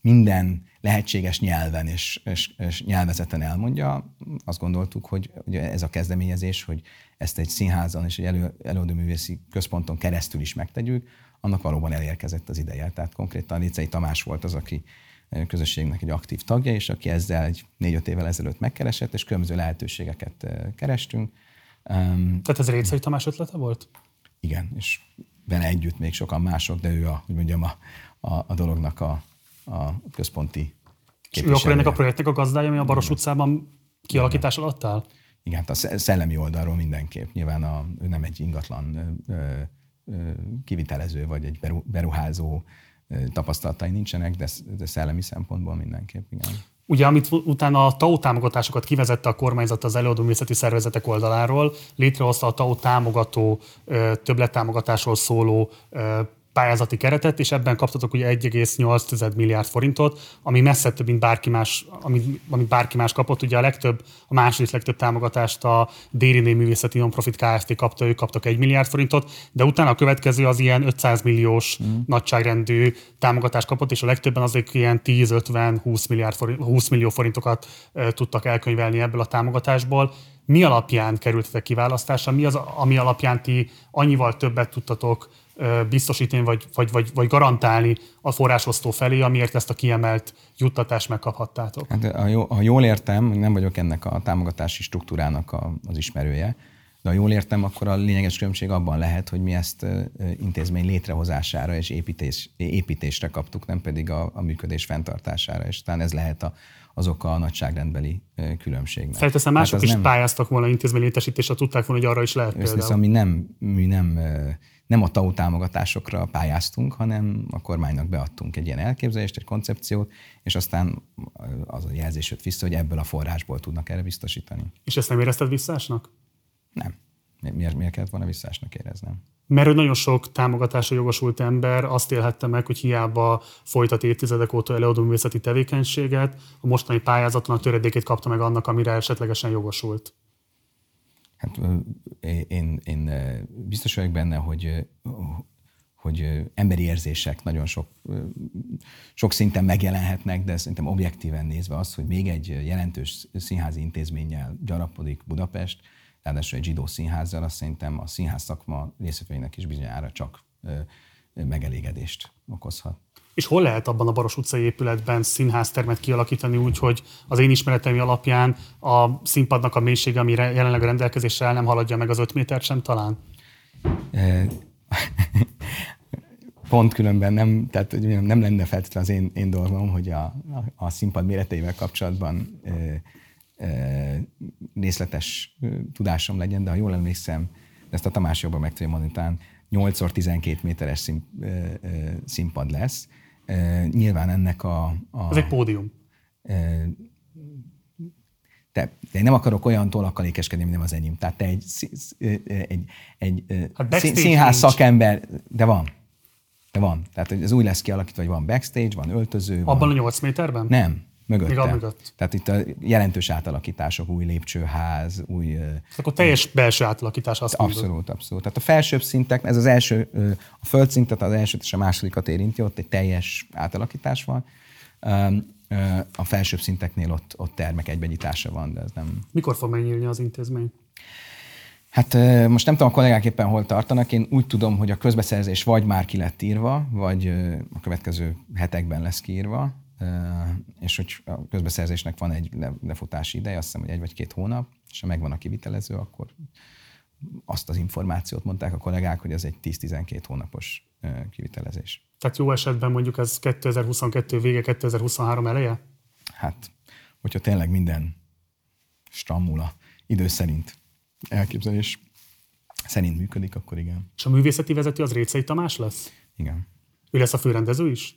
minden lehetséges nyelven és, és, és nyelvezeten elmondja. Azt gondoltuk, hogy, hogy ez a kezdeményezés, hogy ezt egy színházon és egy elő, előadóművészi központon keresztül is megtegyük, annak valóban elérkezett az ideje. Tehát konkrétan Licei Tamás volt az, aki közösségnek egy aktív tagja, és aki ezzel egy négy-öt évvel ezelőtt megkeresett, és különböző lehetőségeket kerestünk. Tehát ez Récei Tamás ötlete volt? Igen, és vele együtt még sokan mások, de ő a, hogy mondjam, a, a, a dolognak a, a központi És ő akkor ennek a projektnek a gazdája, ami a Baros utcában kialakítás alatt áll? Igen, a szellemi oldalról mindenképp. Nyilván a, ő nem egy ingatlan ö, ö, kivitelező, vagy egy beruházó tapasztalatai nincsenek, de, de szellemi szempontból mindenképp, igen. Ugye, amit utána a TAO támogatásokat kivezette a kormányzat az előadóművészeti szervezetek oldaláról, létrehozta a TAO támogató, többlettámogatásról szóló pályázati keretet, és ebben kaptatok ugye 1,8 milliárd forintot, ami messze több, mint bárki más, amit, amit bárki más kapott. Ugye a legtöbb, a második legtöbb támogatást a Déri Művészeti Nonprofit Kft. kapta, ők kaptak 1 milliárd forintot, de utána a következő az ilyen 500 milliós mm. nagyságrendű támogatást kapott, és a legtöbben azért ilyen 10-50-20 milliárd forint, 20 millió forintokat e, tudtak elkönyvelni ebből a támogatásból mi alapján kerültetek kiválasztásra, mi az, ami alapján ti annyival többet tudtatok biztosítani, vagy, vagy, vagy, vagy garantálni a forrásosztó felé, amiért ezt a kiemelt juttatást megkaphattátok? Hát, ha, jó, ha jól értem, nem vagyok ennek a támogatási struktúrának a, az ismerője, de ha jól értem, akkor a lényeges különbség abban lehet, hogy mi ezt intézmény létrehozására és építés, építésre kaptuk, nem pedig a, a működés fenntartására, és talán ez lehet a, az oka a nagyságrendbeli különbségnek. Felteszem, mások is nem... pályáztak volna intézmény létesítésre, tudták volna, hogy arra is lehet például. mi nem, mi nem nem a TAU támogatásokra pályáztunk, hanem a kormánynak beadtunk egy ilyen elképzelést, egy koncepciót, és aztán az a jelzés jött vissza, hogy ebből a forrásból tudnak erre biztosítani. És ezt nem érezted visszásnak? Nem. Miért, miért kellett volna visszásnak éreznem? Mert nagyon sok támogatásra jogosult ember azt élhette meg, hogy hiába folytat évtizedek óta előadó művészeti tevékenységet, a mostani pályázaton a töredékét kapta meg annak, amire esetlegesen jogosult. Hát én, én biztos vagyok benne, hogy, hogy emberi érzések nagyon sok, sok szinten megjelenhetnek, de szerintem objektíven nézve az, hogy még egy jelentős színházi intézménnyel gyarapodik Budapest, ráadásul egy zsidó színházzal, azt szerintem a színház szakma részvevőinek is bizonyára csak megelégedést okozhat. És hol lehet abban a Baros utcai épületben színháztermet kialakítani úgy, hogy az én ismereteim alapján a színpadnak a mélysége, ami jelenleg a rendelkezésre el nem haladja meg az öt métert sem talán? Pont különben nem, tehát nem lenne feltétlenül az én, én dolgom, hogy a, a, a színpad méreteivel kapcsolatban e, e, részletes tudásom legyen, de ha jól emlékszem, ezt a Tamás jobban meg tudja mondani, talán 8x12 méteres szín, színpad lesz, Nyilván ennek a... a Ez egy pódium. Te, de én nem akarok olyan tollakkal ékeskedni, mint nem az enyém. Tehát te egy, egy, egy hát színház nincs. szakember, de van. De van. Tehát ez úgy lesz kialakítva, hogy van backstage, van öltöző. Abban van... a 8 méterben? Nem mögötte. Még mögött. Tehát itt a jelentős átalakítások, új lépcsőház, új... Akkor teljes belső átalakítás azt Abszolút, mondod. abszolút. Tehát a felsőbb szintek, ez az első, a földszintet, az elsőt és a másodikat érinti, ott egy teljes átalakítás van. A felsőbb szinteknél ott, ott termek egybegyítása van, de ez nem... Mikor fog megnyílni az intézmény? Hát most nem tudom a kollégák éppen hol tartanak. Én úgy tudom, hogy a közbeszerzés vagy már ki lett írva, vagy a következő hetekben lesz kiírva és hogy a közbeszerzésnek van egy lefutási ideje, azt hiszem, hogy egy vagy két hónap, és ha megvan a kivitelező, akkor azt az információt mondták a kollégák, hogy ez egy 10-12 hónapos kivitelezés. Tehát jó esetben mondjuk ez 2022 vége, 2023 eleje? Hát, hogyha tényleg minden stammul a idő szerint elképzelés szerint működik, akkor igen. És a művészeti vezető az Récei Tamás lesz? Igen. Ő lesz a főrendező is?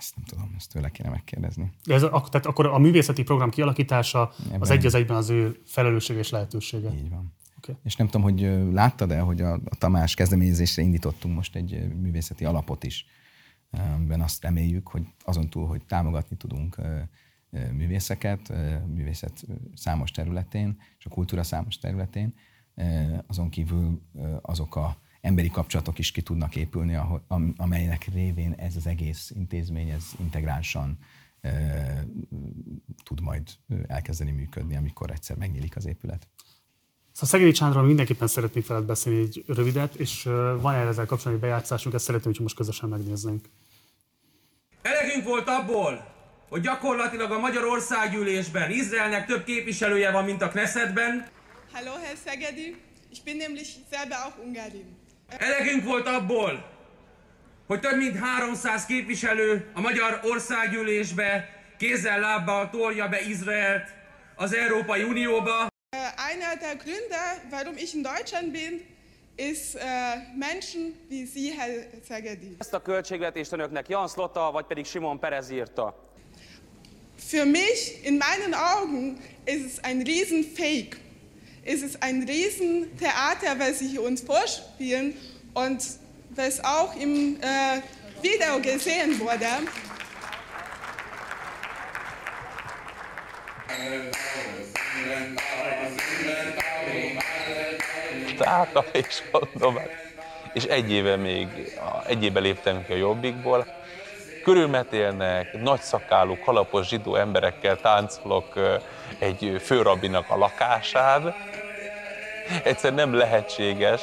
Ezt nem tudom, ezt tőle kéne megkérdezni. De ez, tehát akkor a művészeti program kialakítása Ebben az egy az egyben az ő felelősség és lehetősége. Így van. Okay. És nem tudom, hogy láttad-e, hogy a, a Tamás kezdeményezésre indítottunk most egy művészeti alapot is, amiben azt reméljük, hogy azon túl, hogy támogatni tudunk művészeket, művészet számos területén, és a kultúra számos területén, azon kívül azok a emberi kapcsolatok is ki tudnak épülni, amelynek révén ez az egész intézmény, ez integránsan tud majd elkezdeni működni, amikor egyszer megnyílik az épület. Szóval Szegedi Csándról mindenképpen szeretnék veled beszélni egy rövidet, és van erre ezzel kapcsolatban egy bejátszásunk, ezt szeretném, hogy most közösen megnéznénk. Elegünk volt abból, hogy gyakorlatilag a Magyar Országgyűlésben Izraelnek több képviselője van, mint a Knessetben. Hallo, Herr Szegedi. Ich bin nämlich selber auch Ungarin. Elegünk volt abból, hogy több mint 300 képviselő a Magyar Országgyűlésbe kézzel lábbal tolja be Izraelt az Európai Unióba. Äh, einer der Gründe, warum ich in Deutschland bin, ist äh, Menschen wie Sie, Herr Szegedi. Ezt a költségvetést önöknek Jan Slota, vagy pedig Simon Perez írta. Für mich, in meinen Augen, ist es ein Riesenfake. Es ist ein Riesentheater, was sie uns vorspielen und was auch im äh, Video gesehen wurde. Álltam és mondom, és egy éve még, egy éve léptem ki a Jobbikból, körülmetélnek, nagyszakálú, kalapos zsidó emberekkel táncolok egy főrabinak a lakásán. Egyszer nem lehetséges.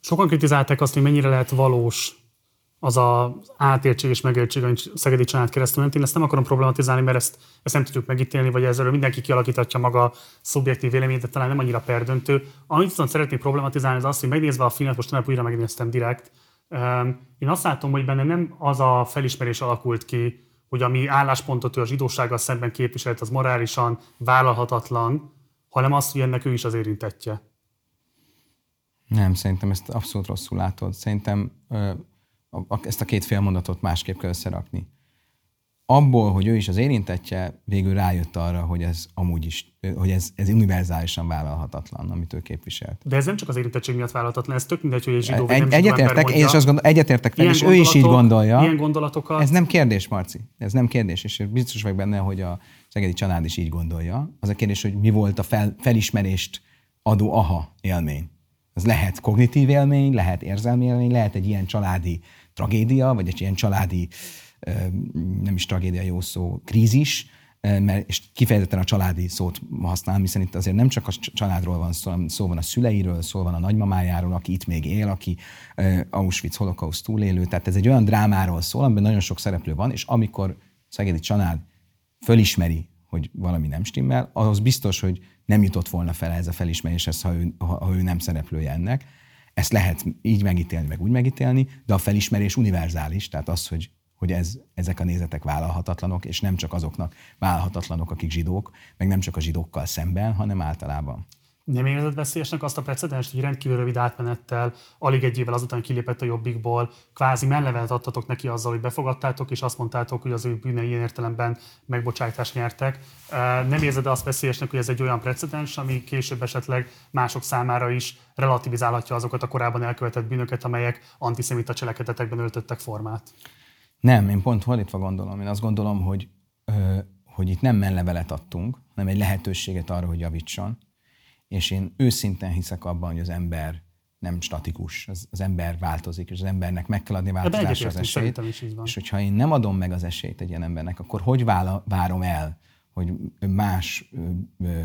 Sokan kritizálták azt, hogy mennyire lehet valós az az átértség és megértség, amit Szegedi család keresztül ment. Én ezt nem akarom problematizálni, mert ezt, ezt nem tudjuk megítélni, vagy ezzel mindenki kialakítatja maga szubjektív véleményét, de talán nem annyira perdöntő. Amit viszont szeretnék problematizálni, az az, hogy megnézve a filmet, most nem újra megnéztem direkt, én azt látom, hogy benne nem az a felismerés alakult ki, hogy ami álláspontot ő a zsidósággal szemben képviselt, az morálisan vállalhatatlan, hanem az, hogy ennek ő is az érintettje. Nem, szerintem ezt abszolút rosszul látod. Szerintem ezt a két félmondatot másképp kell összerakni. Abból, hogy ő is az érintettje, végül rájött arra, hogy ez amúgy is, hogy ez, ez univerzálisan vállalhatatlan, amit ő képviselt. De ez nem csak az érintettség miatt vállalhatatlan, ez tök mindegy, hogy egy zsidó egy, Egyetértek, én is azt gondol, egyetértek fel, és ő is így gondolja. Ilyen gondolatokat. Ez nem kérdés, Marci. Ez nem kérdés, és biztos vagyok benne, hogy a Szegedi család is így gondolja. Az a kérdés, hogy mi volt a fel, felismerést adó aha élmény. Ez lehet kognitív élmény, lehet érzelmi élmény, lehet egy ilyen családi tragédia, vagy egy ilyen családi, nem is tragédia jó szó, krízis, mert, és kifejezetten a családi szót használom, hiszen itt azért nem csak a családról van szó, szó van a szüleiről, szó van a nagymamájáról, aki itt még él, aki Auschwitz holokauszt túlélő. Tehát ez egy olyan drámáról szól, amiben nagyon sok szereplő van, és amikor Szegedi család fölismeri, hogy valami nem stimmel, ahhoz biztos, hogy nem jutott volna fel ez a felismeréshez, ha ő, ha ő nem szereplője ennek. Ezt lehet így megítélni, meg úgy megítélni, de a felismerés univerzális, tehát az, hogy, hogy ez, ezek a nézetek vállalhatatlanok, és nem csak azoknak vállalhatatlanok, akik zsidók, meg nem csak a zsidókkal szemben, hanem általában. Nem érzed veszélyesnek azt a precedens, hogy rendkívül rövid átmenettel, alig egy évvel azután kilépett a jobbikból, kvázi mellevet adtatok neki azzal, hogy befogadtátok, és azt mondtátok, hogy az ő bűnei ilyen értelemben megbocsájtást nyertek. Nem érzed azt veszélyesnek, hogy ez egy olyan precedens, ami később esetleg mások számára is relativizálhatja azokat a korábban elkövetett bűnöket, amelyek antiszemita cselekedetekben öltöttek formát? Nem, én pont fordítva gondolom. Én azt gondolom, hogy, hogy itt nem mellevelet adtunk, hanem egy lehetőséget arra, hogy javítson és én őszintén hiszek abban, hogy az ember nem statikus, az, az ember változik, és az embernek meg kell adni változásra az esélyt. És hogyha én nem adom meg az esélyt egy ilyen embernek, akkor hogy vála, várom el, hogy más ö, ö,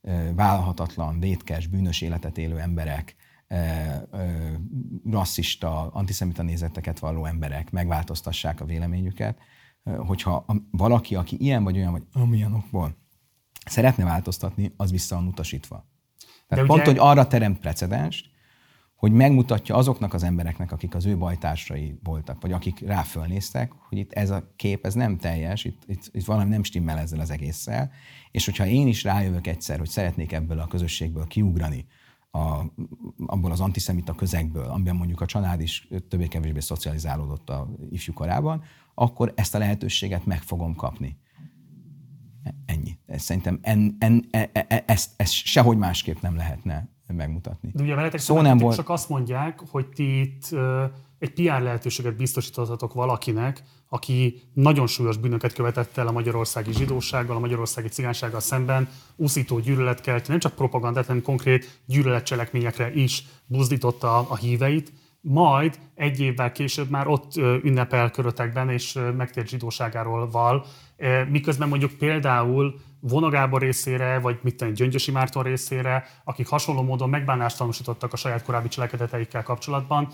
ö, vállalhatatlan, vétkes, bűnös életet élő emberek, ö, ö, rasszista, antiszemita nézeteket valló emberek megváltoztassák a véleményüket, hogyha valaki, aki ilyen vagy olyan, vagy amilyen okból szeretne változtatni, az vissza van utasítva. Tehát De pont, ugye... hogy arra teremt precedenst, hogy megmutatja azoknak az embereknek, akik az ő bajtársai voltak, vagy akik rá fölnéztek, hogy itt ez a kép, ez nem teljes, itt, itt, itt valami nem stimmel ezzel az egésszel, és hogyha én is rájövök egyszer, hogy szeretnék ebből a közösségből kiugrani, a, abból az antiszemita közegből, amiben mondjuk a család is többé-kevésbé szocializálódott a ifjú korában, akkor ezt a lehetőséget meg fogom kapni. Ennyi. Szerintem en, en, e, e, e, ezt, ezt sehogy másképp nem lehetne megmutatni. De ugye veletek Szó nem volt... csak azt mondják, hogy ti itt egy PR lehetőséget biztosítottatok valakinek, aki nagyon súlyos bűnöket követett el a magyarországi zsidósággal, a magyarországi cigánysággal szemben, úszító gyűlöletkelt, nem csak propagandát, hanem konkrét gyűlöletcselekményekre is buzdította a híveit, majd egy évvel később már ott ünnepel körötekben és megtért zsidóságáról val, miközben mondjuk például Vona Gábor részére, vagy mit tenni, Gyöngyösi Márton részére, akik hasonló módon megbánást tanúsítottak a saját korábbi cselekedeteikkel kapcsolatban,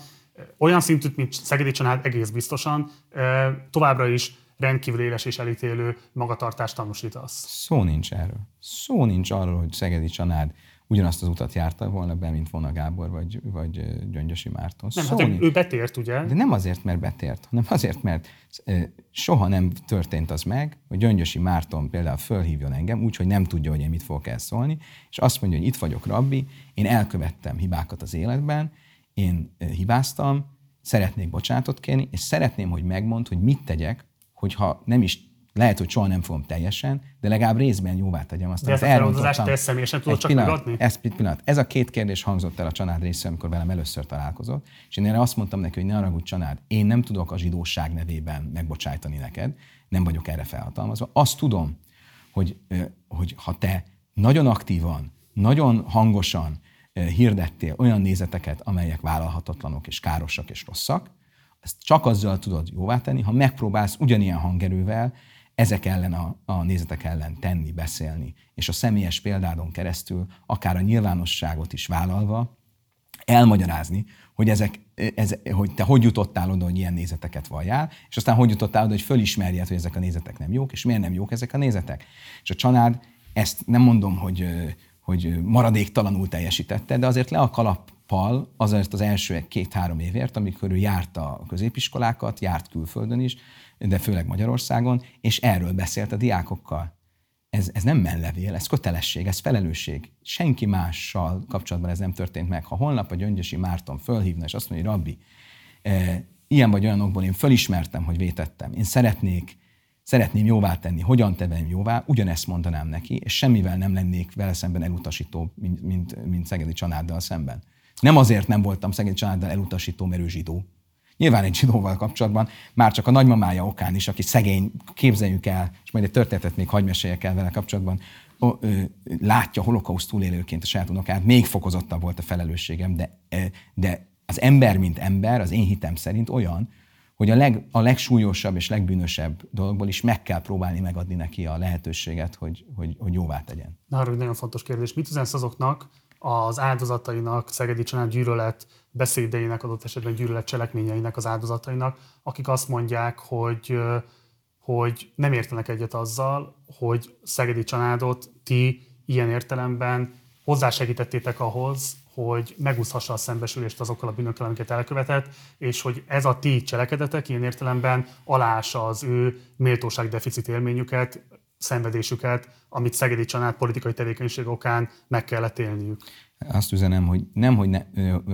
olyan szintű, mint Szegedi Csanád egész biztosan, továbbra is rendkívül éles és elítélő magatartást tanúsítasz. Szó nincs erről. Szó nincs arról, hogy Szegedi Csanád ugyanazt az utat járta volna be, mint Vona Gábor vagy, vagy Gyöngyösi Márton. Nem, hát ő betért, ugye? De nem azért, mert betért, hanem azért, mert soha nem történt az meg, hogy Gyöngyösi Márton például fölhívjon engem, úgyhogy nem tudja, hogy én mit fogok elszólni, és azt mondja, hogy itt vagyok, rabbi, én elkövettem hibákat az életben, én hibáztam, szeretnék bocsánatot kérni, és szeretném, hogy megmond, hogy mit tegyek, hogyha nem is lehet, hogy soha nem fogom teljesen, de legalább részben jóvá tegyem azt. De ezt a feloldozást te személyesen tudod csak pillanat, megadni? Ez, pillanat. ez a két kérdés hangzott el a Csanád részéről, amikor velem először találkozott, és én erre azt mondtam neki, hogy ne haragudj Csanád, én nem tudok a zsidóság nevében megbocsájtani neked, nem vagyok erre felhatalmazva. Azt tudom, hogy, hogy ha te nagyon aktívan, nagyon hangosan hirdettél olyan nézeteket, amelyek vállalhatatlanok és károsak és rosszak, ezt csak azzal tudod jóvá tenni, ha megpróbálsz ugyanilyen hangerővel ezek ellen a, a nézetek ellen tenni, beszélni, és a személyes példádon keresztül, akár a nyilvánosságot is vállalva, elmagyarázni, hogy, ezek, ez, hogy te hogy jutottál oda, hogy ilyen nézeteket valljál, és aztán hogy jutottál oda, hogy fölismerjed, hogy ezek a nézetek nem jók, és miért nem jók ezek a nézetek. És a család ezt nem mondom, hogy, hogy maradéktalanul teljesítette, de azért le a kalappal azért az első két-három évért, amikor ő járta a középiskolákat, járt külföldön is, de főleg Magyarországon, és erről beszélt a diákokkal. Ez, ez nem mellevél, ez kötelesség, ez felelősség. Senki mással kapcsolatban ez nem történt meg. Ha holnap a Gyöngyösi Márton fölhívna, és azt mondja, hogy Rabbi, e, ilyen vagy olyanokból én fölismertem, hogy vétettem. Én szeretnék, szeretném jóvá tenni, hogyan tevem jóvá, ugyanezt mondanám neki, és semmivel nem lennék vele szemben elutasító, mint, mint, mint Szegedi Csanáddal szemben. Nem azért nem voltam Szegedi Csanáddal elutasító, mert ő zsidó, Nyilván egy zsidóval kapcsolatban, már csak a nagymamája okán is, aki szegény, képzeljük el, és majd egy történetet még hagy meséljek el vele kapcsolatban, látja holokauszt túlélőként a saját unokát, még fokozottabb volt a felelősségem, de, de az ember, mint ember, az én hitem szerint olyan, hogy a, leg, a legsúlyosabb és legbűnösebb dologból is meg kell próbálni megadni neki a lehetőséget, hogy, hogy, hogy jóvá tegyen. Na, arra nagyon fontos kérdés. Mit üzensz azoknak, az áldozatainak, Szegedi Csanád gyűlölet beszédeinek, adott esetben gyűlölet cselekményeinek az áldozatainak, akik azt mondják, hogy, hogy nem értenek egyet azzal, hogy Szegedi Csanádot ti ilyen értelemben hozzásegítettétek ahhoz, hogy megúszhassa a szembesülést azokkal a bűnökkel, amiket elkövetett, és hogy ez a ti cselekedetek ilyen értelemben alása az ő méltóságdeficit élményüket, szenvedésüket, amit Szegedi Csanád politikai tevékenység okán meg kellett élniük. Azt üzenem, hogy nem, hogy, ne,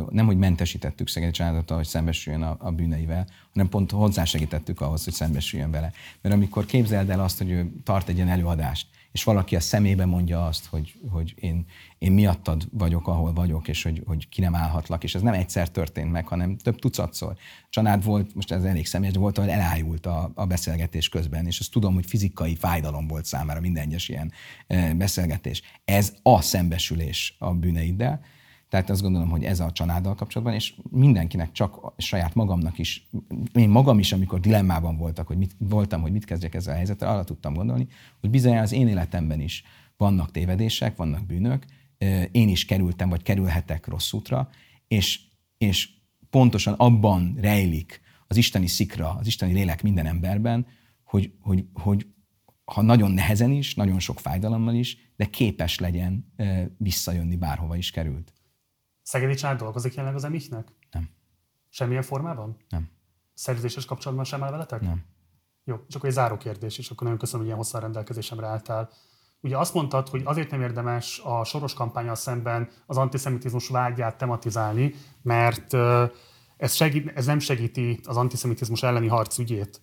nem, hogy mentesítettük Szegedi Családot, hogy szembesüljön a, a bűneivel, hanem pont hozzásegítettük ahhoz, hogy szembesüljön vele. Mert amikor képzeld el azt, hogy ő tart egy ilyen előadást, és valaki a szemébe mondja azt, hogy, hogy én, én miattad vagyok, ahol vagyok, és hogy, hogy ki nem állhatlak, és ez nem egyszer történt meg, hanem több tucatszor. Csanád volt, most ez elég személyes, volt, hogy elájult a, a beszélgetés közben, és azt tudom, hogy fizikai fájdalom volt számára minden egyes ilyen e, beszélgetés. Ez a szembesülés a bűneiddel, tehát azt gondolom, hogy ez a családdal kapcsolatban, és mindenkinek csak saját magamnak is, én magam is, amikor dilemmában voltak, hogy mit, voltam, hogy mit kezdjek ezzel a helyzettel, arra tudtam gondolni, hogy bizony az én életemben is vannak tévedések, vannak bűnök, én is kerültem, vagy kerülhetek rossz útra, és, és pontosan abban rejlik az isteni szikra, az isteni lélek minden emberben, hogy, hogy, hogy ha nagyon nehezen is, nagyon sok fájdalommal is, de képes legyen visszajönni bárhova is került. Szegedi család dolgozik jelenleg az emichnek? Nem. Semmilyen formában? Nem. Szerződéses kapcsolatban sem áll veletek? Nem. Jó, és akkor egy záró kérdés, és akkor nagyon köszönöm, hogy ilyen hosszan rendelkezésemre álltál. Ugye azt mondtad, hogy azért nem érdemes a soros kampányal szemben az antiszemitizmus vágyát tematizálni, mert ez, segít, ez nem segíti az antiszemitizmus elleni harc ügyét.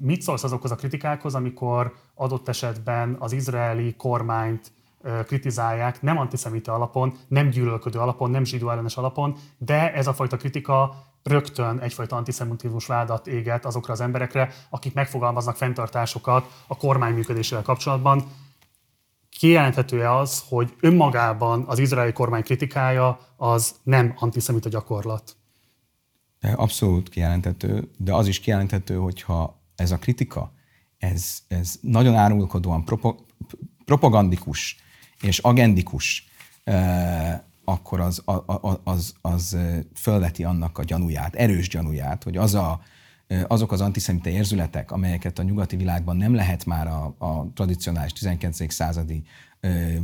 Mit szólsz azokhoz a kritikákhoz, amikor adott esetben az izraeli kormányt kritizálják, nem antiszemita alapon, nem gyűlölködő alapon, nem zsidó ellenes alapon, de ez a fajta kritika rögtön egyfajta antiszemitizmus vádat éget azokra az emberekre, akik megfogalmaznak fenntartásokat a kormány működésével kapcsolatban. Kijelenthető-e az, hogy önmagában az izraeli kormány kritikája az nem antiszemita gyakorlat? Abszolút kijelenthető, de az is kijelenthető, hogyha ez a kritika, ez, ez nagyon árulkodóan propo, propagandikus és agendikus, eh, akkor az, az, az, az fölveti annak a gyanúját, erős gyanúját, hogy az a, azok az antiszemita érzületek, amelyeket a nyugati világban nem lehet már a, a tradicionális 19. századi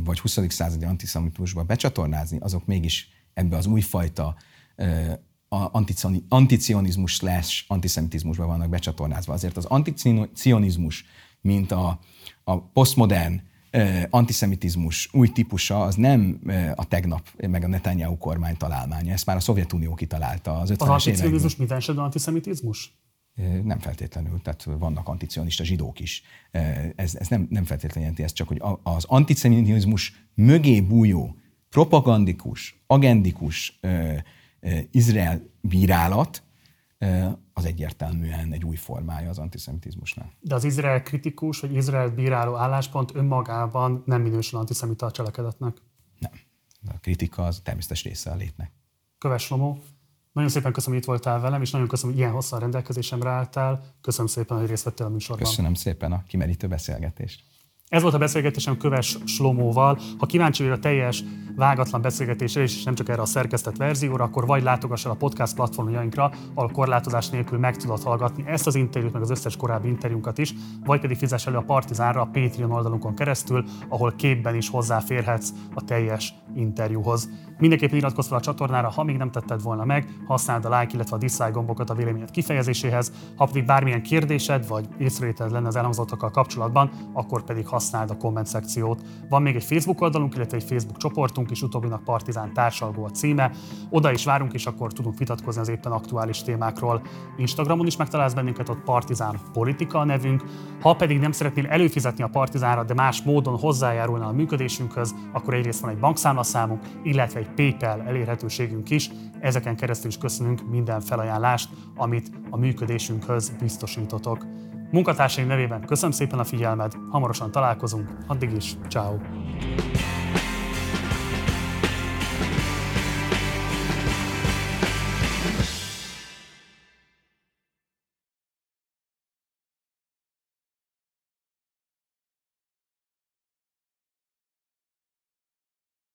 vagy 20. századi antiszemitizmusba becsatornázni, azok mégis ebbe az újfajta anticionizmus slash antiszemitizmusba vannak becsatornázva. Azért az anticionizmus, mint a, a posztmodern antiszemitizmus új típusa az nem a tegnap, meg a Netanyahu kormány találmánya. Ezt már a Szovjetunió kitalálta az 50-es Az anticionizmus minden esetben antiszemitizmus? Nem feltétlenül, tehát vannak anticionista zsidók is. Ez, ez nem, nem feltétlenül jelenti ezt, csak hogy az antiszemitizmus mögé bújó, propagandikus, agendikus Izrael bírálat, az egyértelműen egy új formája az antiszemitizmusnál. De az Izrael kritikus, vagy Izrael bíráló álláspont önmagában nem minősül antiszemita cselekedetnek? Nem. A kritika az természetes része a létnek. Köves Lomó, nagyon szépen köszönöm, hogy itt voltál velem, és nagyon köszönöm, hogy ilyen hosszan rendelkezésemre álltál. Köszönöm szépen, hogy részt vettél a műsorban. Köszönöm szépen a kimerítő beszélgetést. Ez volt a beszélgetésem Köves Slomóval. Ha kíváncsi vagy a teljes vágatlan beszélgetésre, és nem csak erre a szerkesztett verzióra, akkor vagy látogass el a podcast platformjainkra, ahol korlátozás nélkül meg tudod hallgatni ezt az interjút, meg az összes korábbi interjúnkat is, vagy pedig fizess elő a Partizánra a Patreon oldalunkon keresztül, ahol képben is hozzáférhetsz a teljes interjúhoz. Mindenképpen iratkozz fel a csatornára, ha még nem tetted volna meg, használd a like, illetve a dislike gombokat a véleményed kifejezéséhez, ha pedig bármilyen kérdésed vagy észrevételed lenne az elhangzottakkal kapcsolatban, akkor pedig használd a komment szekciót. Van még egy Facebook oldalunk, illetve egy Facebook csoportunk is, utóbbinak Partizán társalgó a címe. Oda is várunk, és akkor tudunk vitatkozni az éppen aktuális témákról. Instagramon is megtalálsz bennünket, ott Partizán Politika a nevünk. Ha pedig nem szeretnél előfizetni a Partizánra, de más módon hozzájárulna a működésünkhöz, akkor egyrészt van egy bankszámlaszámunk, illetve egy PayPal elérhetőségünk is. Ezeken keresztül is köszönünk minden felajánlást, amit a működésünkhöz biztosítotok. Munkatársaim nevében köszönöm szépen a figyelmed, hamarosan találkozunk, addig is, ciao.